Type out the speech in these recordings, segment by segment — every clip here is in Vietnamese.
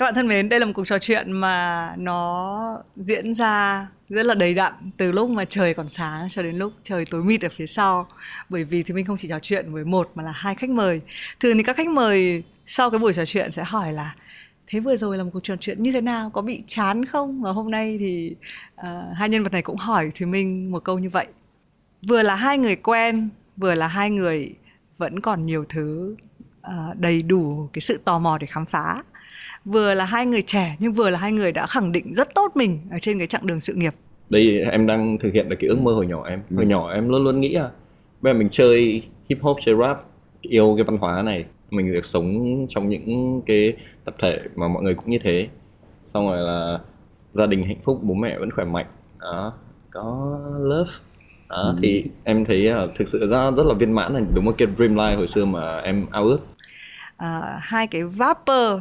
Các bạn thân mến, đây là một cuộc trò chuyện mà nó diễn ra rất là đầy đặn từ lúc mà trời còn sáng cho đến lúc trời tối mịt ở phía sau. Bởi vì thì mình không chỉ trò chuyện với một mà là hai khách mời. Thường thì các khách mời sau cái buổi trò chuyện sẽ hỏi là thế vừa rồi là một cuộc trò chuyện như thế nào có bị chán không và hôm nay thì uh, hai nhân vật này cũng hỏi thì mình một câu như vậy vừa là hai người quen vừa là hai người vẫn còn nhiều thứ uh, đầy đủ cái sự tò mò để khám phá vừa là hai người trẻ nhưng vừa là hai người đã khẳng định rất tốt mình ở trên cái chặng đường sự nghiệp. Đây em đang thực hiện được cái ước mơ hồi nhỏ em. Hồi ừ. nhỏ em luôn luôn nghĩ à bây giờ mình chơi hip hop chơi rap yêu cái văn hóa này mình được sống trong những cái tập thể mà mọi người cũng như thế. Xong rồi là gia đình hạnh phúc bố mẹ vẫn khỏe mạnh. Đó có love. Đó, ừ. thì em thấy uh, thực sự ra rất là viên mãn là đúng một cái dream life hồi xưa mà em ao ước. À, hai cái rapper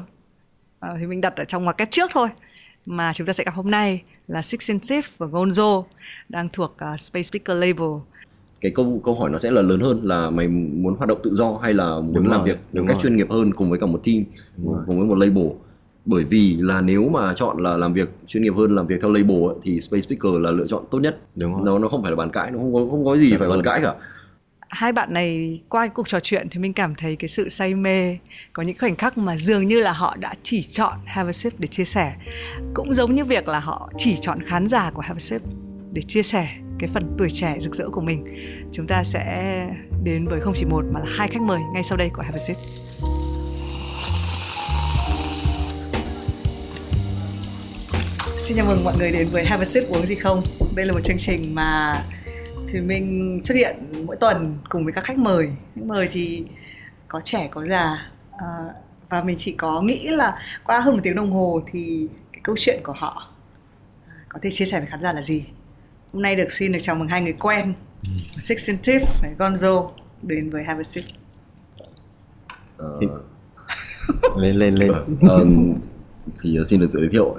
à, thì mình đặt ở trong ngoặc kép trước thôi. Mà chúng ta sẽ gặp hôm nay là Sixteen Thief và Gonzo đang thuộc uh, Space Speaker Label. Cái câu câu hỏi nó sẽ là lớn hơn là mày muốn hoạt động tự do hay là muốn đúng làm rồi, việc một cách rồi. chuyên nghiệp hơn cùng với cả một team đúng cùng với một label? Bởi vì là nếu mà chọn là làm việc chuyên nghiệp hơn làm việc theo label ấy, thì Space Speaker là lựa chọn tốt nhất. Đúng rồi. nó nó không phải là bàn cãi nó không có không có gì phải bàn cãi cả hai bạn này qua cái cuộc trò chuyện thì mình cảm thấy cái sự say mê, có những khoảnh khắc mà dường như là họ đã chỉ chọn Have a Sip để chia sẻ. Cũng giống như việc là họ chỉ chọn khán giả của Have a Sip để chia sẻ cái phần tuổi trẻ rực rỡ của mình. Chúng ta sẽ đến với không chỉ một mà là hai khách mời ngay sau đây của Have a Sip. Xin chào mừng mọi người đến với Have a Sip uống gì không? Đây là một chương trình mà thì mình xuất hiện mỗi tuần cùng với các khách mời. Khách mời thì có trẻ có già à, và mình chỉ có nghĩ là qua hơn một tiếng đồng hồ thì cái câu chuyện của họ có thể chia sẻ với khán giả là gì. Hôm nay được xin được chào mừng hai người quen ừ. Six and Tiff và Gonzo đến với Have a Sip. Uh, lên lên lên. Um, thì uh, xin được giới thiệu uh,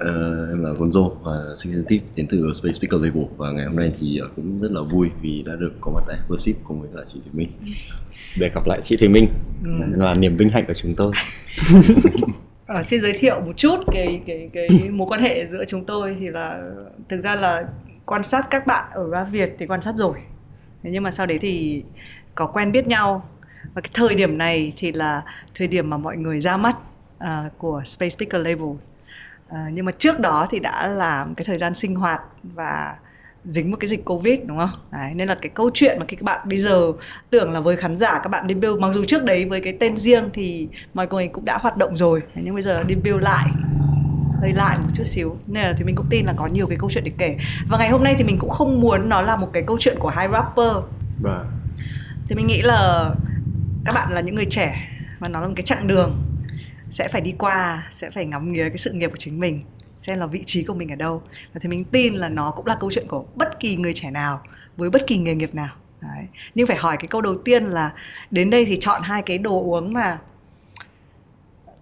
em là Gonzo và Season Tip đến từ Space Speaker Label. Và ngày hôm nay thì uh, cũng rất là vui vì đã được có mặt tại Worship cùng với cả chị Thùy Minh. Để gặp lại chị Thùy Minh. Ừ. là niềm vinh hạnh của chúng tôi. À, xin giới thiệu một chút cái cái cái mối quan hệ giữa chúng tôi. Thì là thực ra là quan sát các bạn ở Rap Việt thì quan sát rồi. Thế nhưng mà sau đấy thì có quen biết nhau. Và cái thời điểm này thì là thời điểm mà mọi người ra mắt uh, của Space Speaker Label. Uh, nhưng mà trước đó thì đã làm cái thời gian sinh hoạt và dính một cái dịch covid đúng không? Đấy, nên là cái câu chuyện mà các bạn bây giờ tưởng là với khán giả các bạn đi build mặc dù trước đấy với cái tên riêng thì mọi người cũng đã hoạt động rồi nhưng bây giờ đi build lại hơi lại một chút xíu. Nên là thì mình cũng tin là có nhiều cái câu chuyện để kể. Và ngày hôm nay thì mình cũng không muốn nó là một cái câu chuyện của hai rapper. Vâng. thì mình nghĩ là các bạn là những người trẻ và nó là một cái chặng đường sẽ phải đi qua sẽ phải ngắm nghía cái sự nghiệp của chính mình xem là vị trí của mình ở đâu. Và thì mình tin là nó cũng là câu chuyện của bất kỳ người trẻ nào với bất kỳ nghề nghiệp nào. Đấy. nhưng phải hỏi cái câu đầu tiên là đến đây thì chọn hai cái đồ uống mà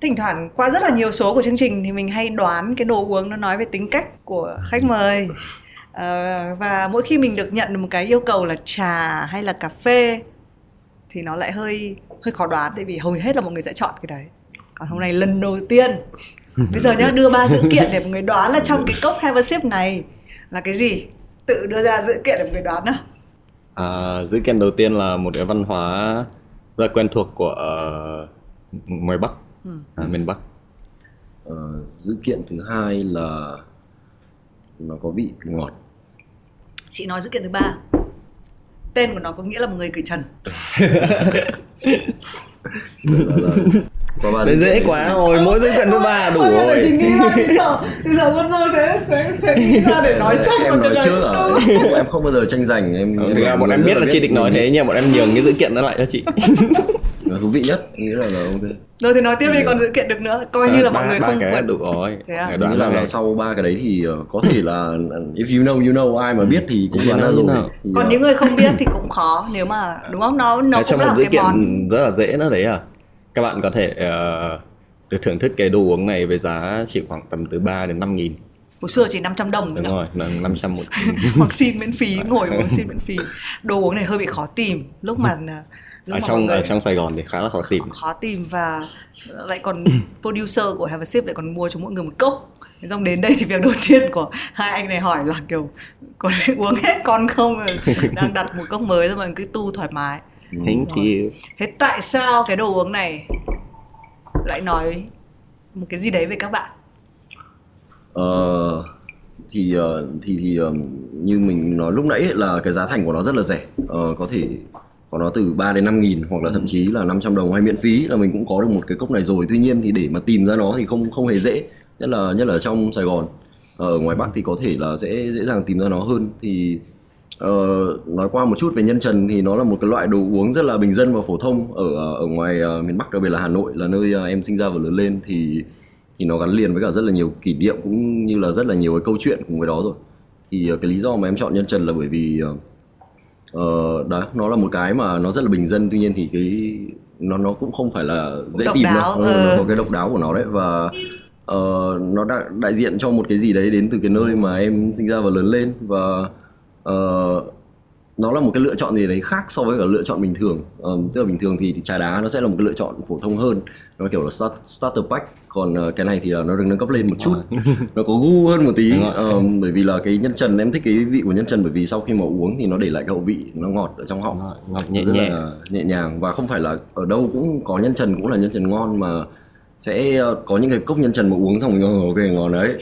thỉnh thoảng qua rất là nhiều số của chương trình thì mình hay đoán cái đồ uống nó nói về tính cách của khách mời. À, và mỗi khi mình được nhận một cái yêu cầu là trà hay là cà phê thì nó lại hơi hơi khó đoán tại vì hầu hết là mọi người sẽ chọn cái đấy còn hôm nay lần đầu tiên. Bây giờ nhá đưa ba dữ kiện để mọi người đoán là trong cái cốc have a sip này là cái gì? Tự đưa ra dữ kiện để mọi người đoán nào à, dữ kiện đầu tiên là một cái văn hóa rất quen thuộc của uh, ngoài bắc. Ừ. à, miền bắc. Uh, dữ kiện thứ hai là nó có vị ngọt. Chị nói dữ kiện thứ ba. Tên của nó có nghĩa là một người cởi trần có ba dễ quá. Rồi mỗi dữ kiện thứ ba đủ rồi. chị nghĩ ra chị sợ chị sợ con dâu sẽ sẽ sẽ nghĩ ra để nói chắc em nói trước à em không bao giờ tranh giành em thực ra bọn em biết là chị định nói thế nhưng bọn em nhường cái dữ kiện đó lại cho chị. Thú vị nhất. Nghĩ là là ok. Rồi thì nói tiếp đi còn dữ kiện được nữa. Coi như là mọi người không phải đủ rồi. Thế à? nghĩ là, là sau ba cái đấy thì ờ, có thể là if you know you know ai mà biết thì cũng đoán ra rồi. còn ờ, những người không biết thì cũng khó nếu mà đúng không? Nó nó cũng là cái món rất là dễ nó đấy à các bạn có thể uh, được thưởng thức cái đồ uống này với giá chỉ khoảng tầm từ 3 đến 5 nghìn. Hồi xưa chỉ 500 đồng Đúng rồi, là 500 một Hoặc xin miễn phí, ngồi uống xin miễn phí. Đồ uống này hơi bị khó tìm Lúc mà Lúc ở mà trong người- ở trong Sài Gòn thì khá là khó tìm. khó tìm và lại còn producer của Have a Sip lại còn mua cho mỗi người một cốc. Xong đến đây thì việc đầu tiên của hai anh này hỏi là kiểu có uống hết con không? Đang đặt một cốc mới rồi mà cứ tu thoải mái thank you. Thế tại sao cái đồ uống này lại nói một cái gì đấy về các bạn? Ờ, thì ờ, thì thì ờ, như mình nói lúc nãy là cái giá thành của nó rất là rẻ. Ờ, có thể có nó từ 3 đến 5 nghìn hoặc là thậm chí là 500 đồng hay miễn phí là mình cũng có được một cái cốc này rồi. Tuy nhiên thì để mà tìm ra nó thì không không hề dễ nhất là nhất là ở trong Sài Gòn. Ở ngoài Bắc thì có thể là sẽ dễ dàng tìm ra nó hơn. Thì ờ, nói qua một chút về nhân trần thì nó là một cái loại đồ uống rất là bình dân và phổ thông ở ở ngoài ờ, miền Bắc đặc biệt là Hà Nội là nơi ờ, em sinh ra và lớn lên thì thì nó gắn liền với cả rất là nhiều kỷ niệm cũng như là rất là nhiều cái câu chuyện cùng với đó rồi thì ờ, cái lý do mà em chọn nhân trần là bởi vì ờ, ờ, đó nó là một cái mà nó rất là bình dân tuy nhiên thì cái nó nó cũng không phải là dễ độc tìm đâu Ừ, ờ. nó có cái độc đáo của nó đấy và ờ, nó đại, đại diện cho một cái gì đấy đến từ cái nơi mà em sinh ra và lớn lên và ờ, nó là một cái lựa chọn gì đấy khác so với cả lựa chọn bình thường. Ờm, tức là bình thường thì, thì trà đá nó sẽ là một cái lựa chọn phổ thông hơn. Nó kiểu là start, starter pack còn ờ, cái này thì là nó được nâng cấp lên một chút. Nó có gu hơn một tí. Ờm, bởi vì là cái nhân trần em thích cái vị của nhân trần bởi vì sau khi mà uống thì nó để lại cái hậu vị nó ngọt ở trong họng ngọt nhẹ là nhẹ nhàng và không phải là ở đâu cũng có nhân trần cũng là nhân trần ngon mà sẽ ờ, có những cái cốc nhân trần mà uống xong mình ờ, ok ngon đấy.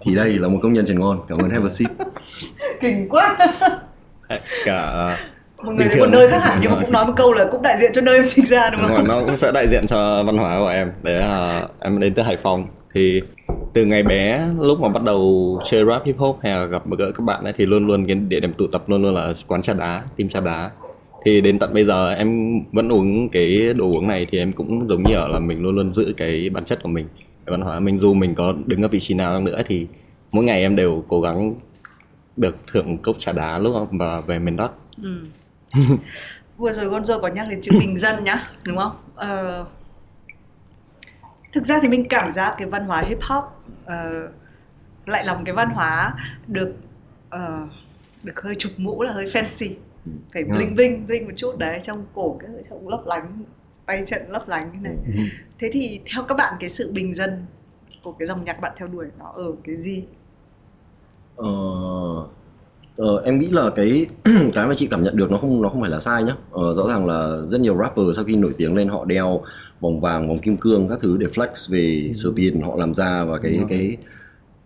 Thì đây là một cốc nhân trần ngon. Cảm ơn Have a sip. Kinh quá. Cả một người đến một nơi khác hẳn nhưng mà cũng nói một câu là cũng đại diện cho nơi em sinh ra đúng Đúng không? rồi, nó cũng sẽ đại diện cho văn hóa của em. Đấy là em đến từ Hải Phòng. Thì từ ngày bé lúc mà bắt đầu chơi rap hip hop hay là gặp gỡ các bạn ấy thì luôn luôn cái địa điểm tụ tập luôn luôn là quán trà đá team trà đá thì đến tận bây giờ em vẫn uống cái đồ uống này thì em cũng giống như ở là mình luôn luôn giữ cái bản chất của mình cái văn hóa mình dù mình có đứng ở vị trí nào nữa thì mỗi ngày em đều cố gắng được thưởng cốc trà đá lúc mà về miền Bắc Ừ. Vừa rồi Gonzo có nhắc đến chữ bình dân nhá, đúng không? Ờ, thực ra thì mình cảm giác cái văn hóa hip hop ờ, lại là một cái văn hóa được ờ, được hơi chụp mũ là hơi fancy, phải Ừ. bling bling bling một chút đấy trong cổ cái trong lấp lánh tay chân lấp lánh thế này. Ừ. Thế thì theo các bạn cái sự bình dân của cái dòng nhạc bạn theo đuổi nó ở cái gì? Ờ, ờ, em nghĩ là cái cái mà chị cảm nhận được nó không nó không phải là sai nhá ờ, rõ ràng là rất nhiều rapper sau khi nổi tiếng lên họ đeo vòng vàng vòng kim cương các thứ để flex về số tiền họ làm ra và cái cái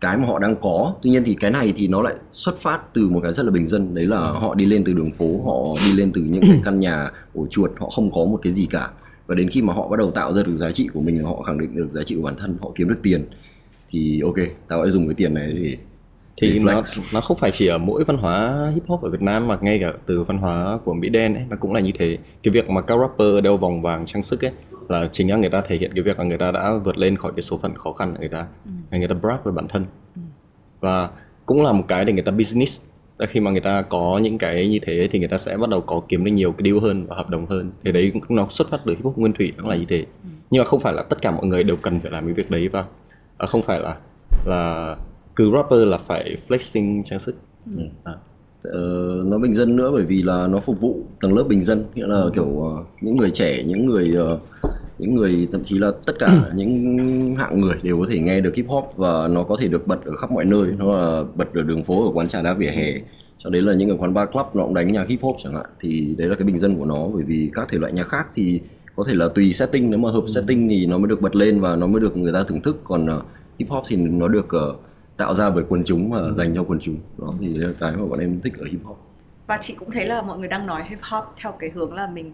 cái mà họ đang có. Tuy nhiên thì cái này thì nó lại xuất phát từ một cái rất là bình dân. Đấy là họ đi lên từ đường phố họ đi lên từ những cái căn nhà ổ chuột họ không có một cái gì cả. Và đến khi mà họ bắt đầu tạo ra được giá trị của mình họ khẳng định được giá trị của bản thân họ kiếm được tiền thì ok tao sẽ dùng cái tiền này để thì nó nó không phải chỉ ở mỗi văn hóa hip hop ở Việt Nam mà ngay cả từ văn hóa của Mỹ đen ấy nó cũng là như thế. Cái việc mà các rapper đeo vòng vàng trang sức ấy là chính là người ta thể hiện cái việc là người ta đã vượt lên khỏi cái số phận khó khăn của người ta. Và người ta brag về bản thân. Và cũng là một cái để người ta business. Khi mà người ta có những cái như thế thì người ta sẽ bắt đầu có kiếm được nhiều cái deal hơn và hợp đồng hơn. Thì đấy cũng nó xuất phát từ hip hop nguyên thủy nó là như thế. Nhưng mà không phải là tất cả mọi người đều cần phải làm cái việc đấy và à, không phải là là cứ rapper là phải flexing trang sức. À. Ờ, nó bình dân nữa bởi vì là nó phục vụ tầng lớp bình dân nghĩa là kiểu ờ, những người trẻ những người ờ, những người thậm chí là tất cả những hạng người đều có thể nghe được hip hop và nó có thể được bật ở khắp mọi nơi. Nó là bật ở đường phố ở quán trà đá vỉa hè. Cho đến là những cái quán bar club nó cũng đánh nhạc hip hop chẳng hạn thì đấy là cái bình dân của nó. Bởi vì các thể loại nhạc khác thì có thể là tùy setting nếu mà hợp setting thì nó mới được bật lên và nó mới được người ta thưởng thức. Còn ờ, hip hop thì nó được ờ, tạo ra bởi quần chúng và dành cho quần chúng. Đó thì là cái mà bọn em thích ở hip hop. Và chị cũng thấy là mọi người đang nói hip hop theo cái hướng là mình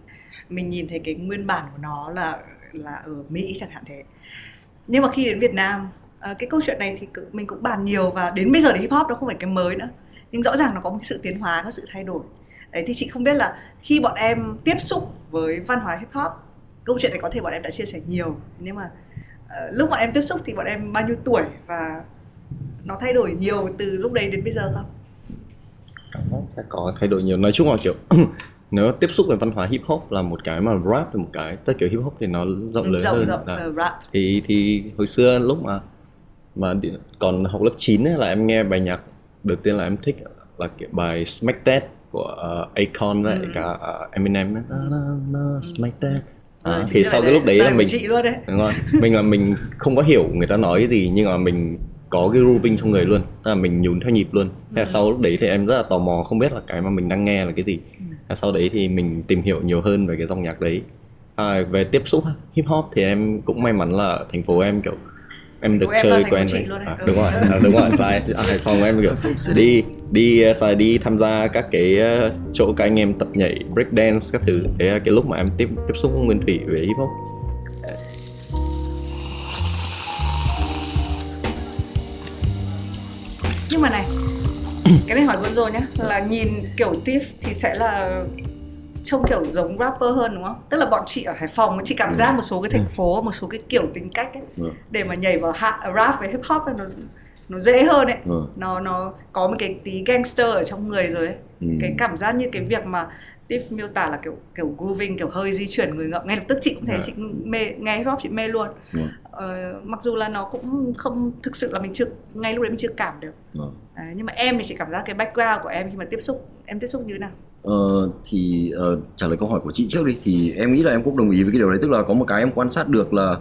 mình nhìn thấy cái nguyên bản của nó là là ở Mỹ chẳng hạn thế. Nhưng mà khi đến Việt Nam à, cái câu chuyện này thì mình cũng bàn nhiều và đến bây giờ thì hip hop nó không phải cái mới nữa. Nhưng rõ ràng nó có một sự tiến hóa có sự thay đổi. Đấy thì chị không biết là khi bọn em tiếp xúc với văn hóa hip hop câu chuyện này có thể bọn em đã chia sẻ nhiều. Nhưng mà ờ, lúc bọn em tiếp xúc thì bọn em bao nhiêu tuổi và nó thay đổi nhiều từ lúc đấy đến bây giờ không? Sẽ có thay đổi nhiều. Nói chung là kiểu nếu tiếp xúc với văn hóa hip hop là một cái mà rap là một cái tất kiểu hip hop thì nó rộng lớn rộng hơn. rộng Đó. ờ, rap. Thì thì hồi xưa lúc mà mà đi- còn học lớp 9 ấy là em nghe bài nhạc đầu tiên là em thích là kiểu bài Smack That của uh, Akon với Ừ. cả uh, Eminem nó nó nó like that. Ờ, à, thì sau cái lúc đấy là mình chị luôn đấy. Đúng rồi. Mình là mình không có hiểu người ta nói gì nhưng mà mình có cái grooving trong người luôn tức là mình nhún theo nhịp luôn. Thế là sau lúc đấy thì em rất là tò mò không biết là cái mà mình đang nghe là cái gì. Thế là sau đấy thì mình tìm hiểu nhiều hơn về cái dòng nhạc đấy. À, về tiếp xúc hip hop thì em cũng may mắn là thành phố em kiểu em được Của em chơi phố quen đấy. à, Ừ. đúng rồi à, đúng rồi tại ở Hải Phòng em kiểu đi đi. uh, xài đi tham gia các cái uh, chỗ các anh em tập nhảy break dance các thứ. Đấy là cái lúc mà em tiếp tiếp xúc nguyên thủy về hip hop nhưng mà này cái này hỏi luôn rồi nhá là nhìn kiểu Tiff thì sẽ là trông kiểu giống rapper hơn đúng không? Tức là bọn chị ở Hải Phòng chị cảm giác một số cái thành phố, một số cái kiểu tính cách ấy Ừ. để mà nhảy vào hạ, rap với hip hop ấy, nó nó dễ hơn ấy. Ừ. Nó nó có một cái tí gangster ở trong người rồi ấy. Ừ. Cái cảm giác như cái việc mà Tiff miêu tả là kiểu kiểu grooving kiểu hơi di chuyển người ngợm ngay lập tức chị cũng thấy Dạ. chị mê nghe hip hop chị mê luôn. Ừ. Ờ, mặc dù là nó cũng không thực sự là mình chưa ngay lúc đấy mình chưa cảm được. Ừ. Đấy, nhưng mà em thì chị cảm giác cái background của em khi mà tiếp xúc em tiếp xúc như thế nào Ờ, thì ờ, trả lời câu hỏi của chị trước đi thì em nghĩ là em cũng đồng ý với cái điều đấy tức là có một cái em quan sát được là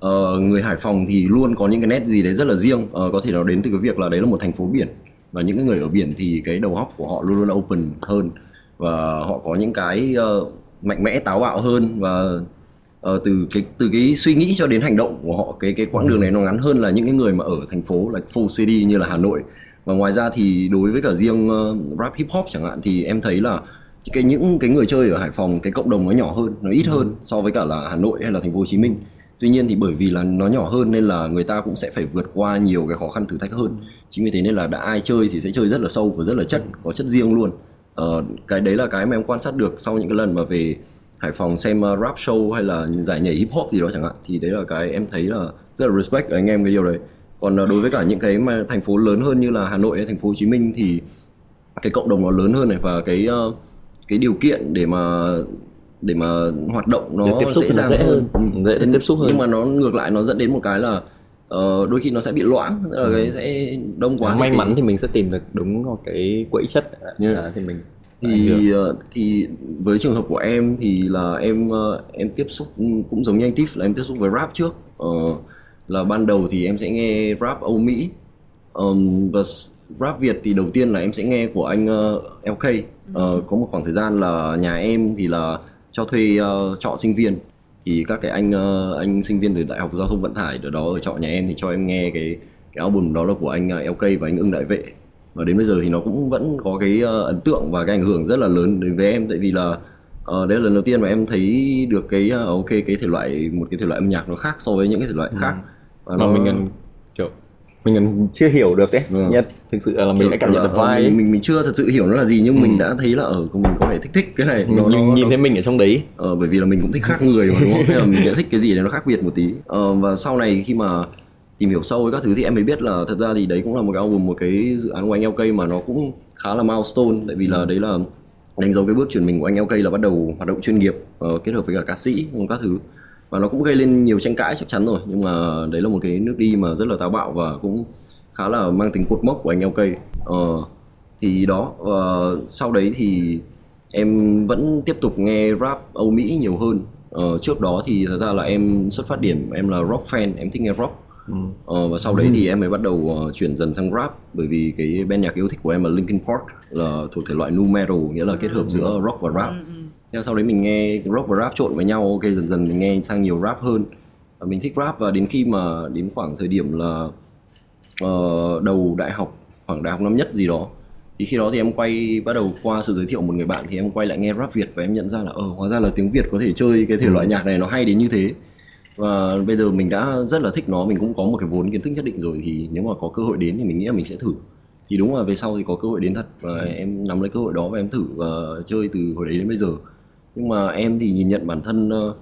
ờ, người Hải Phòng thì luôn có những cái nét gì đấy rất là riêng Ờ, có thể nó đến từ cái việc là đấy là một thành phố biển và những cái người ở biển thì cái đầu óc của họ luôn luôn open hơn và họ có những cái uh, mạnh mẽ táo bạo hơn và uh, từ cái từ cái suy nghĩ cho đến hành động của họ cái cái quãng đường này nó ngắn hơn là những cái người mà ở thành phố là full city như là Hà Nội. Và ngoài ra thì đối với cả riêng uh, rap hip hop chẳng hạn thì em thấy là cái những cái người chơi ở Hải Phòng cái cộng đồng nó nhỏ hơn nó ít hơn so với cả là Hà Nội hay là thành phố Hồ Chí Minh. Tuy nhiên thì bởi vì là nó nhỏ hơn nên là người ta cũng sẽ phải vượt qua nhiều cái khó khăn thử thách hơn. Chính vì thế nên là đã ai chơi thì sẽ chơi rất là sâu và rất là chất có chất riêng luôn. Ờ, cái đấy là cái mà em quan sát được sau những cái lần mà về Hải Phòng xem uh, rap show hay là giải nhảy hip hop gì đó chẳng hạn thì đấy là cái em thấy là rất là respect anh em cái điều đấy còn uh, đối với cả những cái mà thành phố lớn hơn như là Hà Nội hay thành phố Hồ Chí Minh thì cái cộng đồng nó lớn hơn này và cái cái điều kiện để mà để mà hoạt động nó Để tiếp xúc dễ thì nó dàng dễ hơn, hơn. Ừ. Dễ Thế tiếp xúc hơn. nhưng mà nó ngược lại nó dẫn đến một cái là ờ, đôi khi nó sẽ bị loãng tức là cái sẽ đông quá may cái- mắn thì mình sẽ tìm được đúng cái quỹ chất Yeah. à, thì mình thì ờ, thì với trường hợp của em thì là em ờ, em tiếp xúc cũng giống như anh Tiff là em tiếp xúc với rap trước. Ờ, là ban đầu thì em sẽ nghe rap Âu Mỹ. Ờm, và rap Việt thì đầu tiên là em sẽ nghe của anh ờ, LK Ờ, có một khoảng thời gian là nhà em thì là cho thuê ờ, trọ sinh viên thì các cái anh ờ, anh sinh viên từ đại học giao thông vận tải ở đó ở trọ nhà em thì cho em nghe cái cái album đó là của anh ờ, LK và anh ưng đại vệ. Và đến bây giờ thì nó cũng vẫn có cái ờ, ấn tượng và cái ảnh hưởng rất là lớn đến với em. Tại vì là ờ, đấy là lần đầu tiên mà em thấy được cái ờ, ok cái thể loại một cái thể loại âm nhạc nó khác so với những cái thể loại khác. Và mà mình còn kiểu mình còn chưa hiểu được ấy. Ừ. nhất thực sự là mình kiểu đã cảm nhận được vai mình, mình mình chưa thật sự hiểu nó là gì nhưng mình đã thấy là ở của mình có vẻ thích thích cái này. Mình nó, nhìn, nó, nhìn nó, thấy mình ở trong đấy. Ờ, bởi vì là mình cũng thích khác người mà đúng không? Thế là mình sẽ thích cái gì đấy nó khác biệt một tí. Ờ, và sau này khi mà tìm hiểu sâu với các thứ thì em mới biết là thật ra thì đấy cũng là một cái album một cái dự án của anh LK mà nó cũng khá là milestone. Tại vì là đấy là đánh dấu cái bước chuyển mình của anh LK là bắt đầu hoạt động chuyên nghiệp ờ, kết hợp với cả ca sĩ các thứ và nó cũng gây lên nhiều tranh cãi chắc chắn rồi. Nhưng mà đấy là một cái nước đi mà rất là táo bạo và cũng khá là mang tính cột mốc của anh LK ờ, thì đó ờ, sau đấy thì em vẫn tiếp tục nghe rap Âu Mỹ nhiều hơn. Ờ, trước đó thì thật ra là em xuất phát điểm em là rock fan em thích nghe rock. Ờ, và sau đấy thì em mới bắt đầu ờ, chuyển dần sang rap. Bởi vì cái band nhạc yêu thích của em là Linkin Park là thuộc thể loại nu metal nghĩa là kết hợp giữa rock và rap Thế sau đấy mình nghe rock và rap trộn với nhau ok dần dần mình nghe sang nhiều rap hơn. Và mình thích rap và đến khi mà đến khoảng thời điểm là ờ, đầu đại học khoảng đại học năm nhất gì đó thì khi đó thì em quay bắt đầu qua sự giới thiệu một người bạn thì em quay lại nghe rap Việt và em nhận ra là ờ hóa ra là tiếng Việt có thể chơi cái thể loại nhạc này nó hay đến như thế. Và bây giờ mình đã rất là thích nó mình cũng có một cái vốn kiến thức nhất định rồi thì nếu mà có cơ hội đến thì mình nghĩ là mình sẽ thử. Thì đúng là về sau thì có cơ hội đến thật và em nắm lấy cơ hội đó và em thử và chơi từ hồi đấy đến bây giờ nhưng mà em thì nhìn nhận bản thân ờ,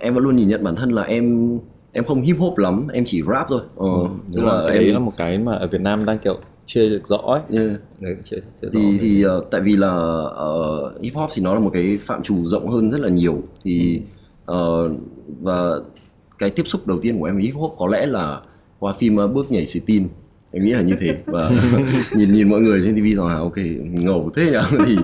em vẫn luôn nhìn nhận bản thân là em em không hip hop lắm em chỉ rap thôi. Ờ, tức đúng là cái em đấy là một cái mà ở Việt Nam đang kiểu chưa được rõ ấy. Yeah. Đấy, chưa, chưa rõ. thì thì ờ, tại vì là ờ, hip hop thì nó là một cái phạm trù rộng hơn rất là nhiều. Thì ờ, và cái tiếp xúc đầu tiên của em với hip hop có lẽ là qua phim bước nhảy xì tin em nghĩ là như thế. Và nhìn nhìn mọi người trên tv rồi à ok ngầu thế nhỉ? Thì,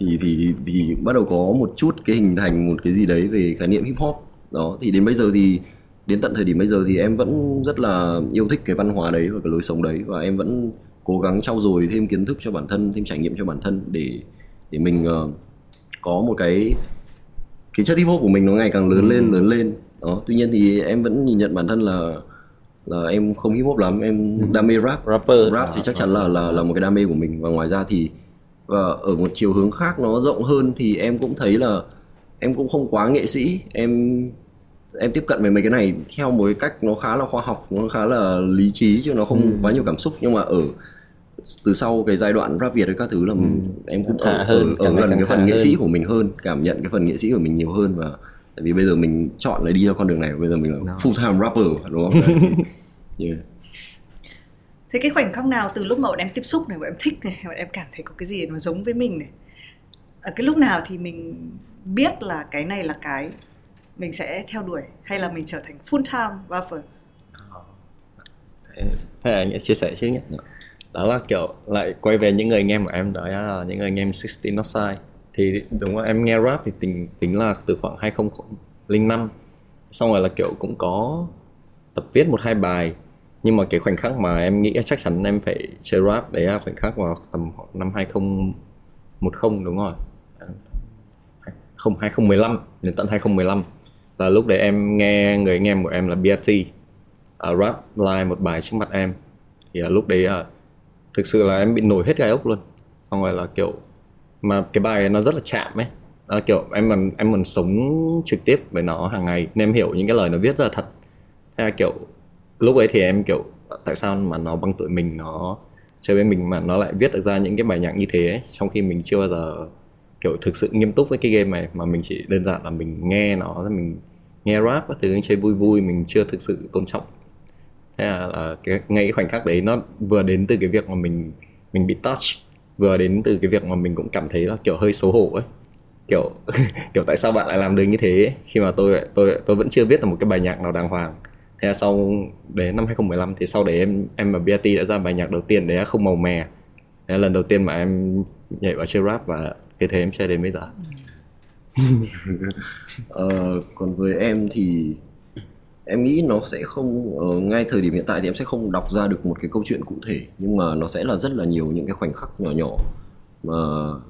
thì thì thì bắt đầu có một chút cái hình thành một cái gì đấy về khái niệm hip hop. Đó thì đến bây giờ thì đến tận thời điểm bây giờ thì em vẫn rất là yêu thích cái văn hóa đấy và cái lối sống đấy. Và em vẫn cố gắng trau dồi thêm kiến thức cho bản thân thêm trải nghiệm cho bản thân để để mình uh, có một cái cái chất hip hop của mình nó ngày càng lớn lên lớn lên. Đó tuy nhiên thì em vẫn nhìn nhận bản thân là là em không hip hop lắm em đam mê rap. Rapper. Rap thì chắc chắn là là là một cái đam mê của mình. Và ngoài ra thì và ở một chiều hướng khác nó rộng hơn thì em cũng thấy là em cũng không quá nghệ sĩ. Em em tiếp cận về mấy cái này theo một cái cách nó khá là khoa học nó khá là lý trí chứ nó không ừ. quá nhiều cảm xúc. Nhưng mà ở từ sau cái giai đoạn rap việt ấy các thứ là ừ. em cũng ở, hơn, ở, ở gần cái phần nghệ sĩ của mình hơn cảm nhận cái phần nghệ sĩ của mình nhiều hơn và tại vì bây giờ mình chọn là đi theo con đường này bây giờ mình là no. full time rapper đúng không? Yeah. thế cái khoảnh khắc nào từ lúc mà bọn em tiếp xúc này bọn em thích này bọn em cảm thấy có cái gì nó giống với mình này? Ở cái lúc nào thì mình biết là cái này là cái mình sẽ theo đuổi hay là mình trở thành full time rapper? Thế là anh chia sẻ chứ nhé. Đó là kiểu lại quay về những người nghe của em đó là những người nghe 16 Not Sai thì đúng rồi em nghe rap thì tính tính là từ khoảng 2005 xong rồi là kiểu cũng có tập viết một hai bài. Nhưng mà cái khoảnh khắc mà em nghĩ chắc chắn em phải chơi rap đấy là khoảnh khắc vào tầm năm 2010 đúng rồi. Không 2015 đến tận 2015 là lúc đấy em nghe người anh em của em là BRT uh, à, rap live một bài trước mặt em. Thì uh, lúc đấy uh, thực sự là em bị nổi hết gai ốc luôn. Xong rồi là kiểu mà cái bài nó rất là chạm ấy. À, kiểu em còn em còn sống trực tiếp với nó hàng ngày. Nên em hiểu những cái lời nó viết rất là thật. Thế là kiểu lúc ấy thì em kiểu tại sao mà nó bằng tuổi mình nó chơi với mình mà nó lại viết được ra những cái bài nhạc như thế ấy, trong khi mình chưa bao giờ kiểu thực sự nghiêm túc với cái game này mà mình chỉ đơn giản là mình nghe nó mình nghe rap các thứ chơi vui vui mình chưa thực sự tôn trọng. Thế là, là cái ngay cái khoảnh khắc đấy nó vừa đến từ cái việc mà mình mình bị touch vừa đến từ cái việc mà mình cũng cảm thấy là kiểu hơi xấu hổ ấy. Kiểu kiểu tại sao bạn lại làm được như thế ấy? khi mà tôi tôi tôi vẫn chưa viết được một cái bài nhạc nào đàng hoàng. Thế là sau đến năm 2015 thì sau đấy em em và BRT đã ra bài nhạc đầu tiên đấy là không màu mè. Đấy là lần đầu tiên mà em nhảy vào chơi rap và cái thế em chơi đến bây giờ. Ừ. Ờ, còn với em thì em nghĩ nó sẽ không uh, ngay thời điểm hiện tại thì em sẽ không đọc ra được một cái câu chuyện cụ thể nhưng mà nó sẽ là rất là nhiều những cái khoảnh khắc nhỏ nhỏ mà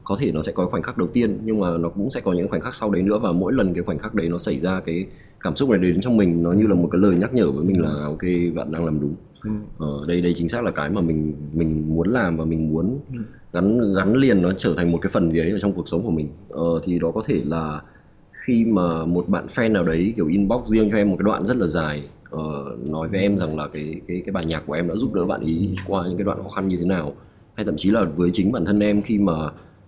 có thể nó sẽ có khoảnh khắc đầu tiên nhưng mà nó cũng sẽ có những khoảnh khắc sau đấy nữa và mỗi lần cái khoảnh khắc đấy nó xảy ra cái cảm xúc này đến trong mình nó như là một cái lời nhắc nhở với mình là ok bạn đang làm đúng ừ. ờ, đây đây chính xác là cái mà mình mình muốn làm và mình muốn ừ. gắn gắn liền nó trở thành một cái phần gì ấy ở trong cuộc sống của mình ờ, thì đó có thể là khi mà một bạn fan nào đấy kiểu inbox riêng cho em một cái đoạn rất là dài uh, nói với em rằng là cái cái cái bài nhạc của em đã giúp đỡ bạn ý qua những cái đoạn khó khăn như thế nào hay thậm chí là với chính bản thân em khi mà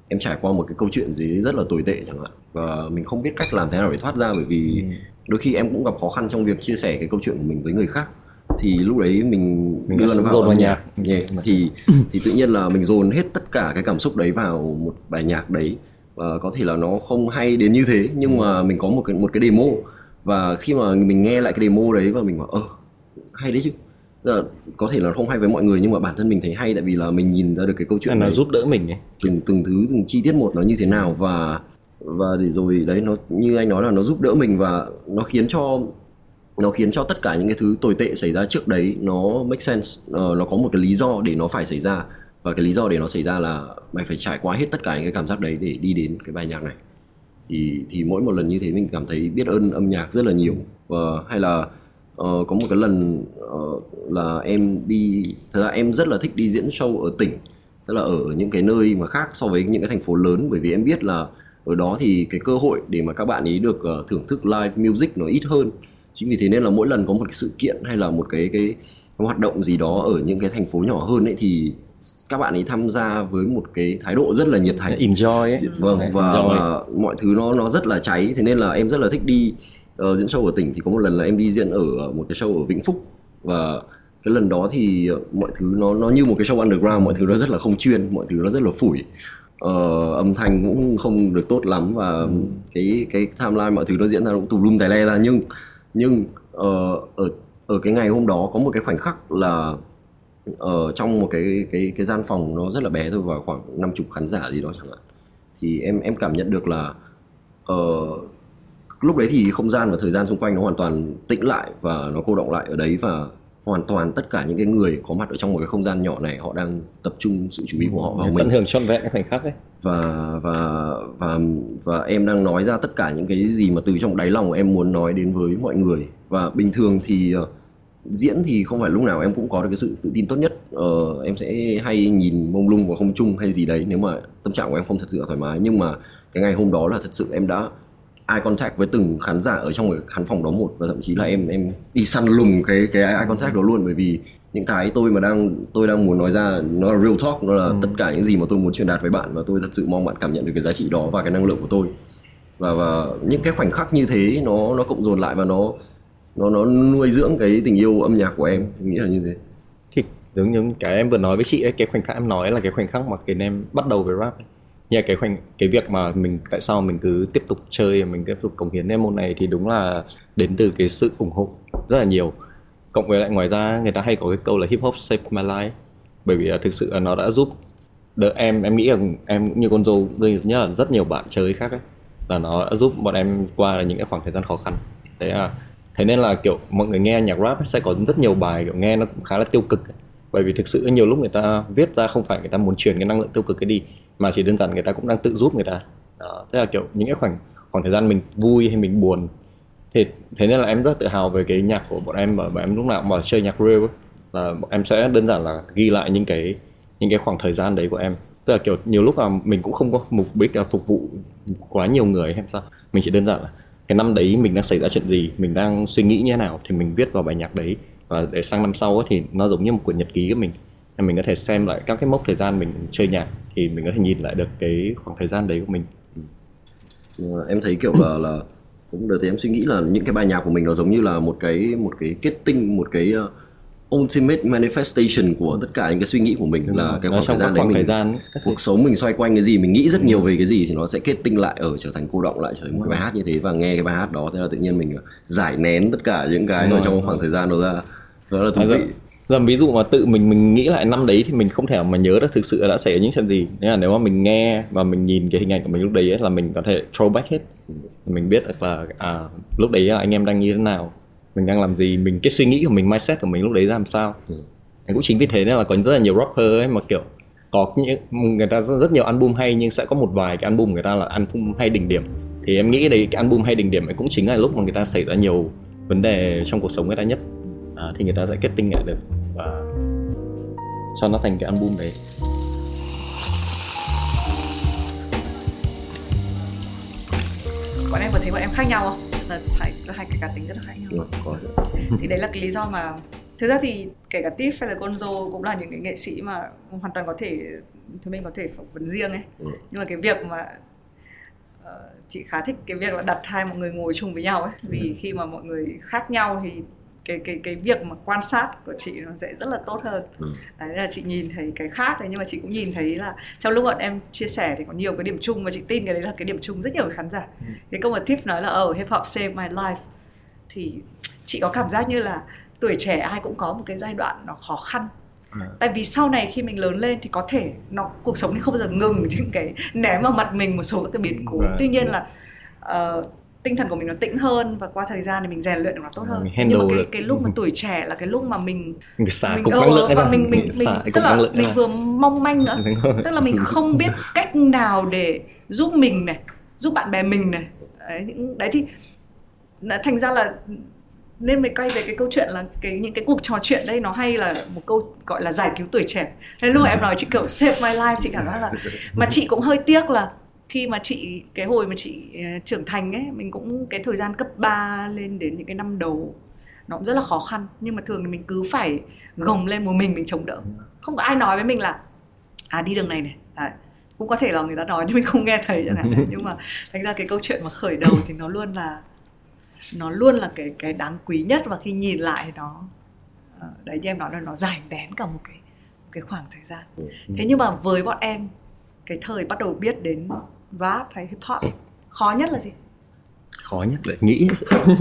em trải qua một cái câu chuyện gì rất là tồi tệ chẳng hạn và mình không biết cách làm thế nào để thoát ra bởi vì ừ. đôi khi em cũng gặp khó khăn trong việc chia sẻ cái câu chuyện của mình với người khác thì lúc đấy mình, mình đưa nó vào, vào nhạc yeah. thì thì tự nhiên là mình dồn hết tất cả cái cảm xúc đấy vào một bài nhạc đấy và có thể là nó không hay đến như thế nhưng mà mình có một cái một cái demo. Và khi mà mình nghe lại cái demo đấy và mình bảo ơ hay đấy chứ. Là có thể là không hay với mọi người nhưng mà bản thân mình thấy hay tại vì là mình nhìn ra được cái câu chuyện nó giúp đỡ mình ấy. Từng từng thứ từng chi tiết một nó như thế nào và và để rồi đấy nó như anh nói là nó giúp đỡ mình và nó khiến cho nó khiến cho tất cả những cái thứ tồi tệ xảy ra trước đấy nó make sense uh, nó có một cái lý do để nó phải xảy ra và cái lý do để nó xảy ra là mày phải trải qua hết tất cả những cái cảm giác đấy để đi đến cái bài nhạc này. Thì thì mỗi một lần như thế mình cảm thấy biết ơn âm nhạc rất là nhiều. Và hay là uh, có một cái lần uh, là em đi thật ra em rất là thích đi diễn show ở tỉnh tức là ở những cái nơi mà khác so với những cái thành phố lớn. Bởi vì em biết là ở đó thì cái cơ hội để mà các bạn ấy được uh, thưởng thức live music nó ít hơn. Chính vì thế nên là mỗi lần có một cái sự kiện hay là một cái cái, cái hoạt động gì đó ở những cái thành phố nhỏ hơn ấy thì các bạn ấy tham gia với một cái thái độ rất là nhiệt thành. Enjoy ấy. Vâng và, enjoy. và mọi thứ nó nó rất là cháy. Thế nên là em rất là thích đi uh, diễn show ở tỉnh. Thì có một lần là em đi diễn ở một cái show ở Vĩnh Phúc. Và cái lần đó thì mọi thứ nó nó như một cái show underground. Mọi thứ nó rất là không chuyên mọi thứ nó rất là phủi. Uh, âm thanh cũng không được tốt lắm. Và ừ. cái cái timeline mọi thứ nó diễn ra cũng tùm lum tài le ra. Nhưng nhưng uh, ở ở cái ngày hôm đó có một cái khoảnh khắc là ở trong một cái cái cái gian phòng nó rất là bé thôi và khoảng năm chục khán giả gì đó chẳng hạn. Thì em em cảm nhận được là ở lúc đấy thì không gian và thời gian xung quanh nó hoàn toàn tĩnh lại và nó cô động lại ở đấy và hoàn toàn tất cả những cái người có mặt ở trong một cái không gian nhỏ này họ đang tập trung sự chú ý của họ vào mình. tận hưởng trọn vẹn cái khoảnh khắc ấy. Và và và và em đang nói ra tất cả những cái gì mà từ trong đáy lòng em muốn nói đến với mọi người. Và bình thường thì uh, diễn thì không phải lúc nào em cũng có được cái sự tự tin tốt nhất. Uh, em sẽ hay nhìn mông lung vào không trung hay gì đấy nếu mà tâm trạng của em không thật sự thoải mái. Nhưng mà cái ngày hôm đó là thật sự em đã eye contact với từng khán giả ở trong cái khán phòng đó một và thậm chí là em em đi săn lùng cái cái eye contact đó luôn. Bởi vì những cái tôi mà đang tôi đang muốn nói ra nó là real talk nó là ừ. tất cả những gì mà tôi muốn truyền đạt với bạn và tôi thật sự mong bạn cảm nhận được cái giá trị đó và cái năng lượng của tôi. Và và những cái khoảnh khắc như thế nó nó cộng dồn lại và nó nó nó nuôi dưỡng cái tình yêu âm nhạc của em em nghĩ là như thế. Thì giống như cái em vừa nói với chị ấy, cái khoảnh khắc em nói là cái khoảnh khắc mà khiến em bắt đầu với rap ấy. Như cái khoảnh, cái việc mà mình, tại sao mình cứ tiếp tục chơi, mình tiếp tục cống hiến em môn này thì đúng là đến từ cái sự ủng hộ rất là nhiều. Cộng với lại ngoài ra, người ta hay có cái câu là hip hop save my life. Bởi vì là thực sự là nó đã giúp đỡ em. Em nghĩ là em cũng như con dâu nhất là rất nhiều bạn chơi khác ấy. Là nó đã giúp bọn em qua những cái khoảng thời gian khó khăn. Thế là thế nên là, kiểu, mọi người nghe nhạc rap sẽ có rất nhiều bài, kiểu, nghe nó cũng khá là tiêu cực bởi vì thực sự nhiều lúc người ta viết ra không phải người ta muốn truyền cái năng lượng tiêu cực cái đi, mà chỉ đơn giản người ta cũng đang tự giúp người ta. Đó thế là, kiểu, những cái khoảng khoảng thời gian mình vui hay mình buồn. Thì, thế nên là em rất tự hào về cái nhạc của bọn em và bọn em lúc nào mà chơi nhạc real là bọn em sẽ đơn giản là ghi lại những cái những cái khoảng thời gian đấy của em. Tức là, kiểu, nhiều lúc là mình cũng không có mục đích là phục vụ quá nhiều người hay sao. Mình chỉ đơn giản là cái năm đấy mình đang xảy ra chuyện gì, mình đang suy nghĩ như thế nào thì mình viết vào bài nhạc đấy. Và để sang năm sau thì nó giống như một quyển nhật ký của mình. Mình có thể xem lại các cái mốc thời gian mình chơi nhạc thì mình có thể nhìn lại được cái khoảng thời gian đấy của mình. Ừ. Ừ, em thấy kiểu là là cũng được thì em suy nghĩ là những cái bài nhạc của mình nó giống như là một cái một cái kết tinh, một cái ultimate manifestation của tất cả những cái suy nghĩ của mình Đúng là cái khoảng thời gian đấy mình thời gian, cuộc sống mình xoay quanh cái gì mình nghĩ rất nhiều về cái gì thì nó sẽ kết tinh lại ở trở thành cô động lại trở thành một cái bài hát như thế và nghe cái bài hát đó. Thế là tự nhiên mình giải nén tất cả những cái ở trong khoảng thời gian đó ra. Đó là thú vị. giờ ví dụ mà tự mình mình nghĩ lại năm đấy thì mình không thể mà nhớ được thực sự đã xảy ra những chuyện gì. Nên là nếu mà mình nghe và mình nhìn cái hình ảnh của mình lúc đấy ấy, là mình có thể throw back hết. Mình biết được là à lúc đấy là anh em đang như thế nào mình đang làm gì? Mình cái suy nghĩ của mình mindset của mình lúc đấy ra làm sao? Ừ. cũng chính vì thế nên là có rất là nhiều rapper ấy mà kiểu có những người ta rất, rất nhiều album hay nhưng sẽ có một vài cái album người ta là album hay đỉnh điểm. Thì em nghĩ đấy cái album hay đỉnh điểm ấy cũng chính là lúc mà người ta xảy ra nhiều vấn đề trong cuộc sống người ta nhất. À, thì người ta sẽ kết tinh lại được và cho nó thành cái album đấy. Bọn em có thấy bọn em khác nhau không là phải là hai cái cá tính rất là khác nhau có thì đấy là cái lý do mà thực ra thì kể cả Tiff hay là Gonzo cũng là những cái nghệ sĩ mà hoàn toàn có thể thì mình có thể phỏng vấn riêng ấy ừ. nhưng mà cái việc mà uh, chị khá thích cái việc là đặt hai mọi người ngồi chung với nhau ấy vì ừ. khi mà mọi người khác nhau thì cái cái cái việc mà quan sát của chị nó sẽ rất là tốt hơn ừ. đấy là chị nhìn thấy cái khác đấy nhưng mà chị cũng nhìn thấy là trong lúc bọn em chia sẻ thì có nhiều cái điểm chung và chị tin cái đấy là cái điểm chung rất nhiều khán giả ừ. cái câu mà Tiff nói là ở oh, hip hop save my life thì chị có cảm giác như là tuổi trẻ ai cũng có một cái giai đoạn nó khó khăn À. tại vì sau này khi mình lớn lên thì có thể nó cuộc sống không bao giờ ngừng những cái ném vào mặt mình một số các cái biến cố right. tuy nhiên là uh, tinh thần của mình nó tĩnh hơn và qua thời gian thì mình rèn luyện được nó tốt hơn. nhưng mà cái cái lúc mà tuổi trẻ là cái lúc mà mình mình xả mình, năng lượng và mình mình mình, mình tức là mình vừa mong manh nữa. Tức là mình không biết cách nào để giúp mình này giúp bạn bè mình này. Đấy, những đấy thì thành ra là nên mới quay về cái câu chuyện là cái những cái cuộc trò chuyện đây nó hay là một câu gọi là giải cứu tuổi trẻ. Nên lúc em nói chị kiểu save my life. Chị cảm giác là mà chị cũng hơi tiếc là khi mà chị cái hồi mà chị ờ, trưởng thành ấy mình cũng cái thời gian cấp 3 lên đến những cái năm đầu nó cũng rất là khó khăn. Nhưng mà thường thì mình cứ phải gồng lên một mình mình chống đỡ. Không có ai nói với mình là à đi đường này này. Đấy. cũng có thể là người ta nói nhưng mình không nghe thấy chẳng hạn. Nhưng mà thành ra cái câu chuyện mà khởi đầu thì nó luôn là nó luôn là cái cái đáng quý nhất. Và khi nhìn lại nó ờ, đấy như em nói là nó giải đén cả một cái một cái khoảng thời gian. Ừ. thế nhưng mà với bọn em cái thời bắt đầu biết đến rap hay hip hop? Khó nhất là gì? Khó nhất là nghĩ.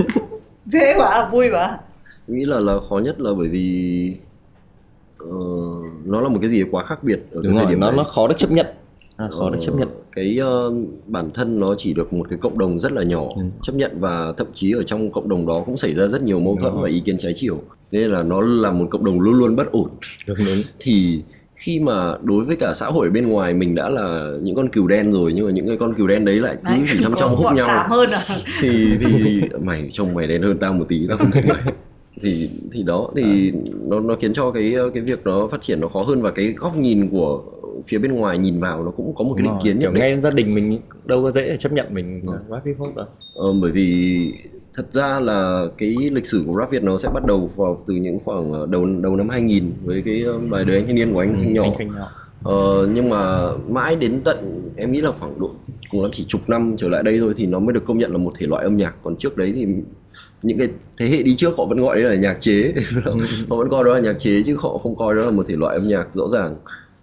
Dễ quá vui quá. Nghĩ là là khó nhất là bởi vì uh, nó là một cái gì quá khác biệt ở Đúng cái thời điểm nó này. nó khó được chấp nhận. À, khó uh, được chấp nhận. cái uh, bản thân nó chỉ được một cái cộng đồng rất là nhỏ ừ. chấp nhận và thậm chí ở trong cộng đồng đó cũng xảy ra rất nhiều mâu thuẫn và ý kiến trái chiều. Nên là nó là một cộng đồng luôn luôn bất ổn. Đúng, đúng. thì khi mà đối với cả xã hội bên ngoài mình đã là những con cừu đen rồi nhưng mà những cái con cừu đen đấy lại cứ đấy, chỉ trong trong hút nhau. hơn à. thì thì mày trông mày đen hơn tao một tí tao không thích mày. Thì thì đó thì à. nó nó khiến cho cái cái việc nó phát triển nó khó hơn và cái góc nhìn của phía bên ngoài nhìn vào nó cũng có một cái định kiến nhất định. ngay gia đình mình đâu có dễ chấp nhận mình rap hip hop đâu. Ờ, bởi vì thật ra là cái lịch sử của rap Việt nó sẽ bắt đầu vào từ những khoảng ờ, đầu đầu năm 2000 với cái ờ, bài đời anh thanh niên của anh, ừ, nhỏ. Anh nhỏ. Ờ, nhưng mà mãi đến tận em nghĩ là khoảng độ cùng lắm chỉ chục năm trở lại đây thôi thì nó mới được công nhận là một thể loại âm nhạc còn trước đấy thì những cái thế hệ đi trước họ vẫn gọi đấy là nhạc chế họ vẫn coi đó là nhạc chế chứ họ không coi đó là một thể loại âm nhạc rõ ràng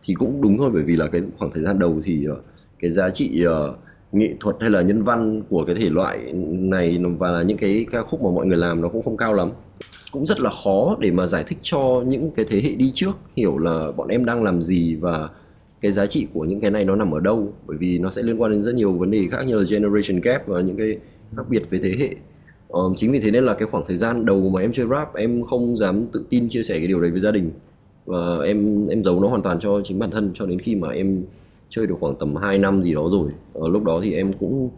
thì cũng đúng thôi bởi vì là cái khoảng thời gian đầu thì ờ, cái giá trị uh, nghệ thuật hay là nhân văn của cái thể loại này và là những cái ca khúc mà mọi người làm nó cũng không cao lắm. Cũng rất là khó để mà giải thích cho những cái thế hệ đi trước hiểu là bọn em đang làm gì và cái giá trị của những cái này nó nằm ở đâu. Bởi vì nó sẽ liên quan đến rất nhiều vấn đề khác như là generation gap và những cái khác biệt về thế hệ. Um, chính vì thế nên là cái khoảng thời gian đầu mà em chơi rap em không dám tự tin chia sẻ cái điều đấy với gia đình. Và em em giấu nó hoàn toàn cho chính bản thân cho đến khi mà em chơi được khoảng tầm 2 năm gì đó rồi. Ở lúc đó thì em cũng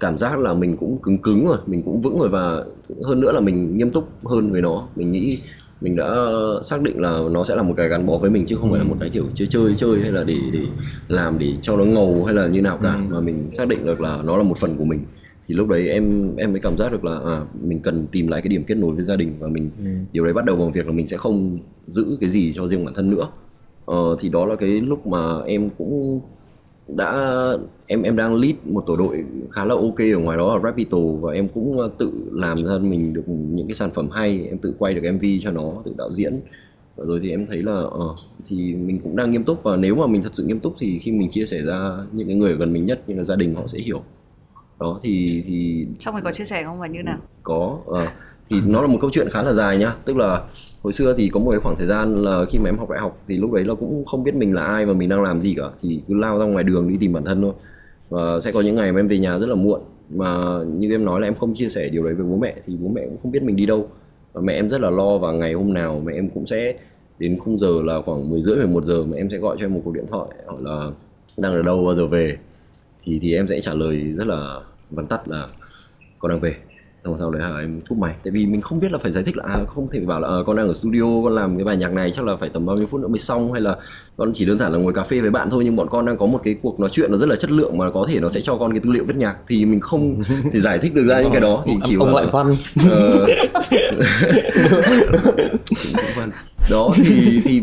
cảm giác là mình cũng cứng cứng rồi mình cũng vững rồi và hơn nữa là mình nghiêm túc hơn với nó. Mình nghĩ mình đã xác định là nó sẽ là một cái gắn bó với mình chứ không phải là một cái kiểu chơi chơi chơi hay là để để làm để cho nó ngầu hay là như nào cả. Ừ. mà mình xác định được là nó là một phần của mình. Thì lúc đấy em em mới cảm giác được là à, mình cần tìm lại cái điểm kết nối với gia đình và mình ừ. điều đấy bắt đầu bằng việc là mình sẽ không giữ cái gì cho riêng bản thân nữa ờ, thì đó là cái lúc mà em cũng đã em em đang lead một tổ đội khá là ok ở ngoài đó là Rapito và em cũng ờ, tự làm ra mình được những cái sản phẩm hay em tự quay được MV cho nó tự đạo diễn. Và rồi thì em thấy là uh, thì mình cũng đang nghiêm túc và nếu mà mình thật sự nghiêm túc thì khi mình chia sẻ ra những cái người gần mình nhất như là gia đình họ sẽ hiểu. Đó thì thì trong này có chia sẻ không và như nào? có uh, thì nó là một câu chuyện khá là dài nhá. Tức là hồi xưa thì có một cái khoảng thời gian là khi mà em học đại học thì lúc đấy là cũng không biết mình là ai và mình đang làm gì cả. Thì cứ lao ra ngoài đường đi tìm bản thân thôi. Và sẽ có những ngày mà em về nhà rất là muộn. Mà như em nói là em không chia sẻ điều đấy với bố mẹ thì bố mẹ cũng không biết mình đi đâu. Và mẹ em rất là lo và ngày hôm nào mẹ em cũng sẽ đến khung giờ là khoảng 10 rưỡi 11 giờ mà em sẽ gọi cho em một cuộc điện thoại hỏi là đang ở đâu bao giờ về? Thì thì em sẽ trả lời rất là vắn tắt là con đang về xong sau đấy hả em cúp mày. Tại vì mình không biết là phải giải thích là à, không thể bảo là à, con đang ở studio con làm cái bài nhạc này chắc là phải tầm bao nhiêu phút nữa mới xong hay là con chỉ đơn giản là ngồi cà phê với bạn thôi nhưng bọn con đang có một cái cuộc nói chuyện nó rất là chất lượng mà có thể nó sẽ cho con cái tư liệu viết nhạc. Thì mình không thể giải thích được ra những cái đó thì chỉ ông lại văn. Ờ, đó thì thì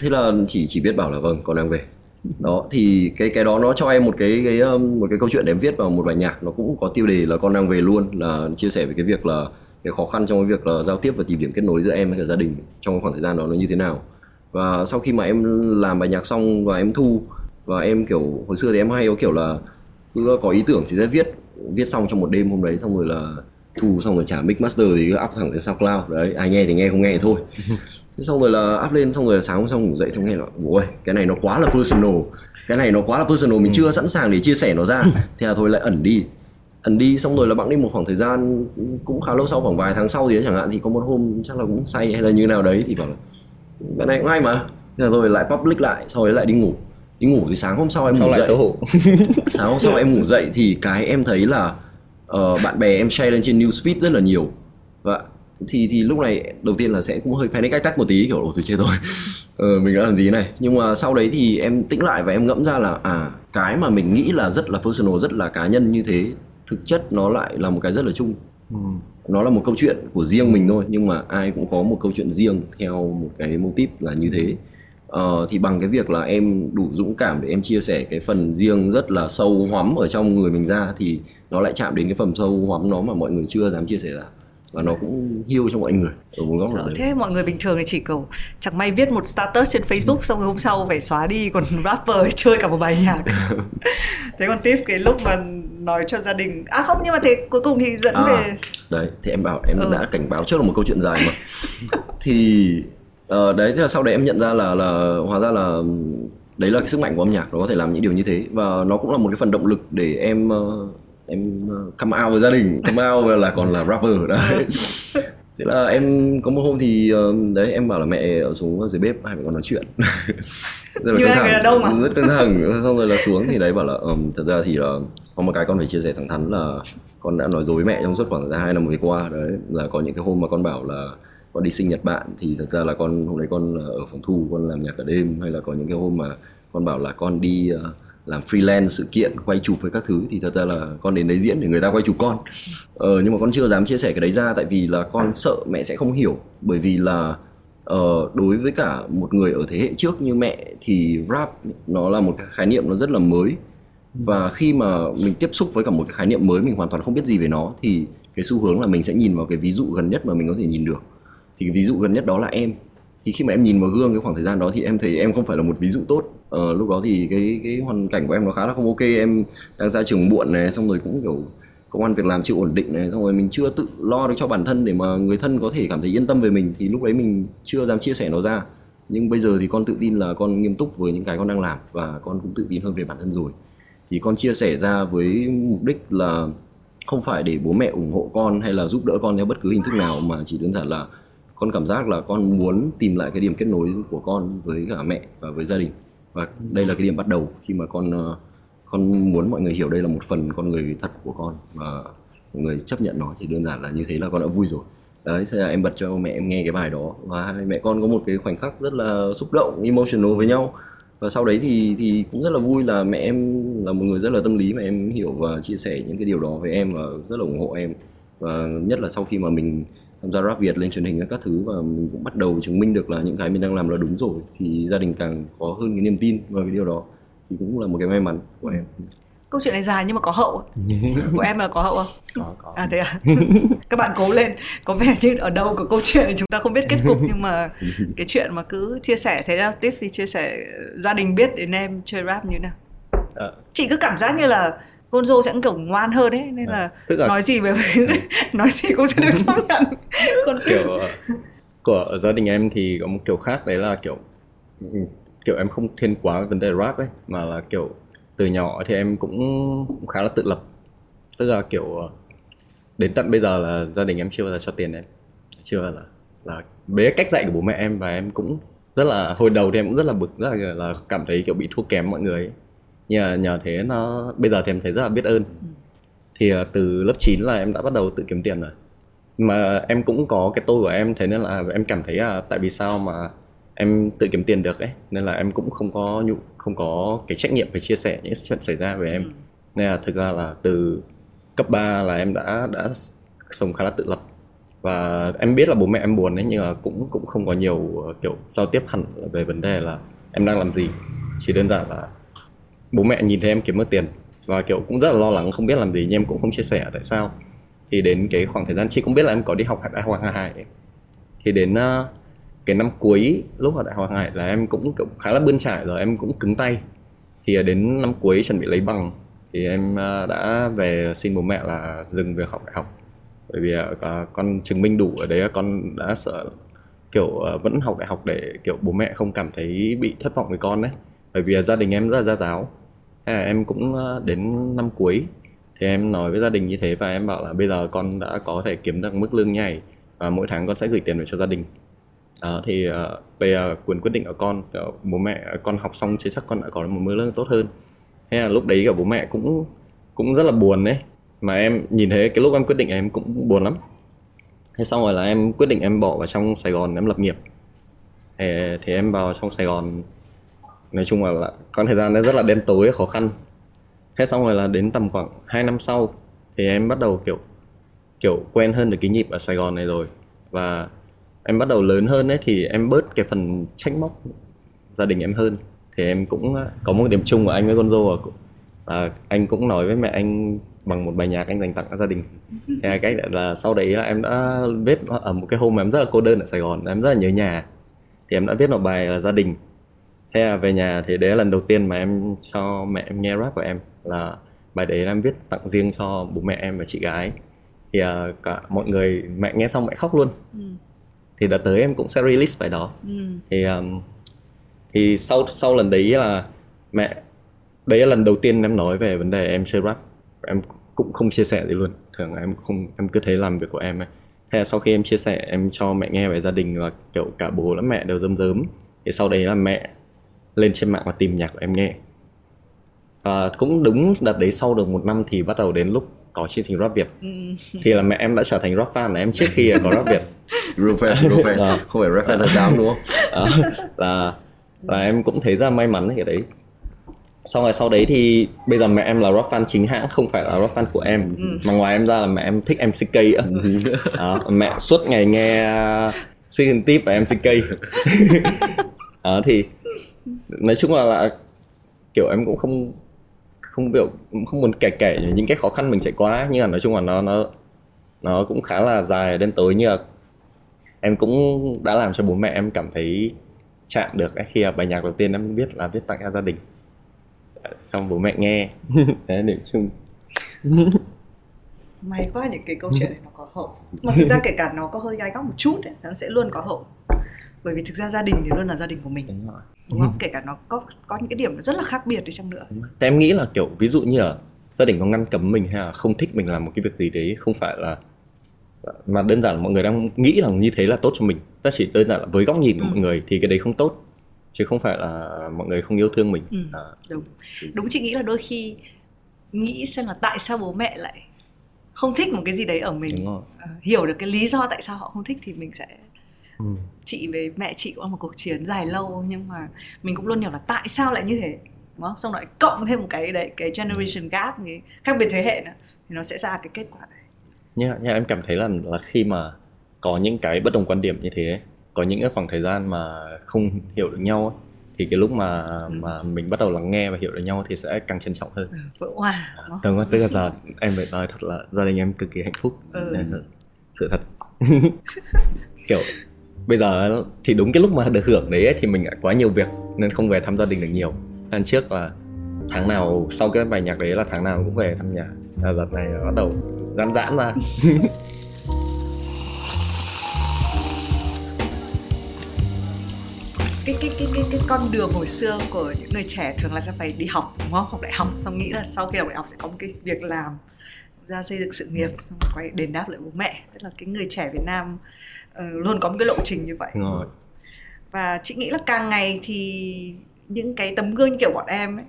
thế là chỉ chỉ biết bảo là vâng con đang về đó, thì cái cái đó nó cho em một cái cái um, một cái câu chuyện để em viết vào một bài nhạc. Nó cũng có tiêu đề là con đang về luôn là chia sẻ về cái việc là, cái khó khăn trong cái việc là giao tiếp và tìm điểm kết nối giữa em với cả gia đình trong khoảng thời gian đó nó như thế nào. Và sau khi mà em làm bài nhạc xong và em thu, và em, kiểu, hồi xưa thì em hay có kiểu là cứ có ý tưởng thì sẽ viết viết xong trong một đêm hôm đấy, xong rồi là thu xong rồi trả mix master thì up thẳng lên SoundCloud. Đấy, ai nghe thì nghe, không nghe thì thôi. thế xong rồi là up lên xong rồi là sáng hôm sau ngủ dậy xong nghe là ôi cái này nó quá là personal. Cái này nó quá là personal mình ừ. chưa sẵn sàng để chia sẻ nó ra. Thế là thôi lại ẩn đi. Ẩn đi xong rồi là bẵng đi một khoảng thời gian cũng khá lâu sau khoảng vài tháng sau gì đấy chẳng hạn thì có một hôm chắc là cũng say hay là như nào đấy thì bảo là cái này cũng hay mà. Thế là rồi lại public lại sau đấy lại đi ngủ. Đi ngủ thì sáng hôm sau em ngủ dậy. sáng hôm sau em ngủ dậy thì cái em thấy là uh, bạn bè em share lên trên newsfeed rất là nhiều. Và thì thì lúc này đầu tiên là sẽ cũng hơi panic ách tắc một tí kiểu ồ rồi chết rồi. Ờ, mình đã làm gì này? Nhưng mà sau đấy thì em tĩnh lại và em ngẫm ra là à cái mà mình nghĩ là rất là personal rất là cá nhân như thế thực chất nó lại là một cái rất là chung. Ừ. nó là một câu chuyện của riêng mình thôi nhưng mà ai cũng có một câu chuyện riêng theo một cái mô típ là như thế. Ờ, thì bằng cái việc là em đủ dũng cảm để em chia sẻ cái phần riêng rất là sâu hoắm ở trong người mình ra thì nó lại chạm đến cái phần sâu hoắm nó mà mọi người chưa dám chia sẻ ra và nó cũng hiêu cho mọi người ở một góc nào thế mọi người bình thường thì chỉ cầu chẳng may viết một status trên Facebook xong rồi hôm sau phải xóa đi còn rapper chơi cả một bài nhạc. Thế còn tiếp cái lúc mà nói cho gia đình à không nhưng mà thế cuối cùng thì dẫn à, về đấy thì em bảo em ừ. đã cảnh báo trước là một câu chuyện dài mà. Thì ờ, đấy thế là sau đấy em nhận ra là là hóa ra là đấy là cái sức mạnh của âm nhạc nó có thể làm những điều như thế. Và nó cũng là một cái phần động lực để em uh, em uh, come out với gia đình come out là còn là rapper đấy thế là em có một hôm thì uh, đấy em bảo là mẹ ở xuống dưới bếp hai mẹ con nói chuyện. Rất là căng thẳng. đâu mà. rất căng thẳng. Xong rồi là xuống thì đấy bảo là um, thật ra thì là có một cái con phải chia sẻ thẳng thắn là con đã nói dối với mẹ trong suốt khoảng thời gian hai năm vừa qua. Đấy là có những cái hôm mà con bảo là con đi sinh nhật bạn thì thật ra là con hôm đấy con ở phòng thu con làm nhạc cả đêm. Hay là có những cái hôm mà con bảo là con đi uh, làm freelance sự kiện quay chụp với các thứ thì thật ra là con đến đấy diễn để người ta quay chụp con. Ờ, nhưng mà con chưa dám chia sẻ cái đấy ra tại vì là con sợ mẹ sẽ không hiểu. Bởi vì là uh, đối với cả một người ở thế hệ trước như mẹ thì rap nó là một cái khái niệm nó rất là mới. Và khi mà mình tiếp xúc với cả một cái khái niệm mới mình hoàn toàn không biết gì về nó thì cái xu hướng là mình sẽ nhìn vào cái ví dụ gần nhất mà mình có thể nhìn được. Thì cái ví dụ gần nhất đó là em thì khi mà em nhìn vào gương cái khoảng thời gian đó thì em thấy em không phải là một ví dụ tốt. Ờ, lúc đó thì cái cái hoàn cảnh của em nó khá là không ok. Em đang ra trường muộn này xong rồi cũng kiểu công an việc làm chưa ổn định này xong rồi mình chưa tự lo được cho bản thân để mà người thân có thể cảm thấy yên tâm về mình. Thì lúc đấy mình chưa dám chia sẻ nó ra. Nhưng bây giờ thì con tự tin là con nghiêm túc với những cái con đang làm và con cũng tự tin hơn về bản thân rồi. Thì con chia sẻ ra với mục đích là không phải để bố mẹ ủng hộ con hay là giúp đỡ con theo bất cứ hình thức nào mà chỉ đơn giản là con cảm giác là con muốn tìm lại cái điểm kết nối của con với cả mẹ và với gia đình. Và đây là cái điểm bắt đầu khi mà con ờ, con muốn mọi người hiểu đây là một phần con người thật của con và mọi người chấp nhận nó. Chỉ đơn giản là như thế là con đã vui rồi. Đấy sẽ là em bật cho mẹ em nghe cái bài đó và hai mẹ con có một cái khoảnh khắc rất là xúc động, emotional với nhau. Và sau đấy thì thì cũng rất là vui là mẹ em là một người rất là tâm lý mà em hiểu và chia sẻ những cái điều đó với em và rất là ủng hộ em. Và nhất là sau khi mà mình tham gia rap Việt lên truyền hình các thứ và mình cũng bắt đầu chứng minh được là những cái mình đang làm là đúng rồi. Thì gia đình càng có hơn cái niềm tin vào cái điều đó. Thì cũng là một cái may mắn của em. Câu chuyện này dài nhưng mà có hậu của em là có hậu không? Có có. À thế à? Các bạn cố lên. Có vẻ như ở đâu của câu chuyện thì chúng ta không biết kết cục nhưng mà cái chuyện mà cứ chia sẻ thế nào tiếp thì chia sẻ gia đình biết đến em chơi rap như nào. À. chị cứ cảm giác như là Gonzo sẽ kiểu ngoan hơn ấy nên là, à, là... nói gì về nói gì cũng sẽ được chấp nhận. Còn kiểu ờ, của gia đình em thì có một kiểu khác đấy là kiểu kiểu em không thiên quá vấn đề rap ấy mà là kiểu từ nhỏ thì em cũng, cũng khá là tự lập. Tức là kiểu ờ, đến tận bây giờ là gia đình em chưa bao giờ cho tiền em chưa là là với cách dạy của bố mẹ em và em cũng rất là hồi đầu thì em cũng rất là bực rất là, là cảm thấy kiểu bị thua kém mọi người ấy nhờ nhờ thế nó bây giờ thì em thấy rất là biết ơn. Thì uh, từ lớp 9 là em đã bắt đầu tự kiếm tiền rồi. Mà em cũng có cái tôi của em thế nên là em cảm thấy là tại vì sao mà em tự kiếm tiền được ấy nên là em cũng không có nhu không có cái trách nhiệm phải chia sẻ những chuyện xảy ra về em. Ừ. nên là thực ra là từ cấp 3 là em đã đã sống khá là tự lập. Và em biết là bố mẹ em buồn đấy nhưng mà cũng cũng không có nhiều ờ, kiểu giao tiếp hẳn về vấn đề là em đang làm gì. Chỉ đơn giản là bố mẹ nhìn thấy em kiếm được tiền và kiểu cũng rất là lo lắng không biết làm gì nhưng em cũng không chia sẻ tại sao. Thì đến cái khoảng thời gian chị cũng biết là em có đi học đại học Hàng Hải. Thì đến uh, cái năm cuối lúc ở đại học Hàng Hải là em cũng, kiểu khá là bươn trải rồi em cũng cứng tay. Thì ờ, đến năm cuối chuẩn bị lấy bằng thì em uh, đã về xin bố mẹ là dừng việc học đại học. Bởi vì uh, con chứng minh đủ ở đấy con đã sợ kiểu uh, vẫn học đại học để kiểu bố mẹ không cảm thấy bị thất vọng với con đấy bởi vì gia đình em rất là gia giáo thế là em cũng ờ, đến năm cuối. Thì em nói với gia đình như thế và em bảo là bây giờ con đã có thể kiếm được mức lương nhảy và mỗi tháng con sẽ gửi tiền về cho gia đình. À, thì uh, quyền quyết định của con bố mẹ ờ, con học xong chưa chắc con đã có một mức lương tốt hơn. Thế là lúc đấy cả bố mẹ cũng cũng rất là buồn đấy mà em nhìn thấy cái lúc em quyết định em cũng buồn lắm. Thế xong rồi là em quyết định em bỏ vào trong Sài Gòn em lập nghiệp. Thì, thì em vào trong Sài Gòn nói chung là con thời gian nó rất là đen tối, khó khăn. Thế xong rồi là đến tầm khoảng 2 năm sau, thì em bắt đầu, kiểu kiểu quen hơn được cái nhịp ở Sài Gòn này rồi. Và em bắt đầu lớn hơn ấy, thì em bớt cái phần trách móc gia đình em hơn. Thì em cũng à, có một điểm chung của anh với con dâu là anh cũng nói với mẹ anh bằng một bài nhạc anh dành tặng cho gia đình. Thì cách là sau đấy em đã viết ở một cái hôm mà em rất là cô đơn ở Sài Gòn, em rất là nhớ nhà. Thì em đã viết một bài là gia đình thế là về nhà thì đấy là lần đầu tiên mà em cho mẹ em nghe rap của em là bài đấy là em viết tặng riêng cho bố mẹ em và chị gái. Thì uh, cả mọi người mẹ nghe xong mẹ khóc luôn. Ừ. thì đợt tới em cũng sẽ release bài đó. Ừ. thì um, thì sau sau lần đấy là mẹ đấy là lần đầu tiên em nói về vấn đề em chơi rap. Em cũng không chia sẻ gì luôn. Thường em không em cứ thấy làm việc của em ấy. Thế là sau khi em chia sẻ em cho mẹ nghe về gia đình và kiểu cả bố lẫn mẹ đều rơm rớm. Thì sau đấy là mẹ lên trên mạng và tìm nhạc của em nghe. Và cũng đúng đợt đấy sau được một năm thì bắt đầu đến lúc có chương trình rap Việt. Ừ. thì là mẹ em đã trở thành rap fan là em trước khi có rap Việt. Rap fan rap fan. À. không phải rap fan thật đám đúng không? À, là là em cũng thấy ra may mắn cái đấy. Xong rồi sau đấy thì bây giờ mẹ em là rock fan chính hãng không phải là rock fan của em. Ừ. mà ngoài em ra là mẹ em thích MCK ạ đó, mẹ suốt ngày nghe Season Tip và MCK đó thì nói chung là, là kiểu em cũng không không biểu không muốn kể kể những cái khó khăn mình trải qua. Nhưng mà nói chung là nó nó nó cũng khá là dài đến tối. Như là em cũng đã làm cho bố mẹ em cảm thấy chạm được khi bài nhạc đầu tiên em biết là viết tặng cho gia đình. Xong bố mẹ nghe. Đấy nói chung. May quá những cái câu chuyện này nó có hậu. Mà thực ra kể cả nó có hơi gai góc một chút ấy, nó sẽ luôn có hậu bởi vì thực ra gia đình thì luôn là gia đình của mình. Đúng, rồi. đúng không? Kể cả nó có có những cái điểm rất là khác biệt đi chăng nữa. Thế em nghĩ là kiểu ví dụ như là gia đình có ngăn cấm mình hay là không thích mình làm một cái việc gì đấy không phải là mà đơn giản là mọi người đang nghĩ rằng như thế là tốt cho mình. Ta chỉ đơn giản là với góc nhìn của ừ. mọi người thì cái đấy không tốt chứ không phải là mọi người không yêu thương mình. Ừ, à. đúng. Đúng chị nghĩ là đôi khi nghĩ xem là tại sao bố mẹ lại không thích một cái gì đấy ở mình. À, hiểu được cái lý do tại sao họ không thích thì mình sẽ ừ. chị với mẹ chị cũng là một cuộc chiến dài lâu nhưng mà mình cũng luôn hiểu là tại sao lại như thế đúng không xong lại cộng thêm một cái đấy cái generation gap cái khác biệt thế hệ nữa thì nó sẽ ra cái kết quả này nha nha em cảm thấy là là khi mà có những cái bất đồng quan điểm như thế có những cái khoảng thời gian mà không hiểu được nhau ấy, thì cái lúc mà ừ. mà mình bắt đầu lắng nghe và hiểu được nhau thì sẽ càng trân trọng hơn ừ, vỡ hòa đúng không? tức là giờ em phải nói thật là gia đình em cực kỳ hạnh phúc ừ. sự thật kiểu bây giờ thì đúng cái lúc mà được hưởng đấy ấy, thì mình lại quá nhiều việc nên không về thăm gia đình được nhiều. Lần trước là tháng nào sau cái bài nhạc đấy là tháng nào cũng về thăm nhà. À, đợt này bắt đầu giãn giãn ra. Cái cái cái cái cái con đường hồi xưa của những người trẻ thường là sẽ phải đi học đúng không? Học đại học xong nghĩ là sau khi học đại học sẽ có một cái việc làm ra xây dựng sự nghiệp xong rồi quay đền đáp lại bố mẹ. Tức là cái người trẻ Việt Nam uh, luôn có một cái lộ trình như vậy rồi. và chị nghĩ là càng ngày thì những cái tấm gương như kiểu bọn em ấy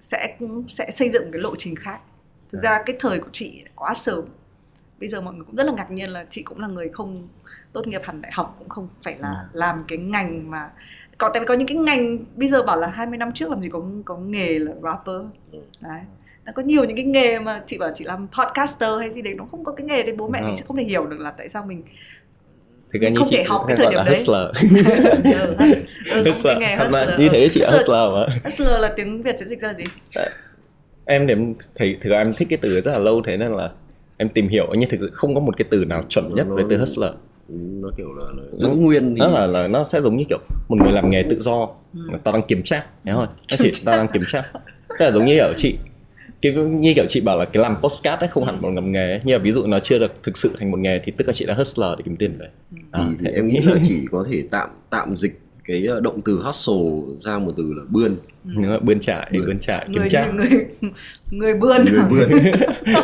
sẽ sẽ xây dựng cái lộ trình khác thực dạ. ra cái thời của chị quá sớm bây giờ mọi người cũng rất là ngạc nhiên là chị cũng là người không tốt nghiệp hẳn đại học cũng không phải là ừ. làm cái ngành mà có tại vì có những cái ngành bây giờ bảo là 20 năm trước làm gì có có nghề là rapper ừ. đấy nó có nhiều những cái nghề mà chị bảo chị làm podcaster hay gì đấy nó không có cái nghề đấy bố mẹ mình sẽ không thể hiểu được là tại sao mình thì cái không thể học cái thời điểm đấy. hustler. Ừ, ừ, hustler. nghề hustler. như thế chị hustler, hustler mà. Hustler là tiếng việt sẽ dịch ra là gì em thì em thấy thực ra em thích cái từ rất là lâu thế nên là em tìm hiểu. Nhưng thực sự không có một cái từ nào chuẩn nhất với từ hustler. Nó kiểu là, là giữ nguyên thì... nó là là nó sẽ giống như kiểu một người làm nghề tự do. Ừ. ta đang kiểm tra. Nhớ không nó chỉ ta đang kiểm tra. Tức là giống như kiểu chị cái như kiểu chị bảo là cái làm postcard ấy không hẳn một ngành nghề ấy. nhưng mà ví dụ nó chưa được thực sự thành một nghề thì tức là chị đã hustler để kiếm tiền rồi. À, thì, thì em nghĩ là chỉ có thể tạm tạm dịch cái ờ, động từ hustle ra một từ là bươn. Ừ. bươn trải bươn, bươn trải kiếm tra người người bươn người bươn.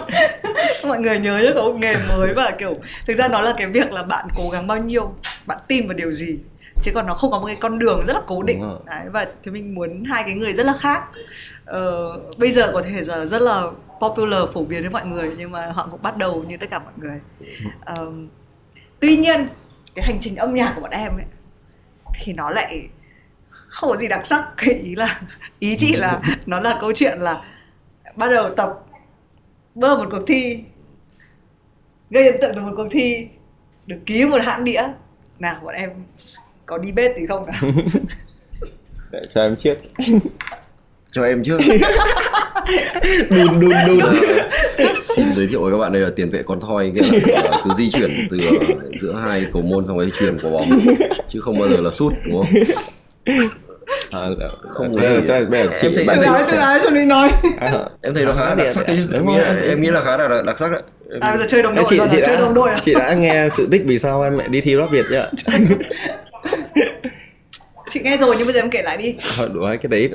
Mọi người nhớ nhớ có một nghề mới và kiểu thực ra nó là cái việc là bạn cố gắng bao nhiêu bạn tin vào điều gì chứ còn nó không có một cái con đường rất là cố định. Đấy, và thì mình muốn hai cái người rất là khác ờ, bây giờ có thể giờ rất là popular phổ biến với mọi người nhưng mà họ cũng bắt đầu như tất cả mọi người. Ờ, tuy nhiên cái hành trình âm nhạc của bọn em ấy thì nó lại không có gì đặc sắc. Ý là ý chị là nó là câu chuyện là bắt đầu tập bơ một cuộc thi gây ấn tượng từ một cuộc thi được ký một hãng đĩa. Nào bọn em có đi bết gì không nào? Để cho em trước cho em trước đun đun đun. Xin giới thiệu với các bạn đây là tiền vệ con thoi nghĩa là cứ di chuyển từ giữa hai cầu môn xong rồi chuyển quả bóng. Chứ không bao giờ là sút đúng không? À, Không bây giờ, có gì. cho- bây giờ Em chị thấy- bạn em nói thấy- nói cho mình nói. À, em thấy nó khá là đặc sắc đấy. Đúng em, nghĩ, rồi. em nghĩ là khá là đặc sắc đấy. À bây giờ chơi đồng đội chị rồi chị là chơi đã đồng đội à chị đã nghe sự tích vì sao em lại đi thi rap Việt chưa? chị nghe rồi nhưng bây giờ em kể lại đi. Thôi đùa cái đấy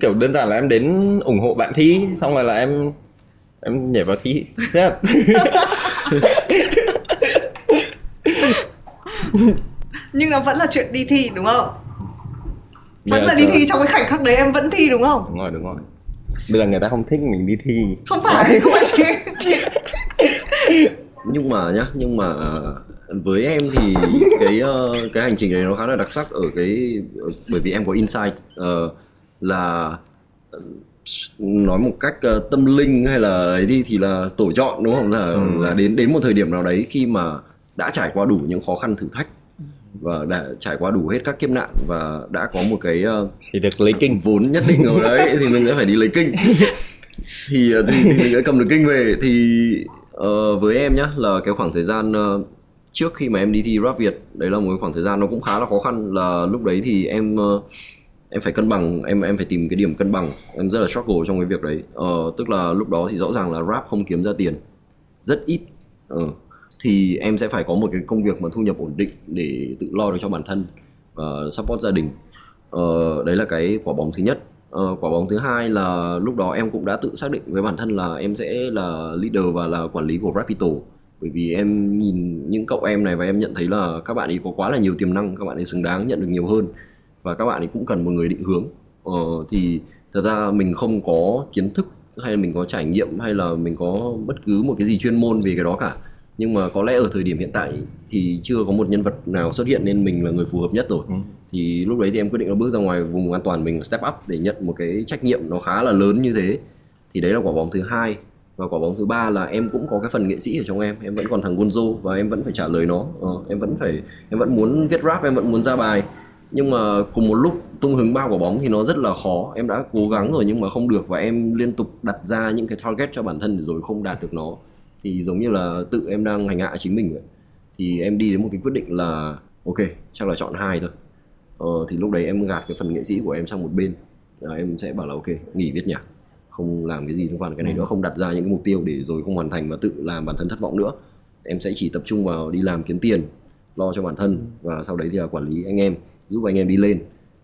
kiểu đơn giản là em đến ủng hộ bạn thi xong rồi là em em nhảy vào thi. Thế là- nhưng nó vẫn là chuyện đi thi đúng không vẫn Bây là giờ đi thi trong cái khoảnh khắc đấy em vẫn thi đúng không Đúng rồi đúng rồi. Bây giờ người ta không thích mình đi thi. không phải không phải chị, chị nhưng mà nhá nhưng mà ờ, với em thì cái ờ, cái hành trình đấy nó khá là đặc sắc ở cái bởi vì em có insight ờ, là ờ, nói một cách ờ, tâm linh hay là ấy đi thì là tổ chọn đúng không? Là Ừ. là đến đến một thời điểm nào đấy khi mà đã trải qua đủ những khó khăn thử thách và đã trải qua đủ hết các kiếp nạn và đã có một cái ờ, Thì được lấy kinh. vốn nhất định rồi đấy thì mình sẽ phải đi lấy kinh. Thì thì, thì mình sẽ cầm được kinh về. Thì ờ, với em nhá là cái khoảng thời gian ờ, trước khi mà em đi thi rap Việt đấy là một khoảng thời gian nó cũng khá là khó khăn. Là lúc đấy thì em ờ, em phải cân bằng em em phải tìm cái điểm cân bằng. Em rất là struggle trong cái việc đấy. Ờ, tức là lúc đó thì rõ ràng là rap không kiếm ra tiền. Rất ít. Ờ, thì em sẽ phải có một cái công việc mà thu nhập ổn định để tự lo được cho bản thân và support gia đình. Ờ, đấy là cái quả bóng thứ nhất. Ờ, quả bóng thứ hai là lúc đó em cũng đã tự xác định với bản thân là em sẽ là leader và là quản lý của Rapito bởi vì em nhìn những cậu em này và em nhận thấy là các bạn ấy có quá là nhiều tiềm năng các bạn ấy xứng đáng nhận được nhiều hơn và các bạn ấy cũng cần một người định hướng. Ờ, thì thật ra mình không có kiến thức hay là mình có trải nghiệm hay là mình có bất cứ một cái gì chuyên môn về cái đó cả. Nhưng mà có lẽ ở thời điểm hiện tại thì chưa có một nhân vật nào xuất hiện nên mình là người phù hợp nhất rồi. Ừ. thì lúc đấy thì em quyết định là bước ra ngoài vùng an toàn mình step up để nhận một cái trách nhiệm nó khá là lớn như thế. Thì đấy là quả bóng thứ hai. Và quả bóng thứ ba là em cũng có cái phần nghệ sĩ ở trong em. Em vẫn còn thằng Gonzo và em vẫn phải trả lời nó. Ờ, em vẫn phải em vẫn muốn viết rap em vẫn muốn ra bài nhưng mà cùng một lúc tung hứng ba quả bóng thì nó rất là khó. Em đã cố gắng rồi nhưng mà không được và em liên tục đặt ra những cái target cho bản thân rồi không đạt được nó. Thì giống như là tự em đang hành hạ chính mình vậy. Thì em đi đến một cái quyết định là ok chắc là chọn hai thôi. Ờ, thì lúc đấy em gạt cái phần nghệ sĩ của em sang một bên. À, em sẽ bảo là ok nghỉ viết nhạc. Không làm cái gì liên quan đến cái này nữa không đặt ra những cái mục tiêu để rồi không hoàn thành và tự làm bản thân thất vọng nữa. Em sẽ chỉ tập trung vào đi làm kiếm tiền lo cho bản thân và sau đấy thì là quản lý anh em giúp anh em đi lên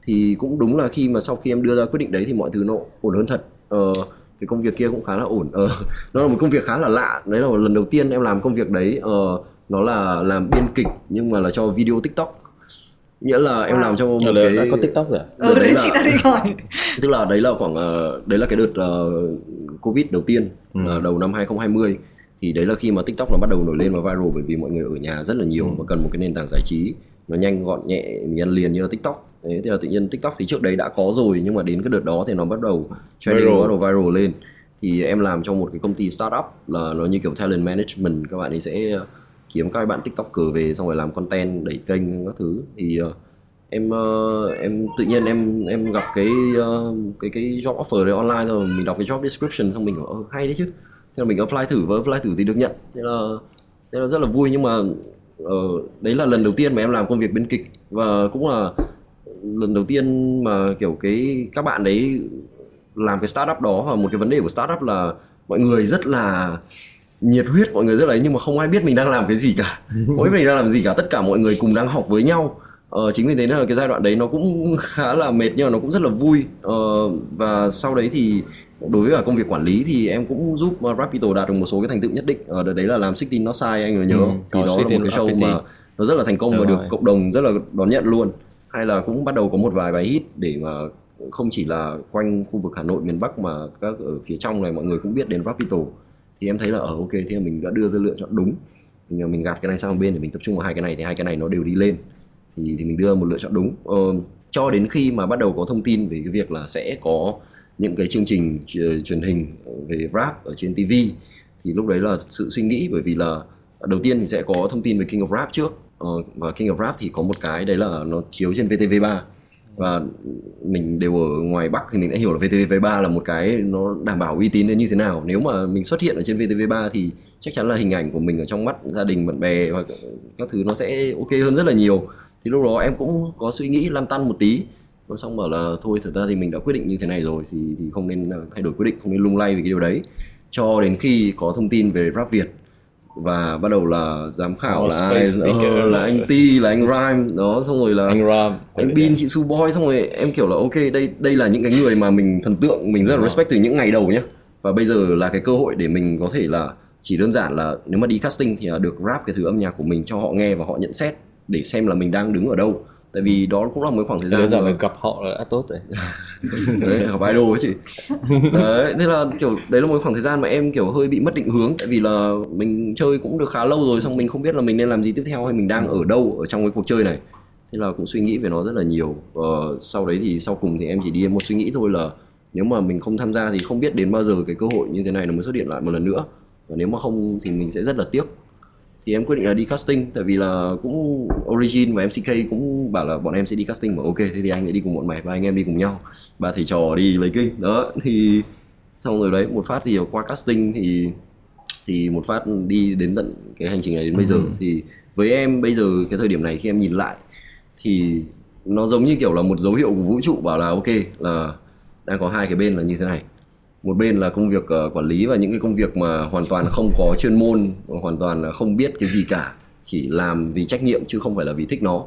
thì cũng đúng là khi mà sau khi em đưa ra quyết định đấy thì mọi thứ nó ổn hơn thật ờ, cái công việc kia cũng khá là ổn ờ, nó là một công việc khá là lạ đấy là một lần đầu tiên em làm công việc đấy ờ, nó là làm biên kịch nhưng mà là cho video tiktok nghĩa là em Wow. làm cho một đây cái đã có TikTok rồi. à? ừ Đấy đấy là- chị đã đi hỏi tức là đấy là khoảng ờ, đấy là cái đợt ờ, covid đầu tiên Ừ. là đầu năm 2020 thì đấy là khi mà tiktok nó bắt đầu nổi lên và viral bởi vì mọi người ở nhà rất là nhiều Ừ. và cần một cái nền tảng giải trí nó nhanh gọn nhẹ mình ăn liền như là tiktok. Đấy thì là tự nhiên tiktok thì trước đấy đã có rồi nhưng mà đến cái đợt đó thì nó bắt đầu trending Viral. bắt đầu viral lên. Thì em làm trong một cái công ty startup là nó như kiểu talent management các bạn ấy sẽ kiếm các bạn tiktoker về xong rồi làm content đẩy kênh các thứ. Thì ờ, em ờ, em tự nhiên em em gặp cái ờ, cái cái job offer đấy online rồi mình đọc cái job description xong mình bảo "Ờ, hay đấy chứ. Thế là mình apply thử và apply thử thì được nhận. Thế là thế là rất là vui nhưng mà ờ, đấy là lần đầu tiên mà em làm công việc biên kịch. Và cũng là lần đầu tiên mà kiểu cái các bạn đấy làm cái startup đó. Và một cái vấn đề của startup là mọi người rất là nhiệt huyết mọi người rất là ấy nhưng mà không ai biết mình đang làm cái gì cả. Không biết mình đang làm gì cả. Tất cả mọi người cùng đang học với nhau. Ờ, chính vì thế nên là cái giai đoạn đấy nó cũng khá là mệt nhưng mà nó cũng rất là vui. Ờ, và sau đấy thì đối với cả công việc quản lý thì em cũng giúp uh, Rapito đạt được một số cái thành tựu nhất định. Ở đợt đấy là làm 16 Not Sai anh nhớ Ừ, thì đó là một 16 cái show mà nó rất là thành công Đúng và được rồi. cộng đồng rất là đón nhận luôn. Hay là cũng bắt đầu có một vài bài hit để mà không chỉ là quanh khu vực Hà Nội miền Bắc mà các ở phía trong này mọi người cũng biết đến Rapito. Thì em thấy là ở ok thế là mình đã đưa ra lựa chọn đúng. Mình mình gạt cái này sang một bên để mình tập trung vào hai cái này thì hai cái này nó đều đi lên. Thì thì mình đưa một lựa chọn đúng. Ờ, cho đến khi mà bắt đầu có thông tin về cái việc là sẽ có những cái chương trình ờ, truyền hình về rap ở trên TV thì lúc đấy là sự suy nghĩ, bởi vì là đầu tiên thì sẽ có thông tin về King of Rap trước. Ờ, và King of Rap thì có một cái đấy là nó chiếu trên VTV3 và mình đều ở ngoài Bắc thì mình đã hiểu là VTV3 là một cái nó đảm bảo uy tín đến như thế nào. Nếu mà mình xuất hiện ở trên VTV3 thì chắc chắn là hình ảnh của mình ở trong mắt gia đình, bạn bè và các thứ nó sẽ ok hơn rất là nhiều. Thì lúc đó em cũng có suy nghĩ lăn tăn một tí nó xong bảo là thôi thực ra thì mình đã quyết định như thế này rồi thì thì không nên ờ, thay đổi quyết định không nên lung lay vì cái điều đấy. Cho đến khi có thông tin về rap Việt và bắt đầu là giám khảo Oh, là ai ờ, là anh Ti là anh Rhyme đó xong rồi là anh Ram anh Bin chị Su Boy xong rồi em kiểu là ok đây đây là những cái người mà mình thần tượng mình rất là respect từ những ngày đầu nhá. Và bây giờ là cái cơ hội để mình có thể là chỉ đơn giản là nếu mà đi casting thì là được rap cái thứ âm nhạc của mình cho họ nghe và họ nhận xét để xem là mình đang đứng ở đâu tại vì đó cũng là một khoảng thời gian giản mà- là gặp họ là đã tốt rồi. Đấy học idol ấy chị. Đấy thế là kiểu đấy là một khoảng thời gian mà em kiểu hơi bị mất định hướng. Tại vì là mình chơi cũng được khá lâu rồi xong mình không biết là mình nên làm gì tiếp theo hay mình đang ở đâu ở trong cái cuộc chơi này. Thế là cũng suy nghĩ về nó rất là nhiều. Ờ, sau đấy thì sau cùng thì em chỉ đi một suy nghĩ thôi là nếu mà mình không tham gia thì không biết đến bao giờ cái cơ hội như thế này nó mới xuất hiện lại một lần nữa. Và nếu mà không thì mình sẽ rất là tiếc thì em quyết định là đi casting tại vì là cũng Origin và MCK cũng bảo là bọn em sẽ đi casting mà ok thế thì anh lại đi cùng bọn mày và anh em đi cùng nhau. Ba thầy trò đi lấy kinh. Đó thì xong rồi đấy một phát thì qua casting thì thì một phát đi đến tận cái hành trình này đến bây giờ. Thì với em bây giờ cái thời điểm này khi em nhìn lại thì nó giống như kiểu là một dấu hiệu của vũ trụ bảo là ok là đang có hai cái bên là như thế này một bên là công việc ờ, quản lý và những cái công việc mà hoàn toàn không có chuyên môn hoàn toàn là không biết cái gì cả chỉ làm vì trách nhiệm chứ không phải là vì thích nó.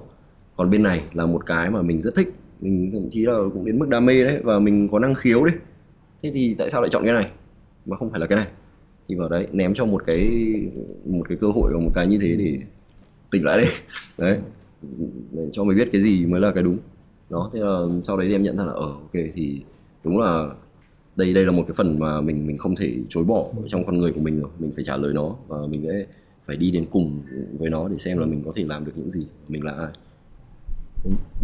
Còn bên này là một cái mà mình rất thích mình thậm chí là cũng đến mức đam mê đấy và mình có năng khiếu đấy. Thế thì tại sao lại chọn cái này mà không phải là cái này? Thì vào đấy ném cho một cái một cái cơ hội và một cái như thế để tỉnh lại đi, đấy để cho mình biết cái gì mới là cái đúng. Đó thế là sau đấy thì em nhận ra là ở, ok thì đúng là đây đây là một cái phần mà mình mình không thể chối bỏ trong con người của mình rồi. Mình phải trả lời nó và mình sẽ phải đi đến cùng với nó để xem là mình có thể làm được những gì mình là ai.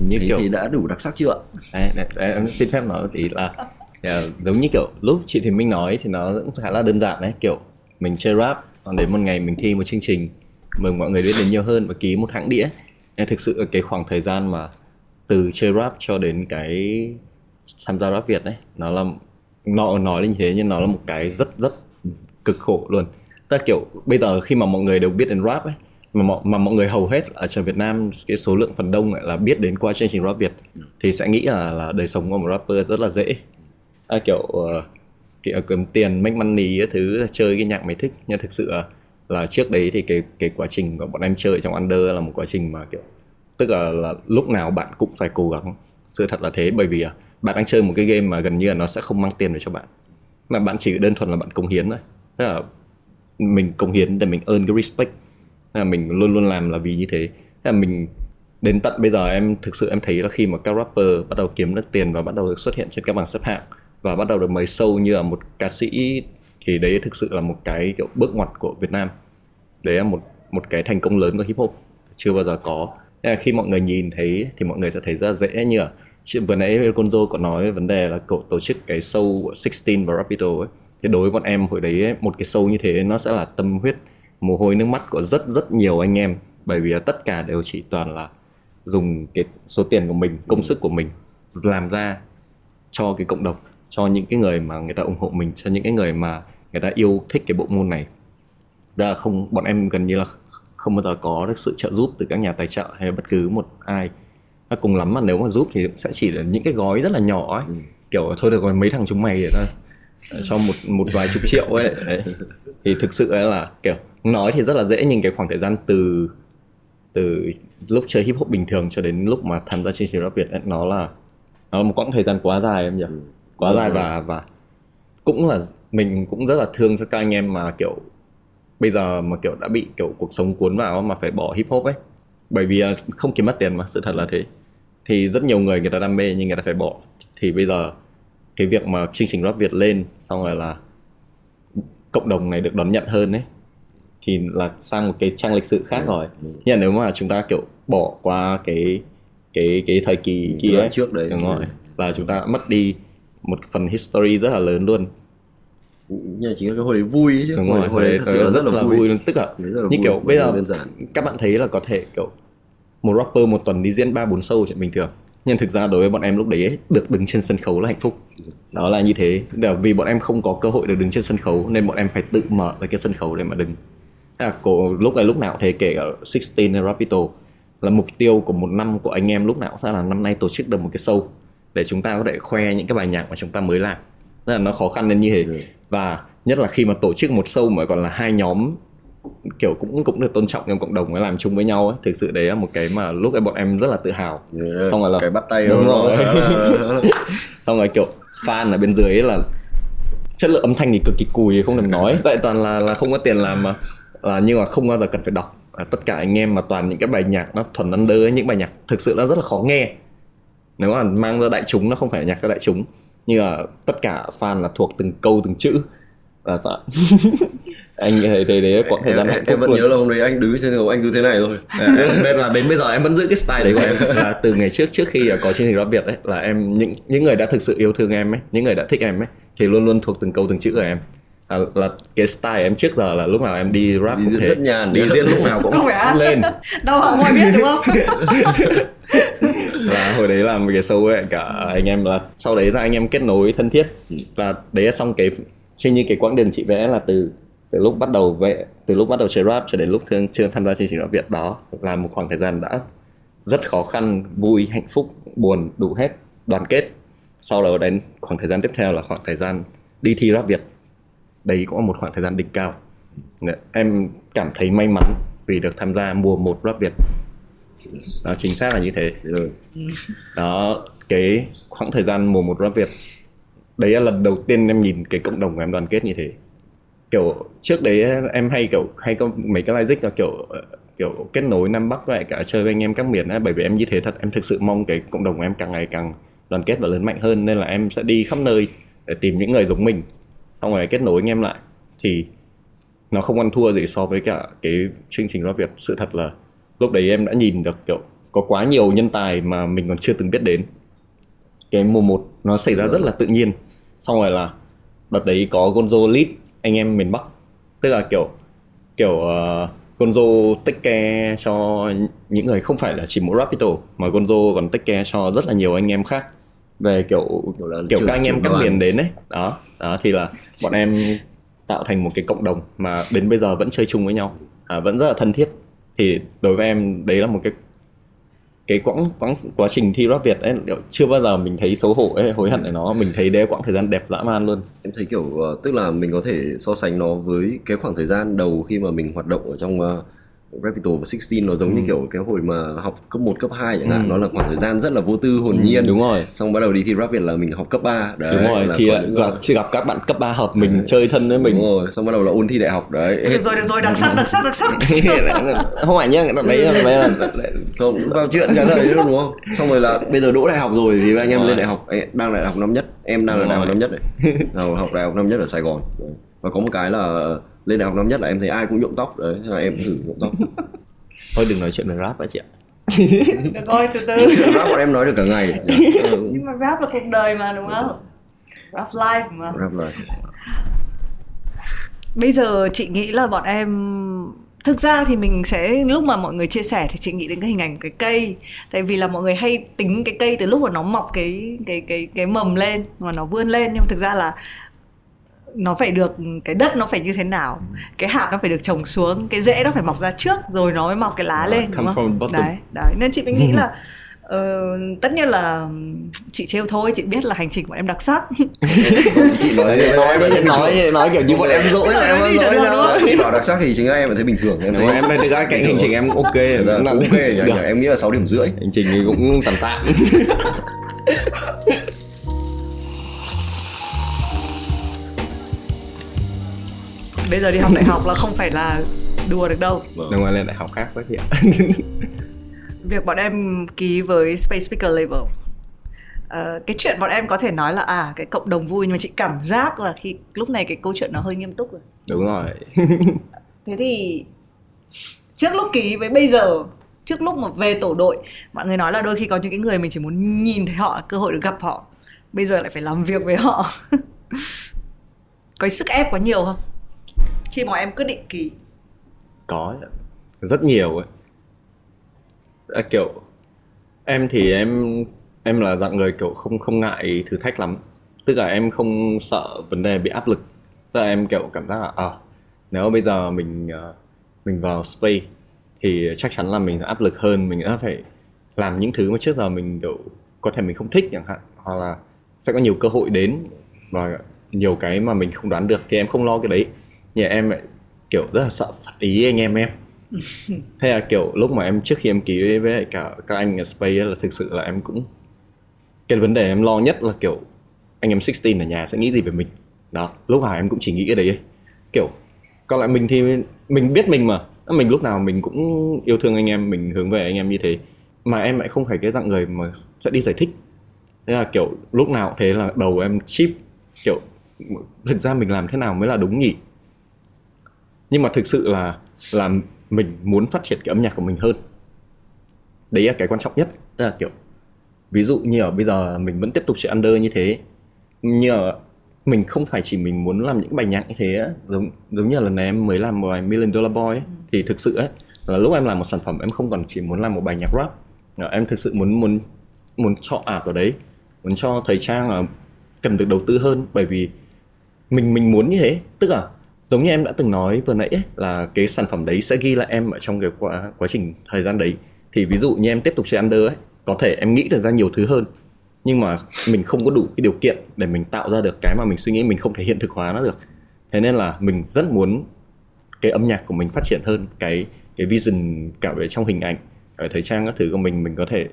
Như thế kiểu thì đã đủ đặc sắc chưa ạ? Đấy, đấy, đấy, em xin phép nói tí là ờ, giống như kiểu lúc chị Thùy Minh nói thì nó cũng khá là đơn giản đấy. Kiểu mình chơi rap còn đến một ngày mình thi một chương trình mừng mọi người biết đến nhiều hơn và ký một hãng đĩa. Nên thực sự cái khoảng thời gian mà từ chơi rap cho đến cái tham gia rap Việt đấy nó là nó nói như thế nhưng nó là một cái rất rất cực khổ luôn. Tức kiểu bây giờ khi mà mọi người đều biết đến rap ấy mà mọi, mà mọi người hầu hết ở trong Việt Nam cái số lượng phần đông là biết đến qua chương trình rap Việt thì sẽ nghĩ là là đời sống của một rapper rất là dễ. À, kiểu uh, kiểu kiếm tiền make money cái thứ chơi cái nhạc mày thích. Nhưng thực sự là, là trước đấy thì cái cái quá trình của bọn em chơi trong under là một quá trình mà kiểu tức là, là lúc nào bạn cũng phải cố gắng. Sự thật là thế bởi vì à, bạn đang chơi một cái game mà gần như là nó sẽ không mang tiền về cho bạn. Mà bạn chỉ đơn thuần là bạn cống hiến thôi. Tức là mình cống hiến để mình earn cái respect. Là mình luôn luôn làm là vì như thế. Thế là mình đến tận bây giờ em, thực sự em thấy là khi mà các rapper bắt đầu kiếm được tiền và bắt đầu được xuất hiện trên các bảng xếp hạng và bắt đầu được mời sâu như là một ca sĩ, thì đấy thực sự là một cái, kiểu, bước ngoặt của Việt Nam. Đấy là một một cái thành công lớn của hip hop chưa bao giờ có. Là khi mọi người nhìn thấy thì mọi người sẽ thấy rất là dễ như là chị- vừa nãy Conzo có nói về vấn đề là cậu tổ chức cái show của 16 và Rapido ấy. Thì đối với bọn em hồi đấy ấy, một cái show như thế nó sẽ là tâm huyết mồ hôi nước mắt của rất rất nhiều anh em. Bởi vì là tất cả đều chỉ toàn là dùng cái số tiền của mình công sức của mình làm ra cho cái cộng đồng cho những cái người mà người ta ủng hộ mình cho những cái người mà người ta yêu thích cái bộ môn này. Ra không bọn em gần như là không bao giờ có được sự trợ giúp từ các nhà tài trợ hay bất cứ một ai. Và cùng lắm mà nếu mà giúp thì sẽ chỉ là những cái gói rất là nhỏ ấy. Kiểu thôi được rồi mấy thằng chúng mày để ta cho một một vài chục triệu ấy. Đấy. thì thực sự ấy là kiểu nói thì rất là dễ nhưng cái khoảng thời gian từ từ lúc chơi hip hop bình thường cho đến lúc mà tham gia chương trình rap Việt ấy, nó là nó là một quãng thời gian quá dài em nhỉ? Quá dài và và cũng là mình cũng rất là thương cho các anh em mà kiểu bây giờ mà kiểu đã bị kiểu cuộc sống cuốn vào mà phải bỏ hip hop ấy bởi vì là không kiếm mất tiền mà sự thật là thế. Thì rất nhiều người người ta đam mê nhưng người ta phải bỏ. Thì bây giờ cái việc mà chương trình rap Việt lên xong rồi là cộng đồng này được đón nhận hơn ấy thì là sang một cái trang lịch sử khác rồi. Nhưng mà nếu mà chúng ta kiểu bỏ qua cái cái cái thời kỳ kia ấy, trước đấy. đúng rồi là chúng ta mất đi một phần history rất là lớn luôn nhưng chính là cái hồi đấy vui ấy chứ. Đúng hồi, rồi hồi đấy thật sự là rất là vui. luôn. Tức là rất là như vui, kiểu bây giờ đơn giản. các bạn thấy là có thể kiểu một rapper một tuần đi diễn ba bốn show chuyện bình thường. Nhưng thực ra đối với bọn em lúc đấy ấy, được đứng trên sân khấu là hạnh phúc. Đó là như thế. Là vì bọn em không có cơ hội được đứng trên sân khấu nên bọn em phải tự mở ra cái sân khấu để mà đứng. Thế là cổ, lúc này lúc nào thế kể cả 16 hay Rapido là mục tiêu của một năm của anh em lúc nào cũng sẽ là năm nay tổ chức được một cái show để chúng ta có thể khoe những cái bài nhạc mà chúng ta mới làm Tức là nó khó khăn đến như thế Ừ. và nhất là khi mà tổ chức một show mà còn là hai nhóm kiểu cũng cũng được tôn trọng trong cộng đồng mới làm chung với nhau ấy thực sự đấy là một cái mà lúc ấy bọn em rất là tự hào Yeah. Xong rồi là- cái bắt tay Đúng đó. rồi. xong rồi kiểu fan ở bên dưới ấy là chất lượng âm thanh thì cực kỳ cùi không thèm nói tại toàn là là không có tiền làm mà là nhưng mà không bao giờ cần phải đọc à, tất cả anh em mà toàn những cái bài nhạc nó thuần under ấy, những bài nhạc thực sự nó rất là khó nghe nếu mà mang ra đại chúng nó không phải nhạc cho đại chúng nhưng mà tất cả fan là thuộc từng câu từng chữ. Là sợ. Anh thấy thế đấy quãng thời gian em, em vẫn luôn. nhớ là hôm đấy anh đứng trên đầu anh cứ thế này thôi. À, nên là đến bây giờ em vẫn giữ cái style đấy của em. Là từ ngày trước trước khi có chương trình rap Việt ấy là em những những người đã thực sự yêu thương em ấy những người đã thích em ấy thì luôn luôn thuộc từng câu từng chữ của em. À, là cái style em trước giờ là lúc nào em đi rap Đi cũng thế. rất nhàn. đi diễn lúc nào cũng Không phải á? lên. Đâu họ mọi biết đúng không và hồi đấy làm một cái show ấy, cả anh em là sau đấy ra anh em kết nối thân thiết. Và đấy là xong cái trên như cái quãng đường chị vẽ là từ từ lúc bắt đầu vẽ từ lúc bắt đầu chơi rap cho đến lúc thương chưa tham gia chương trình rap Việt đó, là một khoảng thời gian đã rất khó khăn, vui, hạnh phúc, buồn, đủ hết, đoàn kết. Sau đó đến khoảng thời gian tiếp theo là khoảng thời gian đi thi rap Việt. Đấy cũng là một khoảng thời gian đỉnh cao. Em cảm thấy may mắn vì được tham gia mùa một rap Việt đó, chính xác là như thế. Rồi. Đó, cái khoảng thời gian mùa một rap Việt, đấy là lần đầu tiên em nhìn cái cộng đồng của em đoàn kết như thế. Kiểu, trước đấy em hay kiểu, hay có mấy cái logic là kiểu ờ, kiểu kết nối Nam Bắc lại cả chơi với anh em các miền ấy bởi vì em như thế thật, em thực sự mong cái cộng đồng của em càng ngày càng đoàn kết và lớn mạnh hơn. Nên là em sẽ đi khắp nơi để tìm những người giống mình. Xong rồi kết nối anh em lại. Thì nó không ăn thua gì so với cả cái chương trình rap Việt. Sự thật là lúc đấy em đã nhìn được kiểu có quá nhiều nhân tài mà mình còn chưa từng biết đến. Cái mùa một nó xảy ra rất là tự nhiên. Xong rồi là đợt đấy có Gonzo lead anh em miền Bắc. Tức là kiểu kiểu uh, Gonzo take care cho những người không phải là chỉ mỗi Rapito mà Gonzo còn take care cho rất là nhiều anh em khác. Về kiểu Kiểu là kiểu các anh em các miền đến ấy. Đó đó thì là bọn em tạo thành một cái cộng đồng mà đến bây giờ vẫn chơi chung với nhau. À, vẫn rất là thân thiết thì đối với em đấy là một cái cái quãng quãng quá trình thi rap Việt ấy chưa bao giờ mình thấy xấu hổ ấy hối hận để nó. Mình thấy đấy quãng thời gian đẹp dã man luôn. Em thấy kiểu ờ, tức là mình có thể so sánh nó với cái khoảng thời gian đầu khi mà mình hoạt động ở trong uh, Rapito và 16 nó giống như kiểu cái hồi mà học cấp 1, cấp 2 chẳng hạn. Ừ. nó là khoảng thời gian rất là vô tư hồn nhiên. đúng rồi. Xong bắt đầu đi thi rap Việt là mình học cấp 3 đấy đúng rồi là thì là, là chỉ gặp các bạn cấp 3 hợp mình chơi thân với mình. Đúng rồi xong bắt đầu là ôn thi đại học đấy. Được rồi được rồi đặc sắc đặc sắc đặc sắc. Không phải nhá đoạn đấy là đấy là không vào chuyện cái này luôn đúng không? Xong rồi là bây giờ đỗ đại học rồi thì anh em lên đại học đang đại học năm nhất em đang là đại học năm nhất này học đại học năm nhất ở Sài Gòn. Đấy. và có một cái là lên đại học năm nhất là em thấy ai cũng nhuộm tóc đấy thế là em cũng thử nhuộm tóc. Thôi đừng nói chuyện về rap đã chị ạ. Được rồi từ từ. Rap bọn em nói được cả ngày. Nhưng mà rap là cuộc đời mà đúng không? Rap life mà. Rap là bây giờ chị nghĩ là bọn em thực ra thì mình sẽ lúc mà mọi người chia sẻ thì chị nghĩ đến cái hình ảnh cái cây. Tại vì là mọi người hay tính cái cây từ lúc mà nó mọc cái cái cái cái mầm lên mà nó vươn lên. Nhưng mà thực ra là nó phải được cái đất nó phải như thế nào cái hạt nó phải được trồng xuống cái rễ nó phải mọc ra trước rồi nó mới mọc cái lá lên đúng không? đấy đấy. Nên chị mới nghĩ là ờ, tất nhiên là chị trêu thôi chị biết là hành trình của em đặc sắc. Chị nói nói nói nói, nói kiểu như bọn em dỗi là em Nói gì dỗi được. chị bảo đặc sắc thì chính là em thấy bình thường em thấy em thực ra cạnh hành trình em ok là- ok em nghĩ là 6 điểm rưỡi. Hành trình thì cũng tạm tạm bây giờ đi học đại học là không phải là đùa được đâu. Đúng rồi, lên đại học khác với chị ạ. Việc bọn em ký với Space Speaker Label. Ờ, cái chuyện bọn em có thể nói là à cái cộng đồng vui nhưng mà chị cảm giác là khi lúc này cái câu chuyện nó hơi nghiêm túc rồi. Đúng rồi. Thế thì trước lúc ký với bây giờ trước lúc mà về tổ đội mọi người nói là đôi khi có những cái người mình chỉ muốn nhìn thấy họ cơ hội được gặp họ bây giờ lại phải làm việc với họ. Có sức ép quá nhiều không khi mà em quyết định ký Có. Rất nhiều ấy. À, Kiểu Em thì em Em là dạng người kiểu không không ngại thử thách lắm. Tức là em không sợ vấn đề bị áp lực. Tức là em kiểu cảm giác là à, Nếu bây giờ mình ờ, Mình vào space Thì chắc chắn là mình sẽ áp lực hơn Mình đã phải làm những thứ mà trước giờ mình kiểu có thể mình không thích chẳng hạn hoặc là sẽ có nhiều cơ hội đến và nhiều cái mà mình không đoán được thì em không lo cái đấy nhưng em lại kiểu rất là sợ phật ý anh em em. Thế là kiểu lúc mà em trước khi em ký với cả các anh ở Space là thực sự là em cũng cái vấn đề em lo nhất là kiểu anh em 16 ở nhà sẽ nghĩ gì về mình. Đó lúc nào em cũng chỉ nghĩ cái đấy ấy. kiểu còn lại mình thì mình biết mình mà. Mình lúc nào mình cũng yêu thương anh em mình hướng về anh em như thế. Mà em lại không phải cái dạng người mà sẽ đi giải thích. Thế là kiểu lúc nào thế là đầu em chip. Kiểu thực ra mình làm thế nào mới là đúng nhỉ nhưng mà thực sự là là mình muốn phát triển cái âm nhạc của mình hơn. Đấy là cái quan trọng nhất. Tức là kiểu ví dụ như ở bây giờ mình vẫn tiếp tục chạy under như thế nhưng mà mình không phải chỉ mình muốn làm những bài nhạc như thế giống giống như lần này em mới làm một bài Million Dollar Boy ấy, thì thực sự ấy là lúc em làm một sản phẩm em không còn chỉ muốn làm một bài nhạc rap. Em thực sự muốn muốn muốn cho art vào đấy muốn cho thời trang là cần được đầu tư hơn. Bởi vì mình mình muốn như thế. Tức là giống như em đã từng nói vừa nãy ấy, là cái sản phẩm đấy sẽ ghi lại em ở trong cái quá quá trình thời gian đấy. Thì ví dụ như em tiếp tục chơi under ấy có thể em nghĩ được ra nhiều thứ hơn. Nhưng mà mình không có đủ cái điều kiện để mình tạo ra được cái mà mình suy nghĩ mình không thể hiện thực hóa nó được. Thế nên là mình rất muốn cái âm nhạc của mình phát triển hơn cái cái vision cả về trong hình ảnh ở thời trang các thứ của mình mình có thể,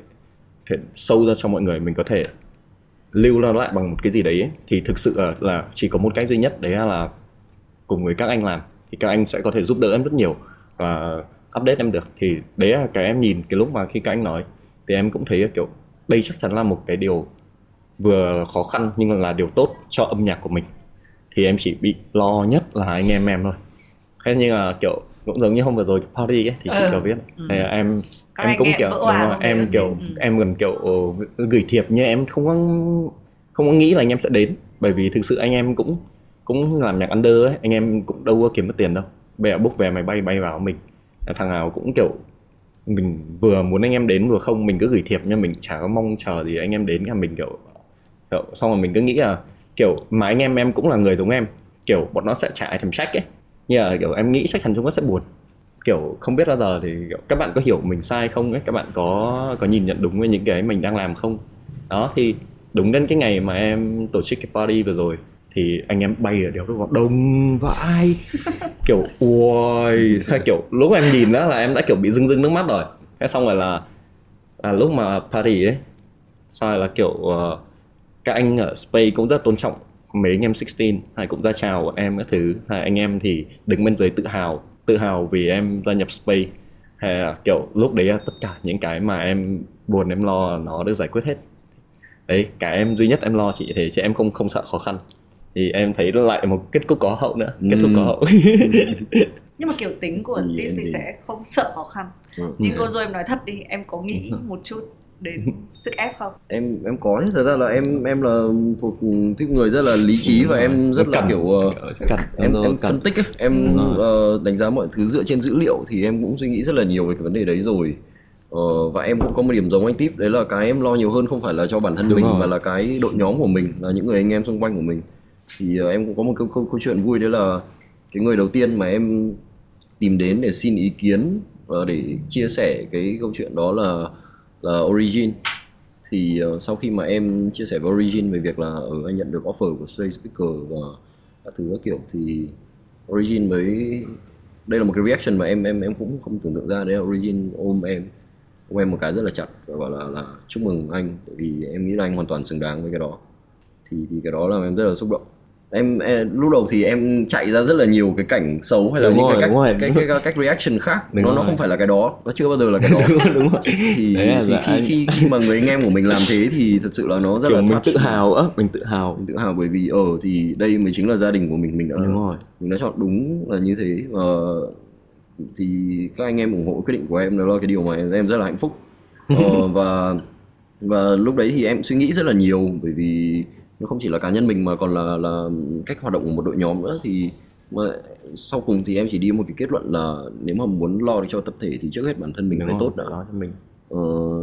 thể sâu ra cho mọi người mình có thể lưu nó lại bằng một cái gì đấy ấy. thì thực sự là, là chỉ có một cách duy nhất đấy là cùng với các anh làm thì các anh sẽ có thể giúp đỡ em rất nhiều và update em được thì đấy là cái em nhìn cái lúc mà khi các anh nói thì em cũng thấy kiểu đây chắc chắn là một cái điều vừa khó khăn nhưng là điều tốt cho âm nhạc của mình thì em chỉ bị lo nhất là anh em em thôi thế nhưng mà kiểu cũng giống như hôm vừa rồi party ấy thì chị ừ. có biết ừ. em Các em cũng kiểu đúng rồi, em kiểu ừ. em gần kiểu gửi thiệp nhưng em không có không có nghĩ là anh em sẽ đến bởi vì thực sự anh em cũng cũng làm nhạc under ấy anh em cũng đâu có kiếm được tiền đâu. Bây giờ book về máy bay bay vào mình. Thằng nào cũng kiểu mình vừa muốn anh em đến vừa không mình cứ gửi thiệp nhưng mình chả có mong chờ gì anh em đến là mình kiểu, kiểu xong rồi mình cứ nghĩ là kiểu mà anh em em cũng là người giống em. Kiểu bọn nó sẽ trả thầm sách ấy. Như là kiểu em nghĩ chắc chắn chúng nó sẽ buồn. Kiểu không biết bao giờ thì kiểu, các bạn có hiểu mình sai không ấy? Các bạn có có nhìn nhận đúng với những cái mình đang làm không? Đó thì đúng đến cái ngày mà em tổ chức cái party vừa rồi thì anh em bay ở đèo nước vào đông vãi. Kiểu ui sao kiểu lúc em nhìn đó là em đã kiểu bị rưng rưng nước mắt rồi. Thế xong rồi là à, lúc mà party ấy sau là kiểu uh, các anh ở Space cũng rất tôn trọng mấy anh em 16 hai cũng ra chào em các thứ. Hai anh em thì đứng bên dưới tự hào tự hào vì em gia nhập Space hay là kiểu lúc đấy tất cả những cái mà em buồn em lo nó được giải quyết hết. Đấy cả em duy nhất em lo chỉ thế chứ em không không sợ khó khăn thì em thấy lại một kết cục có hậu nữa kết thúc có hậu. Nhưng mà kiểu tính của Tít thì sẽ không sợ khó khăn. Ừ. nhưng cô rồi em nói thật đi em có nghĩ một chút đến sức ép không? Em em có thật ra là em em là thuộc tiếp người rất là lý trí và em rất là kiểu uh, em em phân tích ấy. em uh, đánh giá mọi thứ dựa trên dữ liệu thì em cũng suy nghĩ rất là nhiều về cái vấn đề đấy rồi. Ờ, và em cũng có một điểm giống anh Tip đấy là cái em lo nhiều hơn không phải là cho bản thân Đúng mình rồi. mà là cái đội nhóm của mình là những người anh em xung quanh của mình thì ờ, em cũng có một câu, câu câu chuyện vui đấy là cái người đầu tiên mà em tìm đến để xin ý kiến và để chia sẻ cái câu chuyện đó là là Origin. Thì uh, sau khi mà em chia sẻ với Origin về việc là ở anh nhận được offer của Space Speaker và các thứ các kiểu thì Origin mới đây là một cái reaction mà em em em cũng không tưởng tượng ra đấy là Origin ôm em ôm em một cái rất là chặt và bảo là là chúc mừng anh bởi vì em nghĩ là anh hoàn toàn xứng đáng với cái đó. Thì thì cái đó là em rất là xúc động em, em lúc đầu thì em chạy ra rất là nhiều cái cảnh xấu hay là đúng những rồi, cái cách cái, cái, cái cách reaction khác. Đúng nó rồi. nó không phải là cái đó. Nó chưa bao giờ là cái đó. Đúng rồi thì, Đấy thì khi, khi khi mà người anh em của mình làm thế thì thật sự là nó rất Kiểu là mình tự hào á mình tự hào. Mình tự hào bởi vì ở ờ, thì đây mới chính là gia đình của mình. Mình đã đúng rồi. mình đã chọn đúng là như thế. Và thì các anh em ủng hộ quyết định của em đó là cái điều mà em rất là hạnh phúc. Ờ, và và lúc đấy thì em suy nghĩ rất là nhiều bởi vì nó không chỉ là cá nhân mình mà còn là là cách hoạt động của một đội nhóm nữa thì mà sau cùng thì em chỉ đi một cái kết luận là nếu mà muốn lo được cho tập thể thì trước hết bản thân mình Đúng phải tốt đã cho mình ờ,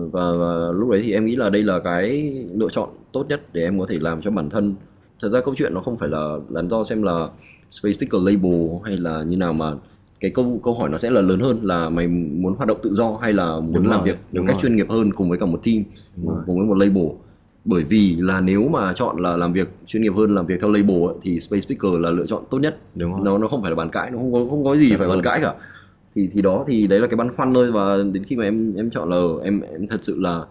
và, và lúc đấy thì em nghĩ là đây là cái lựa chọn tốt nhất để em có thể làm cho bản thân thật ra câu chuyện nó không phải là là do xem là space picker label hay là như nào mà cái câu câu hỏi nó sẽ là lớn hơn là mày muốn hoạt động tự do hay là muốn Đúng làm rồi, việc một cách rồi. chuyên nghiệp hơn cùng với cả một team Đúng rồi. cùng với một label bởi vì là nếu mà chọn là làm việc chuyên nghiệp hơn làm việc theo label ấy, thì Space Speaker là lựa chọn tốt nhất. Đúng rồi. Nó nó không phải là bàn cãi nó không có không có gì Chuẩn phải bàn cãi cả. Thì thì đó thì đấy là cái băn khoăn thôi. Và đến khi mà em em chọn là em em thật sự là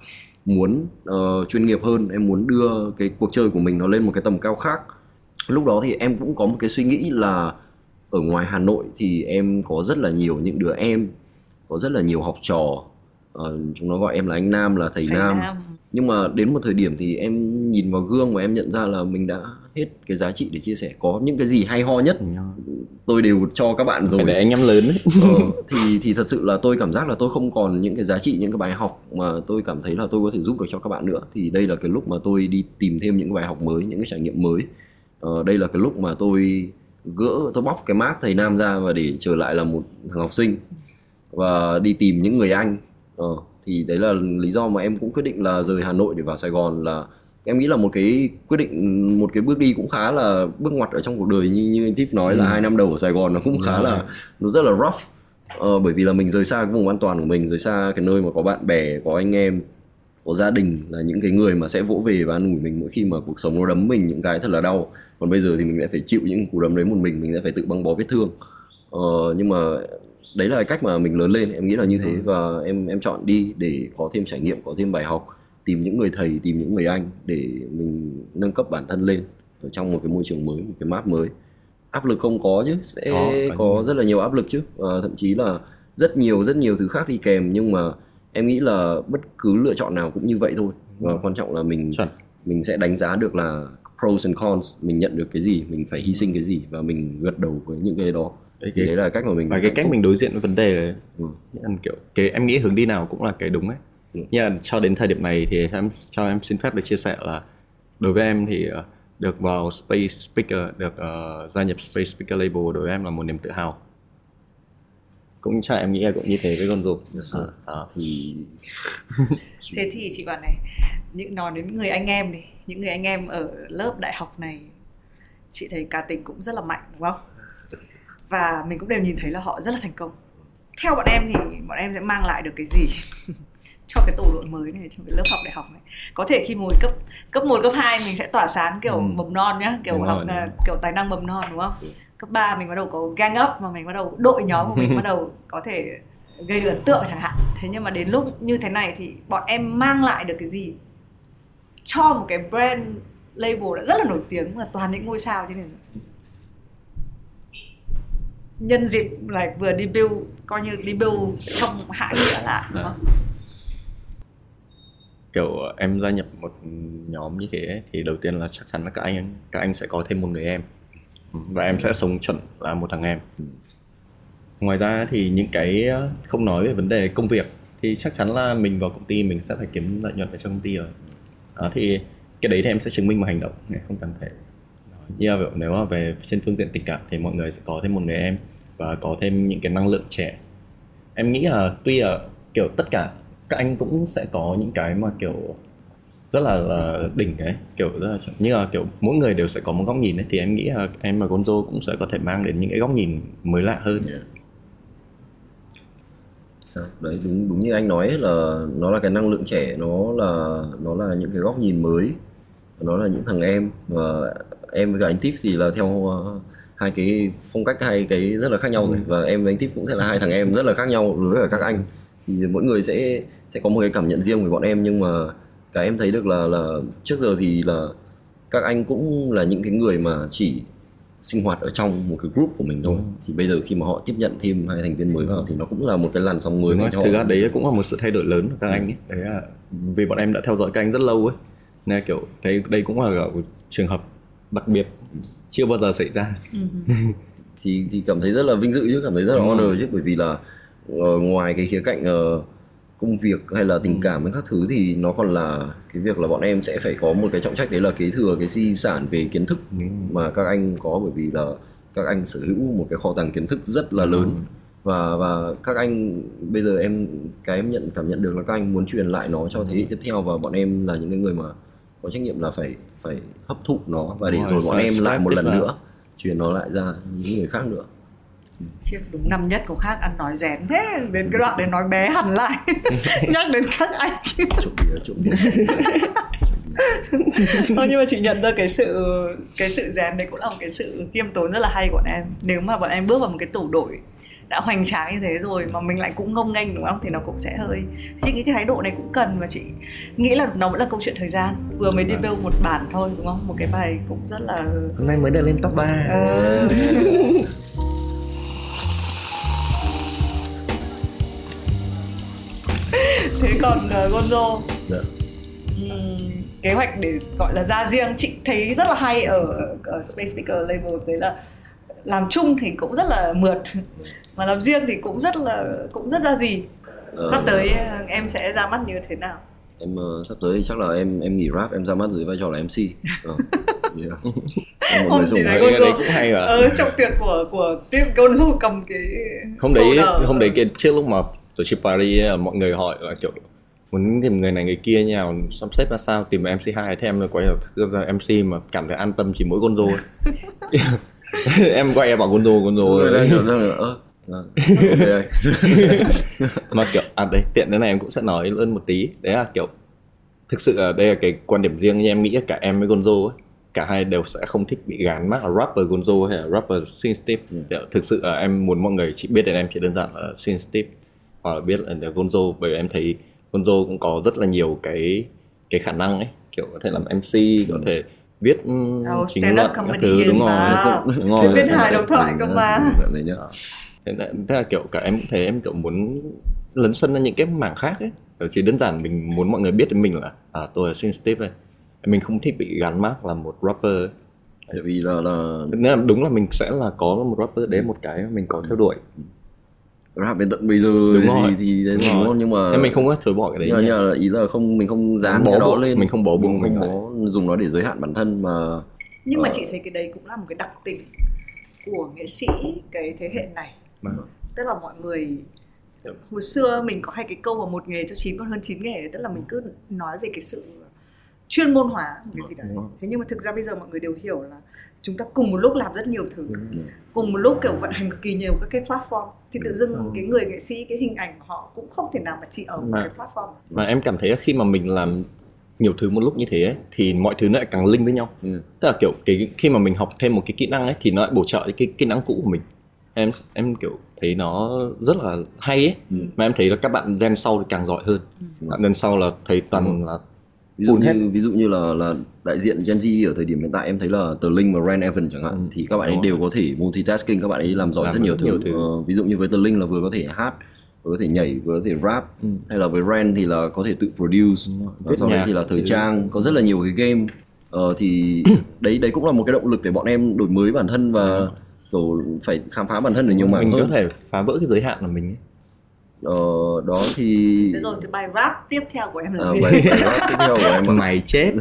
muốn ờ, chuyên nghiệp hơn em muốn đưa cái cuộc chơi của mình nó lên một cái tầm cao khác. Lúc đó thì em cũng có một cái suy nghĩ là ở ngoài Hà Nội thì em có rất là nhiều những đứa em có rất là nhiều học trò Ờ, chúng nó gọi em là anh Nam là thầy, Thầy Nam. Nam. nhưng mà đến một thời điểm thì em nhìn vào gương và em nhận ra là mình đã hết cái giá trị để chia sẻ. Có những cái gì hay ho nhất tôi đều cho các bạn rồi. phải để anh em lớn ấy ờ, thì thì thật sự là tôi cảm giác là tôi không còn những cái giá trị những cái bài học mà tôi cảm thấy là tôi có thể giúp được cho các bạn nữa. Thì đây là cái lúc mà tôi đi tìm thêm những cái bài học mới những cái trải nghiệm mới. Ờ, đây là cái lúc mà tôi gỡ tôi bóc cái mác thầy nam ra và để trở lại là một thằng học sinh và đi tìm những người anh ờ, thì đấy là lý do mà em cũng quyết định là rời Hà Nội để vào Sài Gòn là em nghĩ là một cái quyết định một cái bước đi cũng khá là bước ngoặt ở trong cuộc đời. Như như anh Tip nói là Ừ. hai năm đầu ở Sài Gòn nó cũng khá là nó rất là rough. Ờ, bởi vì là mình rời xa cái vùng an toàn của mình rời xa cái nơi mà có bạn bè có anh em có gia đình là những cái người mà sẽ vỗ về và an ủi mình mỗi khi mà cuộc sống nó đấm mình những cái thật là đau. Còn bây giờ thì mình lại phải chịu những cú đấm đấy một mình mình sẽ phải tự băng bó vết thương. Ờ, nhưng mà đấy là cách mà mình lớn lên em nghĩ là như thế. Và em em chọn đi để có thêm trải nghiệm có thêm bài học tìm những người thầy tìm những người anh để mình nâng cấp bản thân lên ở trong một cái môi trường mới một cái map mới. Áp lực không có chứ sẽ Có, có, rất là nhiều áp lực chứ. Và thậm chí là rất nhiều rất nhiều thứ khác đi kèm nhưng mà em nghĩ là bất cứ lựa chọn nào cũng như vậy thôi. Và quan trọng là mình Chuẩn. mình sẽ đánh giá được là pros and cons mình nhận được cái gì mình phải hy sinh cái gì và mình gật đầu với những cái đó Đấy, thì cái- đấy là cách mà mình và cái cách mình đối diện với vấn đề ấy, Ừ. kiểu cái em nghĩ hướng đi nào cũng là cái đúng ấy. Ừ. nhưng mà cho đến thời điểm này thì em cho em xin phép được chia sẻ là đối với em thì ờ, được vào Space Speaker được ờ, gia nhập Space Speaker label đối với em là một niềm tự hào. Cũng chắc em nghĩ là cũng như thế với con dục Yes. Ờ, thì thế thì chị bảo này những nói đến người anh em đi những người anh em ở lớp đại học này chị thấy cá tính cũng rất là mạnh đúng không và mình cũng đều nhìn thấy là họ rất là thành công. Theo bọn em thì bọn em sẽ mang lại được cái gì cho cái tổ đội mới này trong cái lớp học đại học này? Có thể khi ngồi cấp cấp 1, cấp 2 mình sẽ tỏa sáng kiểu Ừ. mầm non nhá kiểu Đúng học rồi, là đúng kiểu tài năng mầm non đúng không? Ừ. cấp 3 mình bắt đầu có gang up mà mình bắt đầu đội nhóm của mình bắt đầu có thể gây được ấn tượng chẳng hạn. Thế nhưng mà đến lúc như thế này thì bọn em mang lại được cái gì cho một cái brand label đã rất là nổi tiếng và toàn những ngôi sao thế này nhân dịp lại vừa đi build coi như đi build trong hạ nghĩa lại đúng không? Vâng. kiểu em gia nhập một nhóm như thế ấy, thì đầu tiên là chắc chắn là các anh các anh sẽ có thêm một người em. Và em sẽ sống chuẩn là một thằng em. Ngoài ra thì những cái ờ, không nói về vấn đề công việc thì chắc chắn là mình vào công ty mình sẽ phải kiếm lợi nhuận ở trong công ty rồi. Đó thì cái đấy thì em sẽ chứng minh bằng hành động không cần phải nói. như là nếu mà về trên phương diện tình cảm thì mọi người sẽ có thêm một người em và có thêm những cái năng lượng trẻ em nghĩ là tuy là kiểu tất cả các anh cũng sẽ có những cái mà kiểu rất là, là đỉnh ấy kiểu rất là như là kiểu mỗi người đều sẽ có một góc nhìn ấy thì em nghĩ là em và Gonzo cũng sẽ có thể mang đến những cái góc nhìn mới lạ hơn Yeah. sao đấy đúng đúng như anh nói ấy là nó là cái năng lượng trẻ nó là nó là những cái góc nhìn mới nó là những thằng em và em với cả anh Tip thì là theo uh, hai cái phong cách hai cái rất là khác nhau rồi. Và em với anh Tip cũng sẽ là hai thằng em rất là khác nhau đối với các anh. Thì mỗi người sẽ sẽ có một cái cảm nhận riêng với bọn em. Nhưng mà cái em thấy được là là trước giờ thì là các anh cũng là những cái người mà chỉ sinh hoạt ở trong một cái group của mình thôi. Thì bây giờ khi mà họ tiếp nhận thêm hai thành viên mới vào thì nó cũng là một cái làn sóng mới cho thực họ ra đấy cũng là một sự thay đổi lớn của các anh ấy. Đấy là vì bọn em đã theo dõi các anh rất lâu ấy. Nên kiểu đây đây cũng là trường hợp đặc biệt chưa bao giờ xảy ra. Thì thì cảm thấy rất là vinh dự chứ cảm thấy rất là honor chứ bởi vì là ờ, ngoài cái khía cạnh ờ, công việc hay là Ừ. tình cảm với các thứ thì nó còn là cái việc là bọn em sẽ phải có một cái trọng trách đấy là kế thừa cái di sản về kiến thức Ừ. mà các anh có bởi vì là các anh sở hữu một cái kho tàng kiến thức rất là lớn. và và các anh bây giờ em cái em nhận cảm nhận được là các anh muốn truyền lại nó cho thế hệ tiếp theo và bọn em là những cái người mà có trách nhiệm là phải phải hấp thụ nó và để rồi rồi, bọn em lại một lần vào. nữa truyền nó lại ra những người khác nữa. Khiếp đúng năm nhất có khác ăn nói rén thế. Đến cái đoạn đấy nói bé hẳn lại. Nhắc đến các anh. Trộm bia trộm bia Thôi nhưng mà chị nhận ra cái sự cái sự rén đấy cũng là một cái sự kiêm tốn rất là hay của bọn em. Nếu mà bọn em bước vào một cái tổ đội đã hoành tráng như thế rồi mà mình lại cũng ngông nghênh đúng không thì nó cũng sẽ hơi chị nghĩ cái thái độ này cũng cần và chị nghĩ là nó vẫn là câu chuyện thời gian vừa mới đi Vâng. build một bản thôi đúng không một cái bài cũng rất là hôm nay mới được lên top 3 Ờ. thế còn uh, Gonzo Dạ. kế hoạch để gọi là ra riêng chị thấy rất là hay ở, ở Space Speaker Label đấy là làm chung thì cũng rất là mượt mà làm riêng thì cũng rất là cũng rất ra gì Ờ, sắp tới ờ, em sẽ ra mắt như thế nào em ờ, sắp tới chắc là em em nghỉ rap em ra mắt dưới vai trò là MC Ờ, yeah. Em mọi người dùng hay. cái đấy cũng hay à ờ, trong tiệc của của team Gonzo cầm cái hôm đấy folder. hôm đấy kia trước lúc mà tổ chức party mọi người hỏi là kiểu muốn tìm người này người kia nhau sắp xếp ra sao tìm MC hai thế em quay ra MC mà cảm thấy an tâm chỉ mỗi Gonzo thôi. em quay em bảo Gonzo Mọi Gonzo người ấy. đang kiểu đang ơ ờ, đây. mà kiểu à đấy tiện thế này em cũng sẽ nói hơn một tí. Đấy là kiểu thực sự là đây là cái quan điểm riêng. Nhưng em nghĩ là cả em với Gonzo ấy cả hai đều sẽ không thích bị gán mác là rapper Gonzo hay là rapper Sin Steve. Kiểu thực sự là em muốn mọi người chỉ biết đến em chỉ đơn giản là Sin Steve hoặc là biết là Gonzo. Bởi vì em thấy Gonzo cũng có rất là nhiều cái cái khả năng ấy. Kiểu có thể làm MC có thể viết Oh, chính luận các thứ đúng rồi mà. đúng rồi viên hài độc thoại cơ mà. Đấy nhá. thế là, thế là kiểu cả em cũng thấy em kiểu muốn lấn sân ra những cái mảng khác ấy Kiểu chỉ đơn giản mình muốn mọi người biết đến mình là à tôi là Sin Steve này mình không thích bị gắn mác là một rapper ấy. Tại vì là là Nên là đúng là mình sẽ là có một rapper đấy một cái mình có theo đuổi rap đến tận bây giờ Đúng thì rồi. thì đấy Đúng đúng không? Nhưng mà nên mình không có chối bỏ cái đấy nhưng mà, nhưng mà ý là không mình không dán Bó cái đó lên. Mình không bó buộc mình không có dùng nó để giới hạn bản thân mà nhưng mà chị thấy cái đấy cũng là một cái đặc tính của nghệ sĩ cái thế hệ này. Vâng. tức là mọi người hồi xưa mình có hai cái câu mà một nghề cho chín còn hơn chín nghề tức là mình cứ nói về cái sự chuyên môn hóa một cái gì đấy. Thế nhưng mà thực ra bây giờ mọi người đều hiểu là chúng ta cùng một lúc làm rất nhiều thứ. Cùng một lúc kiểu vận hành cực kỳ nhiều các cái platform. Thì tự dưng Ừ. cái người nghệ sĩ cái hình ảnh của họ cũng không thể nào mà chỉ ở một Mà- cái platform. mà em cảm thấy là khi mà mình làm nhiều thứ một lúc như thế ấy, thì mọi thứ nó lại càng link với nhau. Ừ. tức là kiểu cái khi mà mình học thêm một cái kỹ năng ấy thì nó lại bổ trợ cái kỹ năng cũ của mình. Em em kiểu thấy nó rất là hay ấy. Ừ. mà em thấy là các bạn gen sau thì càng giỏi hơn. Bạn gen sau là thấy toàn là ví dụ hết. như ví dụ như là là đại diện Gen Z ở thời điểm hiện tại em thấy là Tờ Linh và Ren Evan chẳng hạn Ừ. thì các bạn ấy đều có thể multitasking các bạn ấy làm giỏi Làm rất nhiều thứ, nhiều thứ. Ờ, ví dụ như với Tờ Linh là vừa có thể hát vừa có thể nhảy vừa có thể rap Ừ. hay là với Ren thì là có thể tự produce và sau đấy thì là thời trang có rất là nhiều cái game ờ, thì đấy đấy cũng là một cái động lực để bọn em đổi mới bản thân và kiểu phải khám phá bản thân ở nhiều mảng mình có thể phá vỡ cái giới hạn của mình ấy. Ờ, đó thì thế rồi thì bài rap tiếp theo của em là ờ, gì? bài, bài rap tiếp theo của em ạ. mày chết.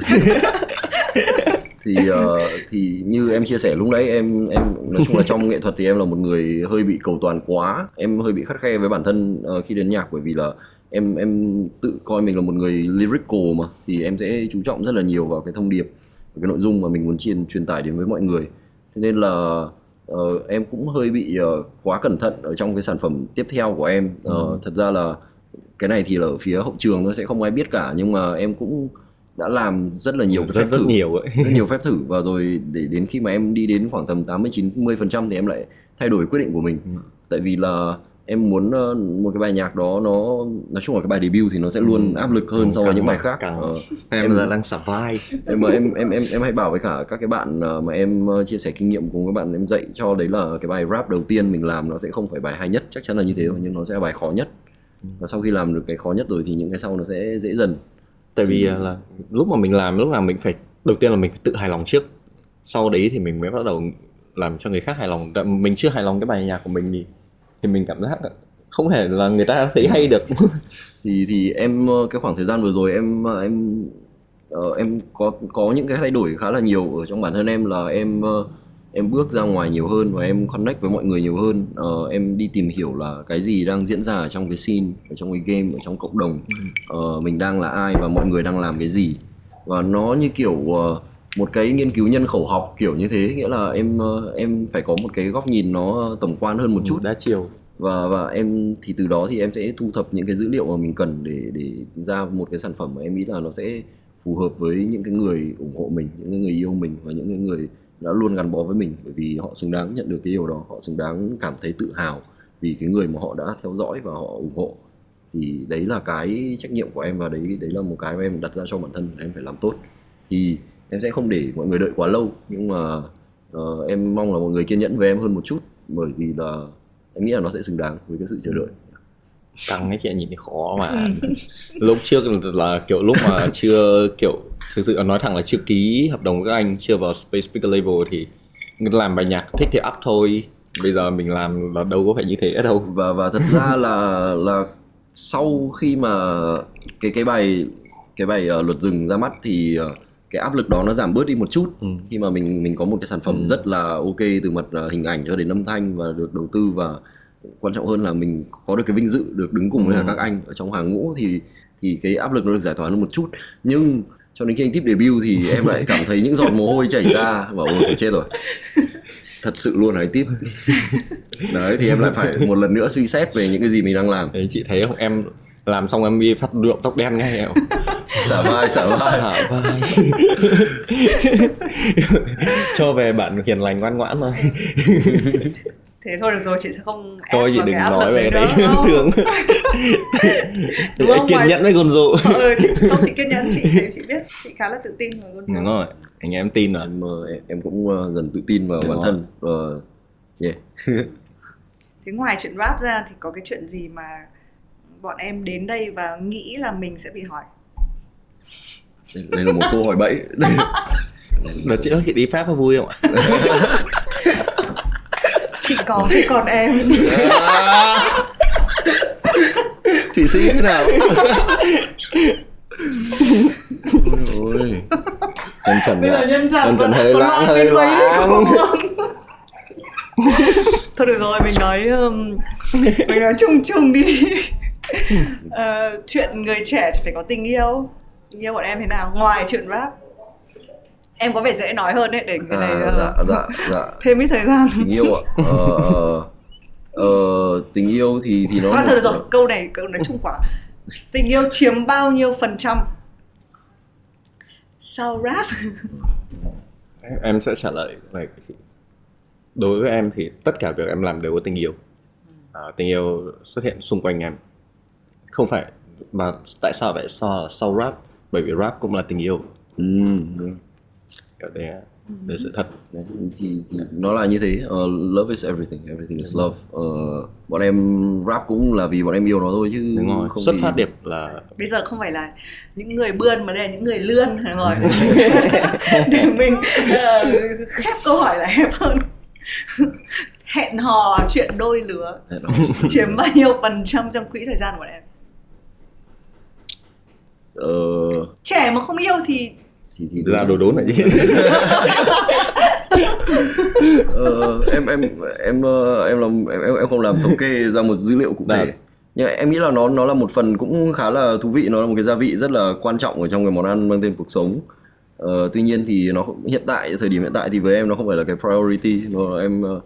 Thì ờ, thì như em chia sẻ lúc nãy em em nói chung là trong nghệ thuật thì em là một người hơi bị cầu toàn quá. Em hơi bị khắt khe với bản thân ờ, khi đến nhạc bởi vì là em em tự coi mình là một người lyrical mà. Thì em sẽ chú trọng rất là nhiều vào cái thông điệp cái nội dung mà mình muốn truyền truyền tải đến với mọi người. Thế nên là ờ, em cũng hơi bị ờ, quá cẩn thận ở trong cái sản phẩm tiếp theo của em. Ờ, thật ra là cái này thì là ở phía hậu trường nó sẽ không ai biết cả. Nhưng mà em cũng đã làm rất là nhiều rất phép rất thử. nhiều ấy. Rất nhiều phép thử. Và rồi để đến khi mà em đi đến khoảng tầm 80 90 phần trăm thì em lại thay đổi quyết định của mình. Ừ. tại vì là em muốn ờ, một cái bài nhạc đó nó nói chung là cái bài debut thì nó sẽ luôn áp lực hơn so với những bài khác. càng- Ờ, em, Em- giờ đang survive. em mà em em em em hay bảo với cả các cái bạn ờ, mà em ờ, chia sẻ kinh nghiệm cùng các bạn em dạy cho đấy là cái bài rap đầu tiên mình làm nó sẽ không phải bài hay nhất chắc chắn là như thế rồi nhưng nó sẽ là bài khó nhất. Và sau khi làm được cái khó nhất rồi thì những cái sau nó sẽ dễ dần. Tại vì là lúc mà mình làm lúc nào mình phải đầu tiên là mình phải tự hài lòng trước. Sau đấy thì mình mới bắt đầu làm cho người khác hài lòng. Mình chưa hài lòng cái bài nhạc của mình thì thì mình cảm giác không thể là người ta thấy hay được. Thì thì em ờ, cái khoảng thời gian vừa rồi em ờ, em ờ, em có có những cái thay đổi khá là nhiều ở trong bản thân em là em ờ, em bước ra ngoài nhiều hơn và em connect với mọi người nhiều hơn. Ờ, em đi tìm hiểu là cái gì đang diễn ra ở trong cái scene ở trong cái game ở trong cộng đồng. Ờ, mình đang là ai và mọi người đang làm cái gì. Và nó như kiểu ờ, một cái nghiên cứu nhân khẩu học kiểu như thế nghĩa là em ờ, em phải có một cái góc nhìn nó tổng quan hơn một chút. đa chiều. Và và em thì từ đó thì em sẽ thu thập những cái dữ liệu mà mình cần để để ra một cái sản phẩm mà em nghĩ là nó sẽ phù hợp với những cái người ủng hộ mình những cái người yêu mình và những cái người đã luôn gắn bó với mình. Bởi vì họ xứng đáng nhận được cái điều đó họ xứng đáng cảm thấy tự hào vì cái người mà họ đã theo dõi và họ ủng hộ. Thì đấy là cái trách nhiệm của em và đấy đấy là một cái mà em đặt ra cho bản thân em phải làm tốt. Thì em sẽ không để mọi người đợi quá lâu nhưng mà uh, em mong là mọi người kiên nhẫn với em hơn một chút bởi vì là em nghĩ là nó sẽ xứng đáng với cái sự chờ đợi. Căng cái chuyện nhìn thì khó mà. Lúc trước là kiểu lúc mà chưa kiểu thực sự nói thẳng là chưa ký hợp đồng với các anh chưa vào space speaker label thì làm bài nhạc thích thì up thôi. Bây giờ mình làm là đâu có phải như thế đâu. Và và thật ra là là sau khi mà cái cái bài cái bài uh, luật rừng ra mắt thì uh, cái áp lực đó nó giảm bớt đi một chút. Ừ. khi mà mình mình có một cái sản phẩm ừ. rất là ok từ mặt uh, hình ảnh cho đến âm thanh và được đầu tư và quan trọng hơn là mình có được cái vinh dự được đứng cùng với ừ. các anh ở trong hàng ngũ thì thì cái áp lực nó được giải tỏa hơn một chút. Nhưng cho đến khi anh tiếp debut thì em lại cảm thấy những giọt mồ hôi chảy ra và ôi phải chết rồi. Thật sự luôn hả anh tiếp? Đấy thì em lại phải một lần nữa suy xét về những cái gì mình đang làm. Đấy chị thấy không? Em làm xong em đi phát nhuộm tóc đen ngay không xả vai xả vai xả vai cho về bạn hiền lành ngoan ngoãn thôi thế thôi được rồi chị sẽ không thôi chị đừng nói về đấy. thường. đúng không? kiên nhẫn với Gonzo ừ, chị, không chị kiên nhẫn chị chị biết chị khá là tự tin vào Gonzo đúng rồi anh em tin rồi em em cũng uh, dần tự tin vào đúng bản rồi. thân. Uh, yeah. thế ngoài chuyện rap ra thì có cái chuyện gì mà bọn em đến đây và nghĩ là mình sẽ bị hỏi đây là một câu hỏi bẫy. Là chị chị đi pháp có vui không ạ? Chị có thì còn em. Chị sĩ thế nào? Ôi. Nhân trần bây giờ nhân trần, nhân trần hơi lãng hơi lãng thôi được rồi mình nói um, mình nói chung chung đi. Uh, chuyện người trẻ thì phải có tình yêu yêu bọn em thế nào? Ngoài chuyện rap. Em có vẻ dễ nói hơn đấy để cái này à, dạ, dạ, dạ. thêm ít thời gian. Tình yêu ạ. Ờ, ờ, tình yêu thì thì nó à, thôi rồi câu này câu nói chung quá. Tình yêu chiếm bao nhiêu phần trăm? Sau rap. Em sẽ trả lời này. Của chị đối với em thì tất cả việc em làm đều có tình yêu. À, tình yêu xuất hiện xung quanh em. Không phải mà tại sao vậy so là sau rap bởi vì rap cũng là tình yêu. Ừ, kiểu đấy đấy sự thật. Đấy, thì, thì nó là như thế. Uh, love is everything. Everything is love. Uh, bọn em rap cũng là vì bọn em yêu nó thôi chứ Đúng rồi. không xuất vì... phát điểm là bây giờ không phải là những người bươn mà đây là những người lươn rồi để mình uh, khép câu hỏi lại hẹp hơn. Hẹn hò chuyện đôi lứa. Chiếm bao nhiêu phần trăm trong quỹ thời gian của em ờ... trẻ mà không yêu thì thì, thì là đồ đốn này chứ ờ, em em em ờ, em làm em em không làm thống kê ra một dữ liệu cụ thể. Đạt. nhưng em nghĩ là nó nó là một phần cũng khá là thú vị nó là một cái gia vị rất là quan trọng ở trong cái món ăn mang tên cuộc sống. Ờ, tuy nhiên thì nó hiện tại thời điểm hiện tại thì với em nó không phải là cái priority nó em ờ,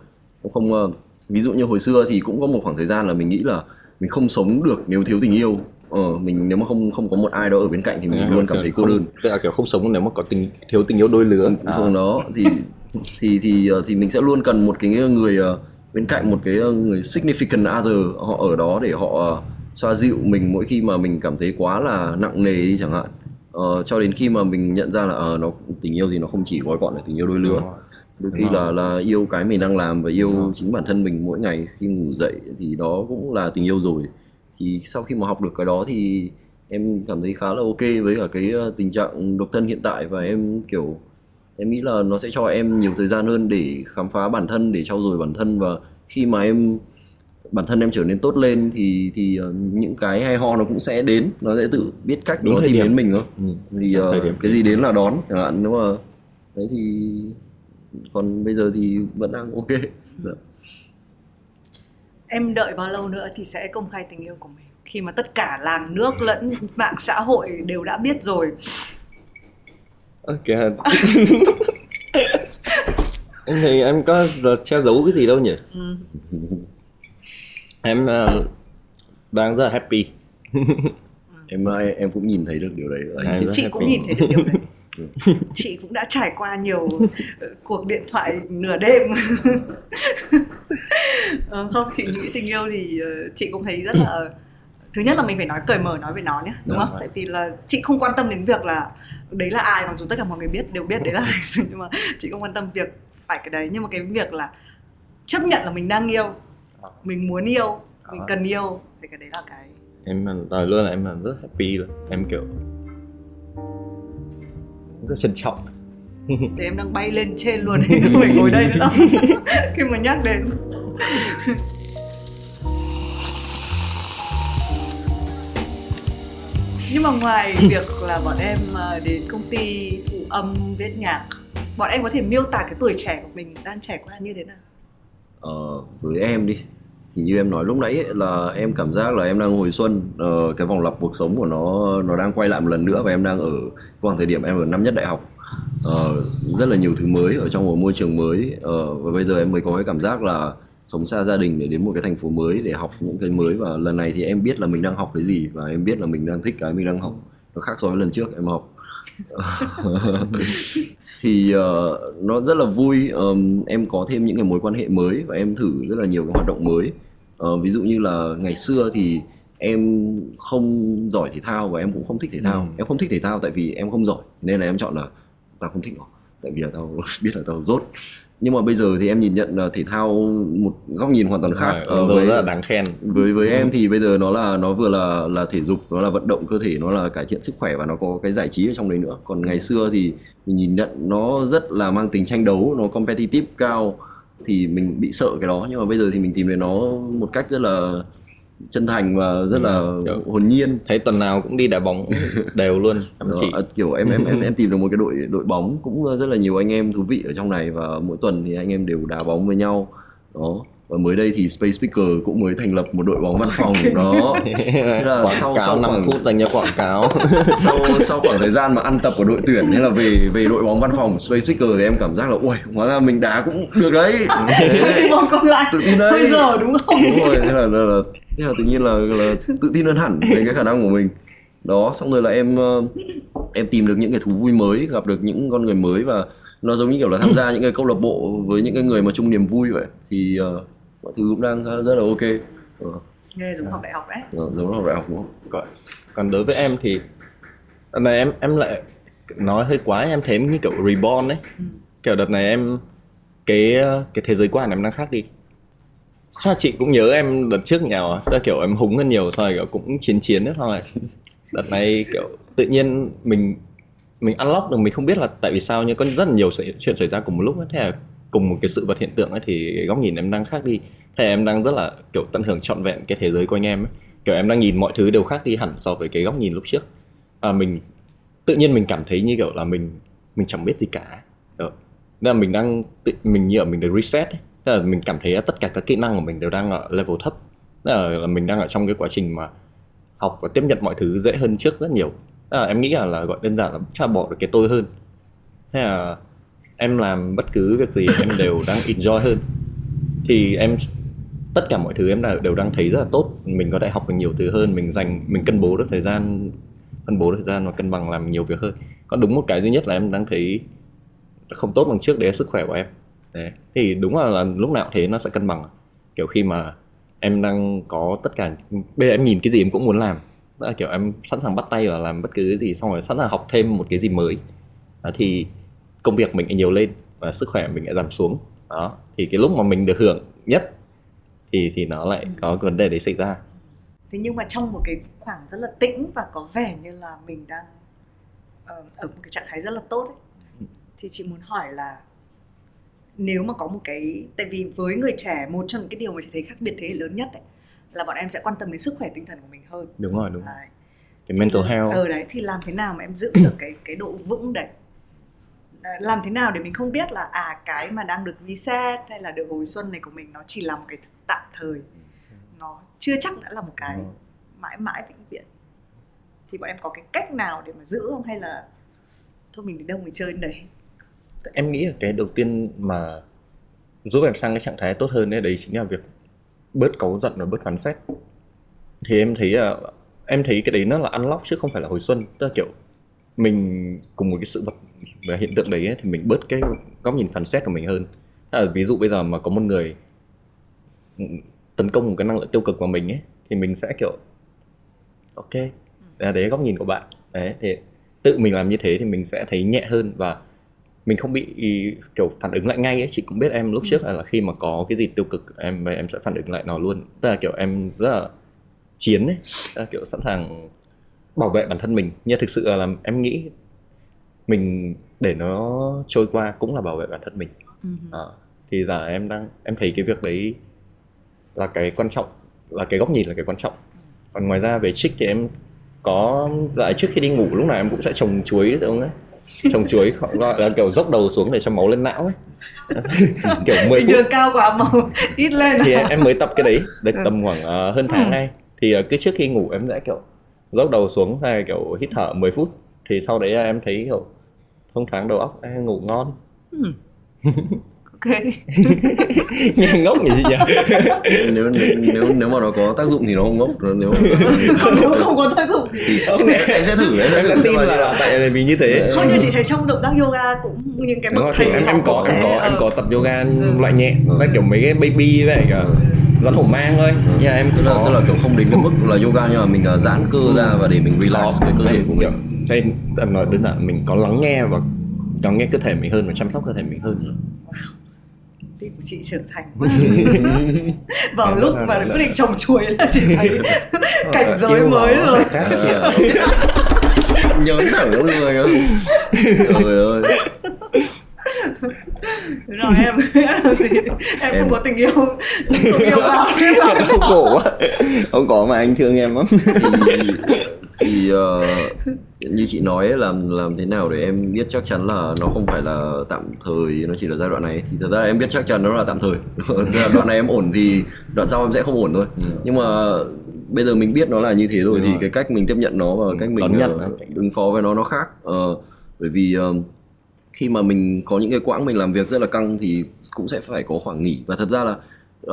không ví dụ như hồi xưa thì cũng có một khoảng thời gian là mình nghĩ là mình không sống được nếu thiếu tình yêu ờ mình nếu mà không không có một ai đó ở bên cạnh thì mình à, luôn cảm thấy cô đơn. tức là kiểu không sống nếu mà có tình thiếu tình yêu đôi lứa. À. không đó thì thì thì ờ, thì mình sẽ luôn cần một cái người ờ, bên cạnh một cái ờ, người significant other họ ở đó để họ xoa dịu mình mỗi khi mà mình cảm thấy quá là nặng nề đi chẳng hạn. Ờ, cho đến khi mà mình nhận ra là uh, nó tình yêu thì nó không chỉ gói gọn là tình yêu đôi lứa. Đôi khi là là yêu cái mình đang làm và yêu chính bản thân mình mỗi ngày khi ngủ dậy thì đó cũng là tình yêu rồi thì sau khi mà học được cái đó thì em cảm thấy khá là ok với cả cái ờ, tình trạng độc thân hiện tại và em kiểu em nghĩ là nó sẽ cho em nhiều thời gian hơn để khám phá bản thân để trau dồi bản thân. Và khi mà em bản thân em trở nên tốt lên thì thì uh, những cái hay ho nó cũng sẽ đến. Nó sẽ tự biết cách đúng nó tìm đến mình thôi. Ừ. thì uh, cái gì đến là đón chẳng hạn. Nếu mà đấy thì còn bây giờ thì vẫn đang ok. Dạ em đợi bao lâu nữa thì sẽ công khai tình yêu của mình? Khi mà tất cả làng nước lẫn mạng xã hội đều đã biết rồi. Ok. Em thì em có che giấu cái gì đâu nhỉ? Ừ. em uh, đang rất là happy. Em em cũng nhìn thấy được điều đấy Em chị happy. cũng nhìn thấy được điều đấy chị cũng đã trải qua nhiều ờ, cuộc điện thoại nửa đêm. Ờ, không chị nghĩ tình yêu thì ờ, chị cũng thấy rất là thứ nhất là mình phải nói cởi mở nói về nó nhé đúng Đúng không? rồi. tại vì là chị không quan tâm đến việc là đấy là ai mặc dù tất cả mọi người biết đều biết đấy là nhưng mà chị không quan tâm việc phải cái đấy. Nhưng mà cái việc là chấp nhận là mình đang yêu mình muốn yêu mình cần yêu thì cái đấy là cái em nói luôn là em là rất happy luôn. Em kiểu rất trân trọng. Thì em đang bay lên trên luôn không phải ngồi đây nữa. Đâu khi mà nhắc đến. Nhưng mà ngoài việc là bọn em ờ, đến công ty phụ âm viết nhạc bọn em có thể miêu tả cái tuổi trẻ của mình đang trải qua như thế nào? Ờ, với em đi thì như em nói lúc nãy ấy, là em cảm giác là em đang hồi xuân ờ, cái vòng lặp cuộc sống của nó nó đang quay lại một lần nữa và em đang ở khoảng thời điểm em ở năm nhất đại học. Ờ, rất là nhiều thứ mới ở trong một môi trường mới Ờ, và bây giờ em mới có cái cảm giác là sống xa gia đình để đến một cái thành phố mới để học những cái mới. Và lần này thì em biết là mình đang học cái gì và em biết là mình đang thích cái mình đang học. Nó khác so với lần trước em học thì ờ, nó rất là vui. Ờm, em có thêm những cái mối quan hệ mới và em thử rất là nhiều cái hoạt động mới. Ờ, ví dụ như là ngày xưa thì em không giỏi thể thao và em cũng không thích thể thao. Ừ. em không thích thể thao tại vì em không giỏi. Nên là em chọn là tao không thích nó tại vì là tao biết là tao dốt nhưng mà bây giờ thì em nhìn nhận là thể thao một góc nhìn hoàn toàn khác Ờ, với rất là đáng khen. với với em thì bây giờ nó là nó vừa là là thể dục nó là vận động cơ thể nó là cải thiện sức khỏe và nó có cái giải trí ở trong đấy nữa. Còn ngày xưa thì mình nhìn nhận nó rất là mang tính tranh đấu nó competitive cao thì mình bị sợ cái đó. Nhưng mà bây giờ thì mình tìm đến nó một cách rất là chân thành và rất là Ừ, kiểu- hồn nhiên. thấy tuần nào cũng đi đá bóng đều luôn chăm chỉ. kiểu em em em em tìm được một cái đội đội bóng cũng rất là nhiều anh em thú vị ở trong này và mỗi tuần thì anh em đều đá bóng với nhau. Đó và mới đây thì Space Speaker cũng mới thành lập một đội bóng văn phòng đó. Thế là quảng sau- cáo sau 5 khoảng- phút dành cho quảng cáo. Sau sau khoảng thời gian mà ăn tập của đội tuyển hay là về về đội bóng văn phòng Space Speaker thì em cảm giác là ui hóa ra mình đá cũng được đấy. Còn lại tự tin đấy. bây giờ đúng không? Đúng rồi thế là, là, là thế là tự nhiên là, là tự tin hơn hẳn về cái khả năng của mình. Đó xong rồi là em ờ, em tìm được những cái thú vui mới gặp được những con người mới và nó giống như kiểu là tham gia những cái câu lạc bộ với những cái người mà chung niềm vui vậy. Thì ờ, mọi thứ cũng đang rất là ok. Ờ, nghe giống học đại học đấy. Ờ, giống là học đại học đúng không? Còn, còn đối với em thì này em em lại nói hơi quá em thấy như kiểu reborn ấy. Ừ. kiểu đợt này em cái cái thế giới quan em đang khác đi. Sao chị cũng nhớ em đợt trước nhào à? Là kiểu em húng hơn nhiều xong rồi kiểu cũng chiến chiến ấy thôi đợt này kiểu tự nhiên mình mình unlock được mình không biết là tại vì sao nhưng có rất là nhiều chuyện xảy ra cùng một lúc ấy. thế là cùng một cái sự vật hiện tượng ấy thì góc nhìn em đang khác đi. Hay là em đang rất là kiểu tận hưởng trọn vẹn cái thế giới quanh em ấy. Kiểu em đang nhìn mọi thứ đều khác đi hẳn so với cái góc nhìn lúc trước. À, mình tự nhiên mình cảm thấy như kiểu là mình mình chẳng biết gì cả. Đó nên là mình đang tự, mình như ở mình được reset ấy. Tức là mình cảm thấy là tất cả các kỹ năng của mình đều đang ở level thấp. Tức là, là mình đang ở trong cái quá trình mà học và tiếp nhận mọi thứ dễ hơn trước rất nhiều. Tức là em nghĩ là, là gọi đơn giản là chả bỏ được cái tôi hơn. Hay là em làm bất cứ việc gì em đều đang enjoy hơn. Thì em tất cả mọi thứ em đều, đang thấy rất là tốt. Mình có thể học được nhiều thứ hơn mình dành mình cân bố được thời gian phân bố được thời gian và cân bằng làm nhiều việc hơn. Còn đúng một cái duy nhất là em đang thấy không tốt bằng trước đấy là sức khỏe của em. Đấy. thì đúng là, là lúc nào thế nó sẽ cân bằng. Kiểu khi mà em đang có tất cả bây giờ em nhìn cái gì em cũng muốn làm. Đó là kiểu em sẵn sàng bắt tay vào làm bất cứ cái gì xong rồi sẵn sàng học thêm một cái gì mới. Đó, thì công việc mình nhiều lên và sức khỏe mình lại giảm xuống. Đó thì cái lúc mà mình được hưởng nhất thì thì nó lại có cái vấn đề đấy xảy ra. Thế nhưng mà trong một cái khoảng rất là tĩnh và có vẻ như là mình đang ờ, ở một cái trạng thái rất là tốt ấy, thì chị muốn hỏi là nếu mà có một cái tại vì với người trẻ một trong những cái điều mà chị thấy khác biệt thế hệ lớn nhất ấy, là bọn em sẽ quan tâm đến sức khỏe tinh thần của mình hơn. Đúng rồi đúng rồi. Cái mental health. ở đấy thì làm thế nào mà em giữ được cái cái độ vững đấy làm thế nào để mình không biết là à cái mà đang được reset hay là được hồi xuân này của mình nó chỉ là một cái tạm thời. Nó chưa chắc đã là một cái Ừ. mãi mãi vĩnh viễn. Thì bọn em có cái cách nào để mà giữ không hay là thôi mình đến đâu mình chơi đến đấy. Em nghĩ là cái đầu tiên mà giúp em sang cái trạng thái tốt hơn đấy đấy chính là việc bớt cáu giận và bớt phán xét. Thì em thấy là em thấy cái đấy nó là unlock chứ không phải là hồi xuân. Tức là kiểu mình cùng một cái sự vật hiện tượng đấy ấy, thì mình bớt cái góc nhìn phán xét của mình hơn. À, ví dụ bây giờ mà có một người tấn công một cái năng lượng tiêu cực vào mình ấy thì mình sẽ kiểu ok là đấy góc nhìn của bạn. Đấy thì tự mình làm như thế thì mình sẽ thấy nhẹ hơn và mình không bị kiểu phản ứng lại ngay ấy. Chị cũng biết em lúc trước là khi mà có cái gì tiêu cực em em sẽ phản ứng lại nó luôn. Tức là kiểu em rất là chiến ấy. Là kiểu sẵn sàng bảo vệ bản thân mình. Nhưng thực sự là em nghĩ mình để nó trôi qua cũng là bảo vệ bản thân mình. À, thì giờ em đang em thấy cái việc đấy là cái quan trọng là cái góc nhìn là cái quan trọng. Còn ngoài ra về trích thì em có lại trước khi đi ngủ lúc nào em cũng sẽ trồng chuối được không ấy? Trồng chuối gọi là kiểu dốc đầu xuống để cho máu lên não ấy. Kiểu 10 phút. đường cao quá máu ít lên. Thì em mới tập cái đấy được tầm khoảng uh, hơn tháng nay. Thì uh, cứ trước khi ngủ em sẽ kiểu dốc đầu xuống hay kiểu hít thở 10 phút thì sau đấy em thấy kiểu thông thoáng đầu óc em ngủ ngon. Ừ. ok. Nghe ngốc gì nhỉ? Nếu, nếu nếu nếu mà nó có tác dụng thì nó không ngốc nếu còn nếu không có tác dụng thì em sẽ thử em sẽ tin là, là tại vì như thế. Không như chị thấy trong động tác yoga cũng những cái bậc thầy em, em có em có em có tập yoga ừ. loại nhẹ với kiểu mấy cái baby vậy cả rắn hổ mang thôi. Ừ. nhưng em tức là, tức là kiểu không đến cái mức là yoga nhưng mà mình uh, giãn cơ ra và để mình relax cái cơ thể của mình đây em nói đơn giản mình có lắng nghe và lắng nghe cơ thể mình hơn và chăm sóc cơ thể mình hơn tim của chị trưởng thành vào lúc mà quyết định trồng chuối là chị thấy cảnh giới mới rồi. nhớ thẳng mọi người ơi. Trời ơi rồi em? Thì em, em không có tình yêu. Không yêu bao không cổ quá không có mà anh thương em lắm. Thì thì uh, như chị nói ấy, làm làm thế nào để em biết chắc chắn là nó không phải là tạm thời nó chỉ là giai đoạn này. Thì thật ra em biết chắc chắn nó là tạm thời. Đoạn này em ổn thì đoạn sau em sẽ không ổn thôi. Ừ. nhưng mà bây giờ mình biết nó là như thế rồi Đúng thì rồi. cái cách mình tiếp nhận nó và ừ. cách mình Đón nhận. uh, ứng phó với nó nó khác. Uh, bởi vì uh, khi mà mình có những cái quãng mình làm việc rất là căng thì cũng sẽ phải có khoảng nghỉ và thật ra là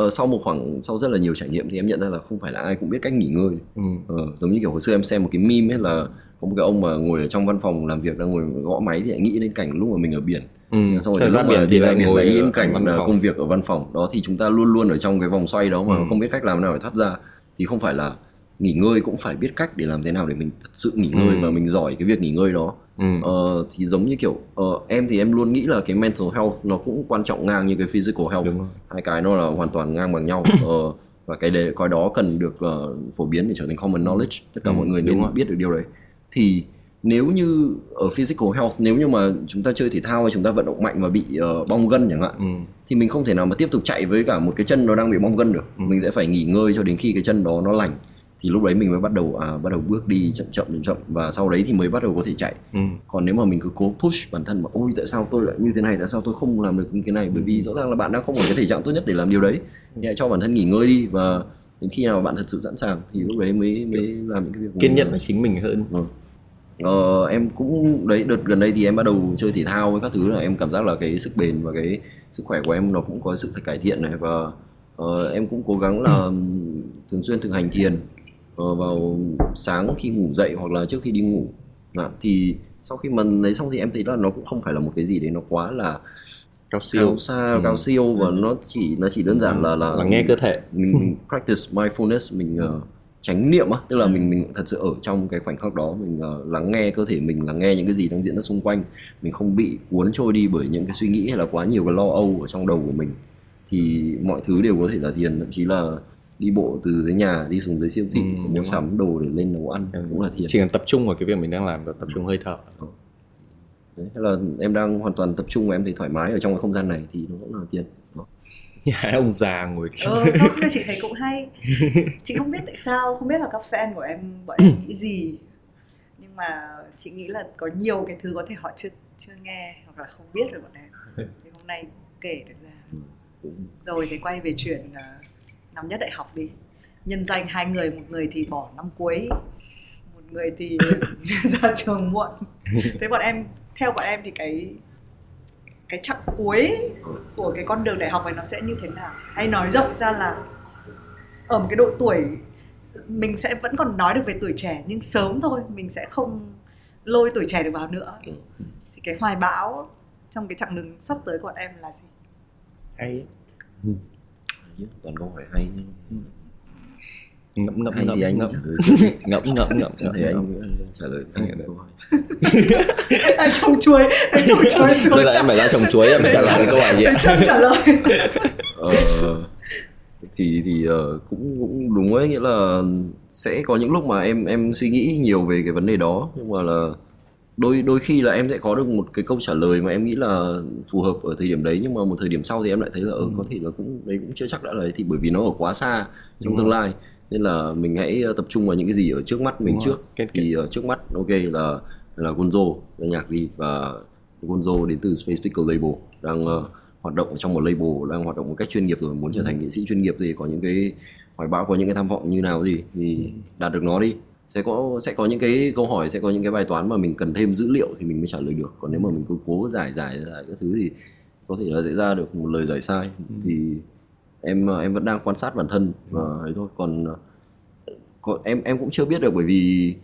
uh, sau một khoảng sau rất là nhiều trải nghiệm thì em nhận ra là không phải là ai cũng biết cách nghỉ ngơi ừ. uh, giống như kiểu hồi xưa em xem một cái meme ấy là có một cái ông mà ngồi ở trong văn phòng làm việc đang ngồi gõ máy thì lại nghĩ đến cảnh lúc mà mình ở biển ừ. xong rồi ra biển thì lại ngồi nghĩ đến cảnh công việc ở văn phòng đó thì chúng ta luôn luôn ở trong cái vòng xoay đó mà ừ. không biết cách làm nào để thoát ra thì không phải là nghỉ ngơi cũng phải biết cách để làm thế nào để mình thật sự nghỉ ngơi ừ. và mình giỏi cái việc nghỉ ngơi đó. Ừ. ờ, thì giống như kiểu uh, em thì em luôn nghĩ là cái mental health nó cũng quan trọng ngang như cái physical health. Hai cái nó là hoàn toàn ngang bằng nhau. Uh, và cái đề coi đó cần được uh, phổ biến để trở thành common knowledge. Tất cả ừ, mọi người nên biết được điều đấy. Thì nếu như ở physical health nếu như mà chúng ta chơi thể thao hay chúng ta vận động mạnh và bị uh, bong gân chẳng hạn ừ. thì mình không thể nào mà tiếp tục chạy với cả một cái chân nó đang bị bong gân được. Ừ. mình sẽ phải nghỉ ngơi cho đến khi cái chân đó nó lành thì lúc đấy mình mới bắt đầu à, bắt đầu bước đi chậm chậm chậm chậm. Và sau đấy thì mới bắt đầu có thể chạy. Ừ. còn nếu mà mình cứ cố push bản thân mà ôi tại sao tôi lại như thế này? Tại sao tôi không làm được như thế này? Bởi vì rõ ràng là bạn đang không ở cái thể trạng tốt nhất để làm điều đấy. Thì hãy cho bản thân nghỉ ngơi đi. Và đến khi nào bạn thật sự sẵn sàng thì lúc đấy mới mới làm những cái việc kiên nhẫn với chính mình hơn. Ừ. ờ, em cũng đấy đợt gần đây thì em bắt đầu chơi thể thao với các thứ là em cảm giác là cái sức bền và cái sức khỏe của em nó cũng có sự cải thiện này. Và uh, em cũng cố gắng là thường xuyên thực hành thiền vào sáng khi ngủ dậy hoặc là trước khi đi ngủ. À, thì sau khi mà lấy xong thì em thấy là nó cũng không phải là một cái gì đấy nó quá là cao siêu. cao xa ừ. cao siêu và nó chỉ nó chỉ đơn giản là là, là nghe cơ thể. mình, practice mindfulness mình uh, chánh niệm á tức là mình mình thật sự ở trong cái khoảnh khắc đó mình uh, lắng nghe cơ thể mình lắng nghe những cái gì đang diễn ra xung quanh. Mình không bị cuốn trôi đi bởi những cái suy nghĩ hay là quá nhiều cái lo âu ở trong đầu của mình. Thì mọi thứ đều có thể là thiền thậm chí là đi bộ từ dưới nhà đi xuống dưới siêu thị ừ, mua sắm đồ để lên nấu ăn ừ. cũng là thiền chỉ cần tập trung vào cái việc mình đang làm và tập trung hơi thở. Ừ. Đấy, là em đang hoàn toàn tập trung và em thấy thoải mái ở trong cái không gian này thì nó cũng là thiền hai ông già ngồi ừ, không, chị thấy cũng hay. Chị không biết tại sao không biết là các fan của em bọn em nghĩ gì. Nhưng mà chị nghĩ là có nhiều cái thứ có thể họ chưa chưa nghe hoặc là không biết về bọn em. Thì hôm nay kể được ra. Ừ, rồi thì quay về chuyện uh, năm nhất đại học đi. Nhân danh hai người một người thì bỏ năm cuối một người thì ra trường muộn. Thế bọn em theo bọn em thì cái cái chặng cuối của cái con đường đại học này nó sẽ như thế nào? Hay nói rộng ra là ở một cái độ tuổi mình sẽ vẫn còn nói được về tuổi trẻ nhưng sớm thôi mình sẽ không lôi tuổi trẻ được vào nữa. Ừ. thì cái hoài bão trong cái chặng đường sắp tới của bọn em là gì? Hay toàn câu hỏi hay nhưng ngậm ngậm ngậm anh ngậm. ngậm ngậm ngậm Em thấy ngậm. anh trả lời Anh anh anh trồng chuối anh trồng chuối xuống. bây giờ em phải ra trồng chuối em trả lời câu hỏi gì chân trả lời. Ờ, thì thì ờ, cũng cũng đúng ấy nghĩa là sẽ có những lúc mà em em suy nghĩ nhiều về cái vấn đề đó nhưng mà là đôi đôi khi là em sẽ có được một cái câu trả lời mà em nghĩ là phù hợp ở thời điểm đấy nhưng mà một thời điểm sau thì em lại thấy là ờ, có thể là cũng đấy cũng chưa chắc đã đấy thì bởi vì nó ở quá xa trong Đúng tương lai. Nên là mình hãy ờ, tập trung vào những cái gì ở trước mắt mình Đúng trước. Rồi. Cái- thì ở trước mắt ok là là Gonzo là nhạc đi. Và Gonzo đến từ Space Pickle Label đang ờ, hoạt động trong một label đang hoạt động một cách chuyên nghiệp rồi muốn trở thành nghệ sĩ chuyên nghiệp thì có những cái hoài bão có những cái tham vọng như nào gì thì đạt được nó đi sẽ có sẽ có những cái câu hỏi sẽ có những cái bài toán mà mình cần thêm dữ liệu thì mình mới trả lời được. Còn nếu mà mình cứ cố giải giải giải các thứ thì có thể là sẽ ra được một lời giải sai. Thì em em vẫn đang quan sát bản thân và ấy thôi. Còn còn em em cũng chưa biết được bởi vì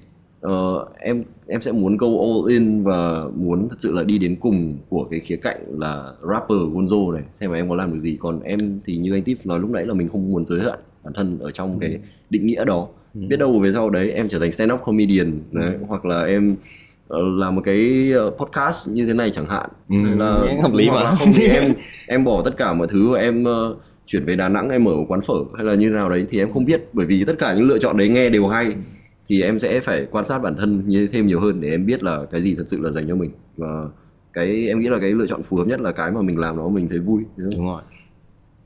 ờ, em em sẽ muốn go all in và muốn thật sự là đi đến cùng của cái khía cạnh là rapper Gonzo này xem mà em có làm được gì. Còn em thì như anh Tip nói lúc nãy là mình không muốn giới hạn bản thân ở trong cái định nghĩa đó biết đâu về sau đấy em trở thành stand up comedian đấy, hoặc là em ờ, làm một cái ờ, podcast như thế này chẳng hạn. Ừ, là hợp lý mà. không thì em em bỏ tất cả mọi thứ và em ờ, chuyển về Đà Nẵng em mở một quán phở hay là như nào đấy thì em không biết. Bởi vì tất cả những lựa chọn đấy nghe đều hay thì em sẽ phải quan sát bản thân như thêm nhiều hơn để em biết là cái gì thật sự là dành cho mình. Và cái em nghĩ là cái lựa chọn phù hợp nhất là cái mà mình làm nó mình thấy vui đúng không? đúng rồi.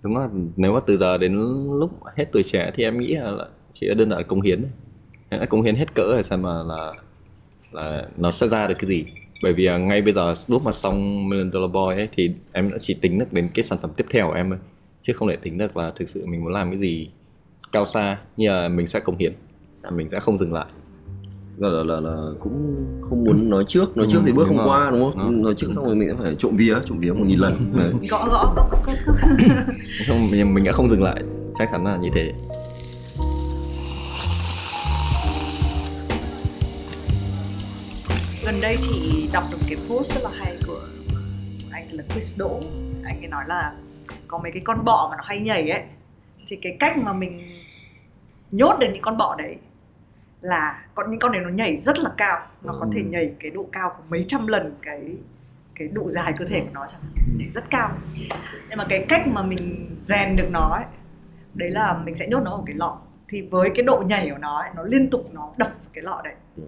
Đúng rồi. Nếu mà từ giờ đến lúc hết tuổi trẻ thì em nghĩ là chỉ là đơn giản là công hiến đã công hiến hết cỡ rồi xem mà là là nó sẽ ra được cái gì. Bởi vì ngay bây giờ lúc mà xong Million Dollar Boy ấy thì em đã chỉ tính được đến cái sản phẩm tiếp theo của em thôi. Chứ không thể tính được là thực sự mình muốn làm cái gì cao xa như là mình sẽ công hiến. Là mình sẽ không dừng lại. Là, là, là, là cũng không muốn nói trước. Nói trước thì bước không rồi. qua đúng không? Đúng. nói trước xong rồi mình sẽ phải trộm vía trộm vía một nghìn lần. Đấy. gõ gõ. Gõ, gõ, gõ. không mình, mình đã không dừng lại. Chắc chắn là như thế gần đây chị đọc được cái post rất là hay của anh là Chris Đỗ. Anh ấy nói là có mấy cái con bọ mà nó hay nhảy ấy. Thì cái cách mà mình nhốt được những con bọ đấy là còn những con này nó nhảy rất là cao. Nó có thể Ừ. nhảy cái độ cao của mấy trăm lần cái cái độ dài cơ thể của nó chẳng hạn. Nhảy rất cao. Nhưng mà cái cách mà mình rèn được nó ấy đấy là mình sẽ nhốt nó ở cái lọ. Thì với cái độ nhảy của nó ấy, nó liên tục nó đập vào cái lọ đấy. Ừ.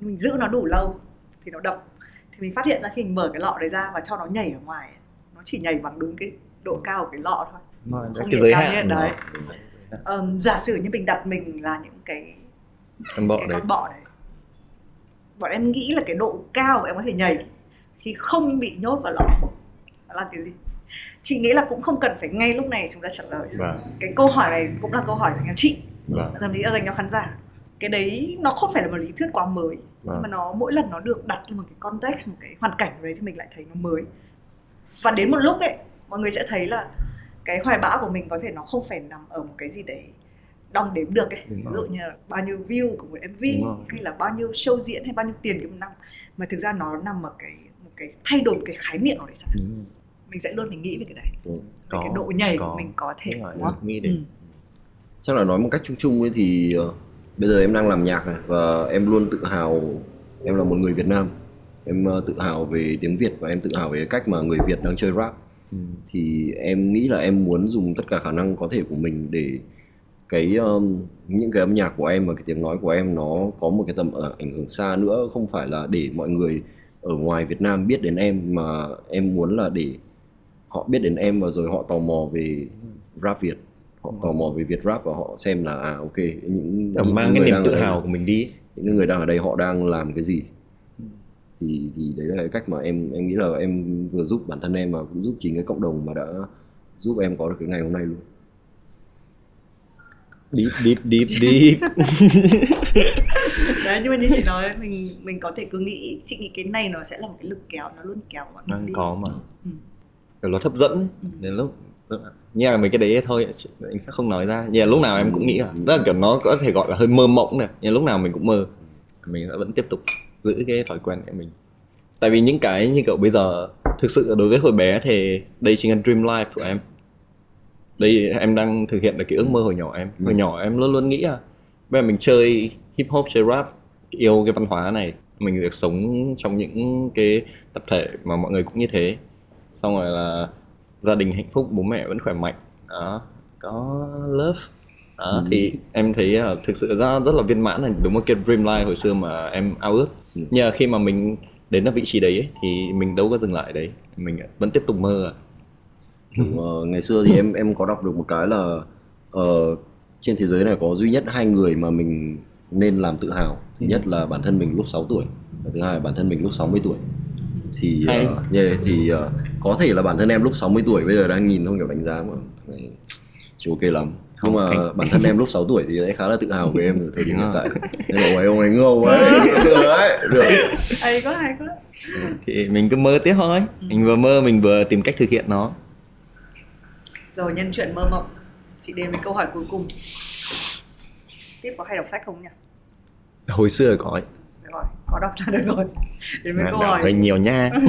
mình giữ nó đủ lâu thì nó đập thì mình phát hiện ra khi mình mở cái lọ đấy ra và cho nó nhảy ở ngoài nó chỉ nhảy bằng đúng cái độ cao của cái lọ thôi. Không cái giới cao hạn đấy. Ờm, giả sử như mình đặt mình là những cái con bọ cái đấy. con bọ đấy. Bọn em nghĩ là cái độ cao mà em có thể nhảy khi không bị nhốt vào lọ. Là cái gì? Chị nghĩ là cũng không cần phải ngay lúc này chúng ta trả lời. Vâng. cái câu hỏi này cũng là câu hỏi dành cho chị. Vâng. thậm chí là dành cho khán giả cái đấy nó không phải là một lý thuyết quá mới Vâng. nhưng mà nó mỗi lần nó được đặt trong một cái context một cái hoàn cảnh đấy thì mình lại thấy nó mới. Và đến một lúc ấy mọi người sẽ thấy là cái hoài bão của mình có thể nó không phải nằm ở một cái gì đấy đong đếm được ấy. Ví dụ như là bao nhiêu view của một MV hay là bao nhiêu show diễn hay bao nhiêu tiền cái một năm. Mà thực ra nó nằm ở cái một cái thay đổi một cái khái niệm nào đấy hạn. mình sẽ luôn phải nghĩ về cái đấy. Về cái độ nhảy có. của mình có thể Đúng rồi, nghĩ Ừ. đến chắc là nói một cách chung chung ấy thì ờ, bây giờ em đang làm nhạc này và em luôn tự hào em là một người Việt Nam. Em ờ, tự hào về tiếng Việt và em tự hào về cách mà người Việt đang chơi rap. Ừ. thì em nghĩ là em muốn dùng tất cả khả năng có thể của mình để cái um, những cái âm nhạc của em và cái tiếng nói của em nó có một cái tầm ờ, ảnh hưởng xa nữa. Không phải là để mọi người ở ngoài Việt Nam biết đến em mà em muốn là để họ biết đến em và rồi họ tò mò về rap Việt họ tò mò về Việt rap và họ xem là à ok những, những mang cái người niềm đang tự ở đây- hào của mình đi. Những người đang ở đây họ đang làm cái gì? Thì thì đấy là cái cách mà em em nghĩ là em vừa giúp bản thân em và cũng giúp chính cái cộng đồng mà đã giúp em có được cái ngày hôm nay luôn. Deep deep deep deep. Đấy nhưng mà như chị nói mình mình có thể cứ nghĩ chị nghĩ cái này nó sẽ là một cái lực kéo nó luôn kéo bọn Đang mình đi. có mà. Ừ. Kiểu nó hấp dẫn ấy. đến lúc như là mấy cái đấy thôi anh sẽ không nói ra. Như là lúc nào em cũng nghĩ là rất là kiểu nó có thể gọi là hơi mơ mộng này. Nhưng lúc nào mình cũng mơ. Mình sẽ vẫn tiếp tục giữ cái thói quen của mình. Tại vì những cái như kiểu bây giờ thực sự đối với hồi bé thì đây chính là dream life của em. Đây em đang thực hiện được cái ước mơ hồi nhỏ em. Hồi nhỏ em luôn luôn nghĩ là bây giờ mình chơi hip hop chơi rap yêu cái văn hóa này. Mình được sống trong những cái tập thể mà mọi người cũng như thế. Xong rồi là gia đình hạnh phúc bố mẹ vẫn khỏe mạnh. Đó có love. Đó, thì em thấy là thực sự ra rất là viên mãn là đúng một cái dream life hồi xưa mà em ao ước. Nhưng mà khi mà mình đến ở vị trí đấy ấy, thì mình đâu có dừng lại đấy. Mình vẫn tiếp tục mơ à. Ờ, ngày xưa thì em em có đọc được một cái là ờ, trên thế giới này có duy nhất hai người mà mình nên làm tự hào. Thứ nhất là bản thân mình lúc 6 tuổi và thứ hai là bản thân mình lúc 60 tuổi. Thì uh, yeah, thì ờ, có thể là bản thân em lúc 60 tuổi bây giờ đang nhìn không kiểu đánh giá mà. Này, chưa ok lắm. Nhưng mà Anh- bản thân em lúc 6 tuổi thì sẽ khá là tự hào về em ở thời điểm hiện tại. Nên là "Uầy, ông ấy ngầu ấy được đấy được. Hay quá hay quá. Thì mình cứ mơ tiếp thôi. Mình vừa mơ mình vừa tìm cách thực hiện nó. Rồi nhân chuyện mơ mộng. Chị đến với câu hỏi cuối cùng. Tiếp có hay đọc sách không nhỉ? Hồi xưa có ấy. được rồi có đọc ra được rồi. Đến với câu hỏi. nhiều nha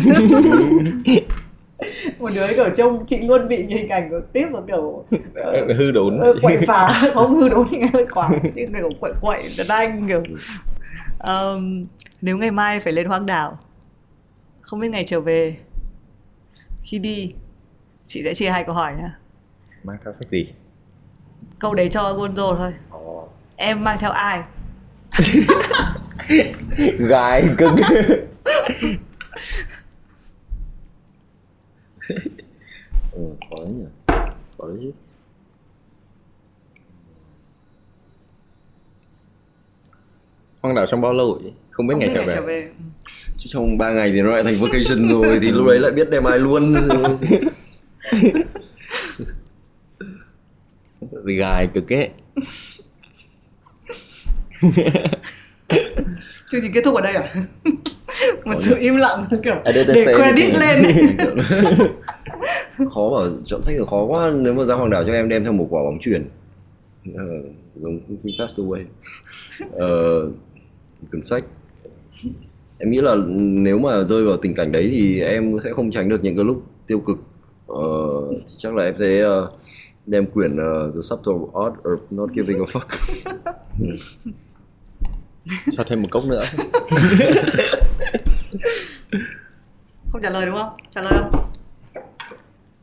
một đứa kiểu trông chị luôn bị hình ảnh của tiếp và kiểu hư đốn. quậy phá không hư đốn nghe hơi quá. Nhưng kiểu quậy quậy đàn anh kiểu. Ờm, nếu ngày mai phải lên hoang đảo không biết ngày trở về khi đi chị sẽ chia hai câu hỏi nhá. Mang theo sách gì? Câu đấy cho Gonzo thôi. Em mang theo ai? Gái cưng ừ, có đấy nhỉ. Có đấy chứ. Hoang đảo trong bao lâu vậy? Không biết không ngày biết trở về. trở về. Chứ trong 3 ngày thì nó lại thành vacation rồi thì lúc đấy lại biết đem ai luôn. Gài cực ấy. Chương trình kết thúc ở đây à một sự im lặng kiểu didn't để credit lên. Khó bảo chọn sách thì khó quá. Nếu mà ra hoàng đảo cho em đem theo một quả bóng chuyền. Ờ, giống Free Castaway. Ờ, cuốn sách. Em nghĩ là nếu mà rơi vào tình cảnh đấy thì em sẽ không tránh được những cái lúc tiêu cực. Ờ, thì chắc là em sẽ ờ, đem quyển ờ, The Subtle Art of Not Giving a Fuck. Cho thêm một cốc nữa không trả lời đúng không? Trả lời không?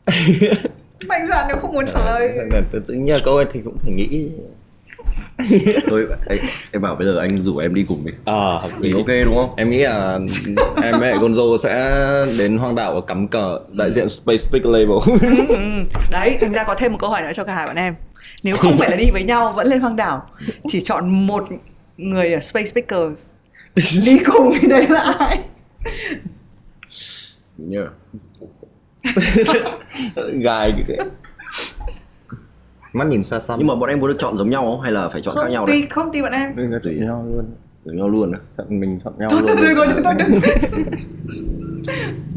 Mạnh dạn nếu không muốn trả lời. Tự tự nhiên câu ấy thì cũng phải nghĩ. Thôi anh, em bảo bây giờ anh rủ em đi cùng đi. À hợp lý ok đúng không? Em nghĩ là em với Gonzo sẽ đến hoang đảo và cắm cờ đại diện Space Big Label. Ừ, đấy thành ra có thêm một câu hỏi nữa cho cả hai bạn em. Nếu không phải là đi với nhau vẫn lên hoang đảo chỉ chọn một người ở space speaker đi cùng thì đấy là ai nhớ. Gài mắt nhìn xa xăm. Nhưng mà bọn em có được chọn giống nhau không? Hay là phải chọn khác nhau đấy tùy không tùy bạn em. Đừng có chọn nhau luôn. Giống nhau luôn á Chọn mình chọn nhau thôi luôn. thôi rồi thôi đừng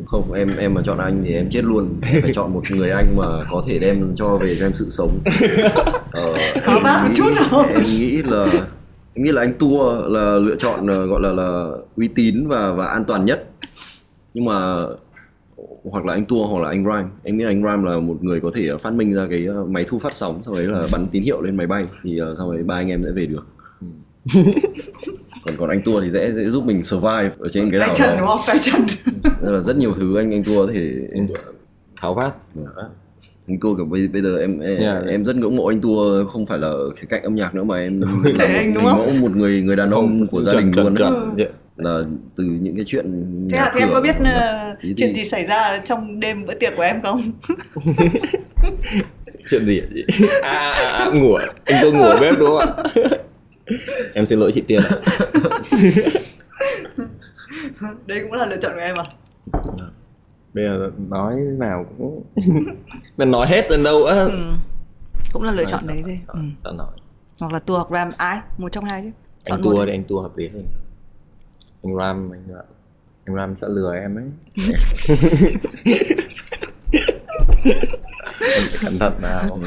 không em em mà chọn anh thì em chết luôn. Phải chọn một người anh mà có thể đem cho về cho em sự sống. Ờ, em bác một chút rồi. em nghĩ là em nghĩ là anh tua là lựa chọn ờ, gọi là là uy tín và và an toàn nhất. Nhưng mà hoặc là anh tua hoặc là anh rhyme. Em nghĩ là anh rhyme là một người có thể phát minh ra cái ờ, máy thu phát sóng sau đấy là bắn tín hiệu lên máy bay. Thì ờ, sau đấy ba anh em sẽ về được. Còn còn anh tua thì sẽ, sẽ giúp mình survive ở trên cái tay đảo chân đó. đúng không? Tay chân Nên là rất nhiều thứ anh anh tua có thể tháo vát anh tua kiểu bây, bây giờ em em, Yeah. em rất ngưỡng mộ anh tua không phải là ở khía cạnh âm nhạc nữa mà em là một, đúng mẫu một người người đàn ông của gia đình chuẩn, luôn ấy. chuẩn. Dạ. là từ những cái chuyện thế là thì em có biết mà- ờ, tí chuyện thì- gì xảy ra trong đêm bữa tiệc của em không chuyện gì ạ chị à, à, à, ngủ à? anh tôi ngủ ở bếp đúng không ạ em xin lỗi chị tiên ạ đấy cũng là lựa chọn của em à bây giờ nói thế nào cũng mình nói hết đến đâu á. Ừ. cũng là lựa chọn đấy thôi. ừ. nói. Hoặc là tour hoặc ram. Ai? Một trong hai chứ. Anh tua đi. anh tua hợp lý hơn. Anh ram anh ram. Anh ram sẽ lừa em ấy. Em phải cẩn thận nào.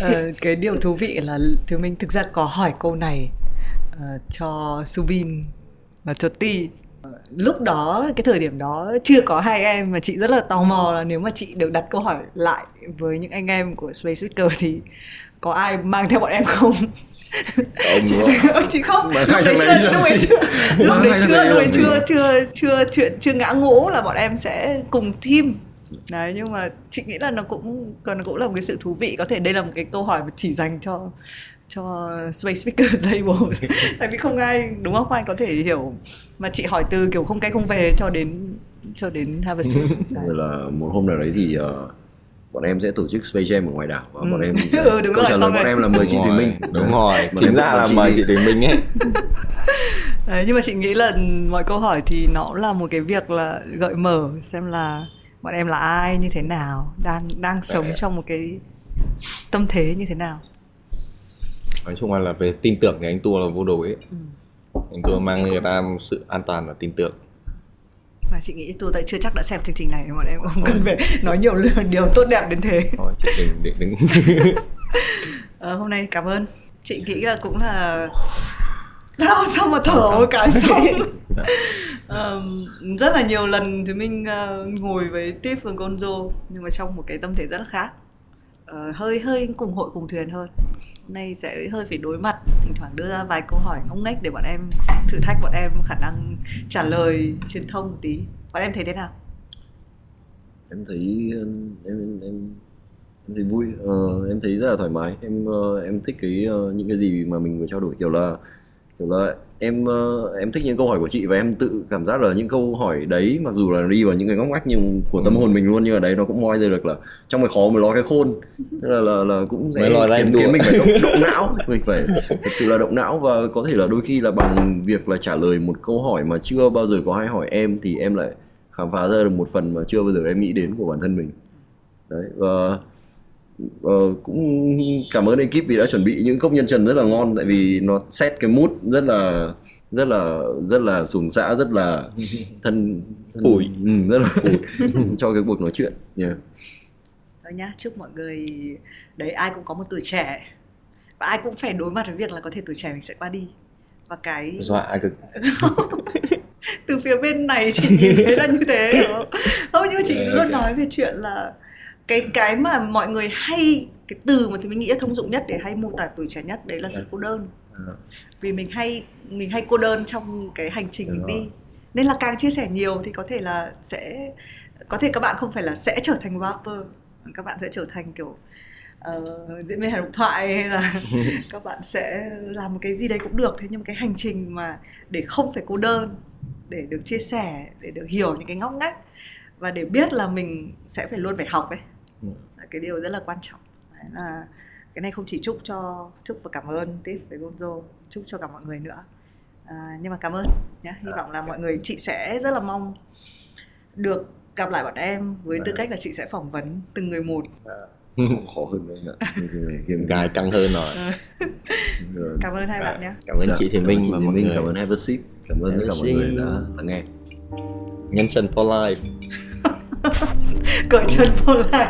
Ờ, cái điều thú vị là thứ mình thực ra có hỏi câu này uh, cho Subin và cho Ti. Lúc đó cái thời điểm đó chưa có hai em mà chị rất là tò mò là nếu mà chị được đặt câu hỏi lại với những anh em của Space Speaker thì có ai mang theo bọn em không? Ông chị, chị không Mà lúc đấy thằng chưa lúc đấy chưa lúc đấy chưa lúc đấy chưa chưa chưa chuyện chưa ngã ngũ là bọn em sẽ cùng team. Đấy nhưng mà chị nghĩ là nó cũng còn cũng là một cái sự thú vị. Có thể đây là một cái câu hỏi mà chỉ dành cho cho Space Speaker Label. Tại vì không ai đúng không? Anh có thể hiểu mà chị hỏi từ kiểu không cây không về cho đến cho đến Harvard Đấy. rồi là một hôm nào đấy thì ờ, bọn em sẽ tổ chức Space Jam ở ngoài đảo và Ừ. bọn em Ừ, đúng câu rồi, trả lời bọn rồi. em là mời chị Thùy Minh. đúng rồi. Bọn chính ra là mời chị Thùy Minh ấy. Đấy, nhưng mà chị nghĩ là mọi câu hỏi thì nó cũng là một cái việc là gợi mở xem là bọn em là ai như thế nào đang đang sống trong một cái tâm thế như thế nào nói chung là, về tin tưởng thì anh tua là vô đối ấy. Ừ. anh tua mang người ta sự an toàn và tin tưởng. Mà chị nghĩ tôi tại chưa chắc đã xem chương trình này bọn em không cần phải nói nhiều điều tốt đẹp đến thế. Thôi, chị đừng, đừng, đừng. Ờ, hôm nay cảm ơn. Chị nghĩ là cũng là sao sao mà thở một cái xong Ờm, rất là nhiều lần thì mình ờ, ngồi với Tiff và Gonzo nhưng mà trong một cái tâm thế rất là khác Ờ, hơi hơi cùng hội cùng thuyền hơn hôm nay sẽ hơi phải đối mặt thỉnh thoảng đưa ra vài câu hỏi ngông nghếch để bọn em thử thách bọn em khả năng trả lời truyền thông một tí. Bọn em thấy thế nào? Em thấy em em em em thấy vui. Uh, em thấy rất là thoải mái. Em uh, em thích cái uh, những cái gì mà mình vừa trao đổi kiểu là kiểu là em ờ, em thích những câu hỏi của chị và em tự cảm giác là những câu hỏi đấy mặc dù là đi vào những cái ngóc ngách nhưng của tâm hồn mình luôn nhưng ở đấy nó cũng moi ra được là trong cái khó mới lo cái khôn. Tức là là, là cũng sẽ lo ra khiến, em khiến mình phải động, động não mình phải thật sự là động não và có thể là đôi khi là bằng việc là trả lời một câu hỏi mà chưa bao giờ có ai hỏi em thì em lại khám phá ra được một phần mà chưa bao giờ em nghĩ đến của bản thân mình. Đấy và Ờ, cũng cảm ơn ekip vì đã chuẩn bị những cốc nhân trần rất là ngon tại vì nó set cái mood rất là rất là rất là xuồng xã rất là thân, thân Ủi. ừ, rất là ủi cho cái cuộc nói chuyện yeah. Thôi nhá, chúc mọi người đấy ai cũng có một tuổi trẻ và ai cũng phải đối mặt với việc là có thể tuổi trẻ mình sẽ qua đi và cái dọa cực từ phía bên này chị nhìn thấy là như thế không? không nhưng mà chị Ok, luôn nói về chuyện là cái cái mà mọi người hay cái từ mà thì mình nghĩ là thông dụng nhất để hay mô tả tuổi trẻ nhất đấy là sự cô đơn Ờ. vì mình hay mình hay cô đơn trong cái hành trình Đúng mình rồi. đi nên là càng chia sẻ nhiều thì có thể là sẽ có thể các bạn không phải là sẽ trở thành rapper các bạn sẽ trở thành kiểu ờ, diễn viên hài độc thoại hay là các bạn sẽ làm một cái gì đấy cũng được thế nhưng cái hành trình mà để không phải cô đơn để được chia sẻ để được hiểu những cái ngóc ngách và để biết là mình sẽ phải luôn phải học ấy cái điều rất là quan trọng. Đấy là cái này không chỉ chúc cho chúc và cảm ơn tiếp với Gonzo chúc cho cả mọi người nữa. À, nhưng mà cảm ơn nhé. Hy vọng là mọi người chị sẽ rất là mong được gặp lại bọn em với tư cách là chị sẽ phỏng vấn từng người một. Khó hơn đấy ạ. Hiểm gài căng hơn rồi. Rồi. cảm ơn hai bạn nhé. Cảm ơn Dạ, chị ơn Minh và mọi Minh, người. Cảm ơn Sip cảm ơn tất cả mọi người đã lắng nghe. Nhân for life cởi chân vô lại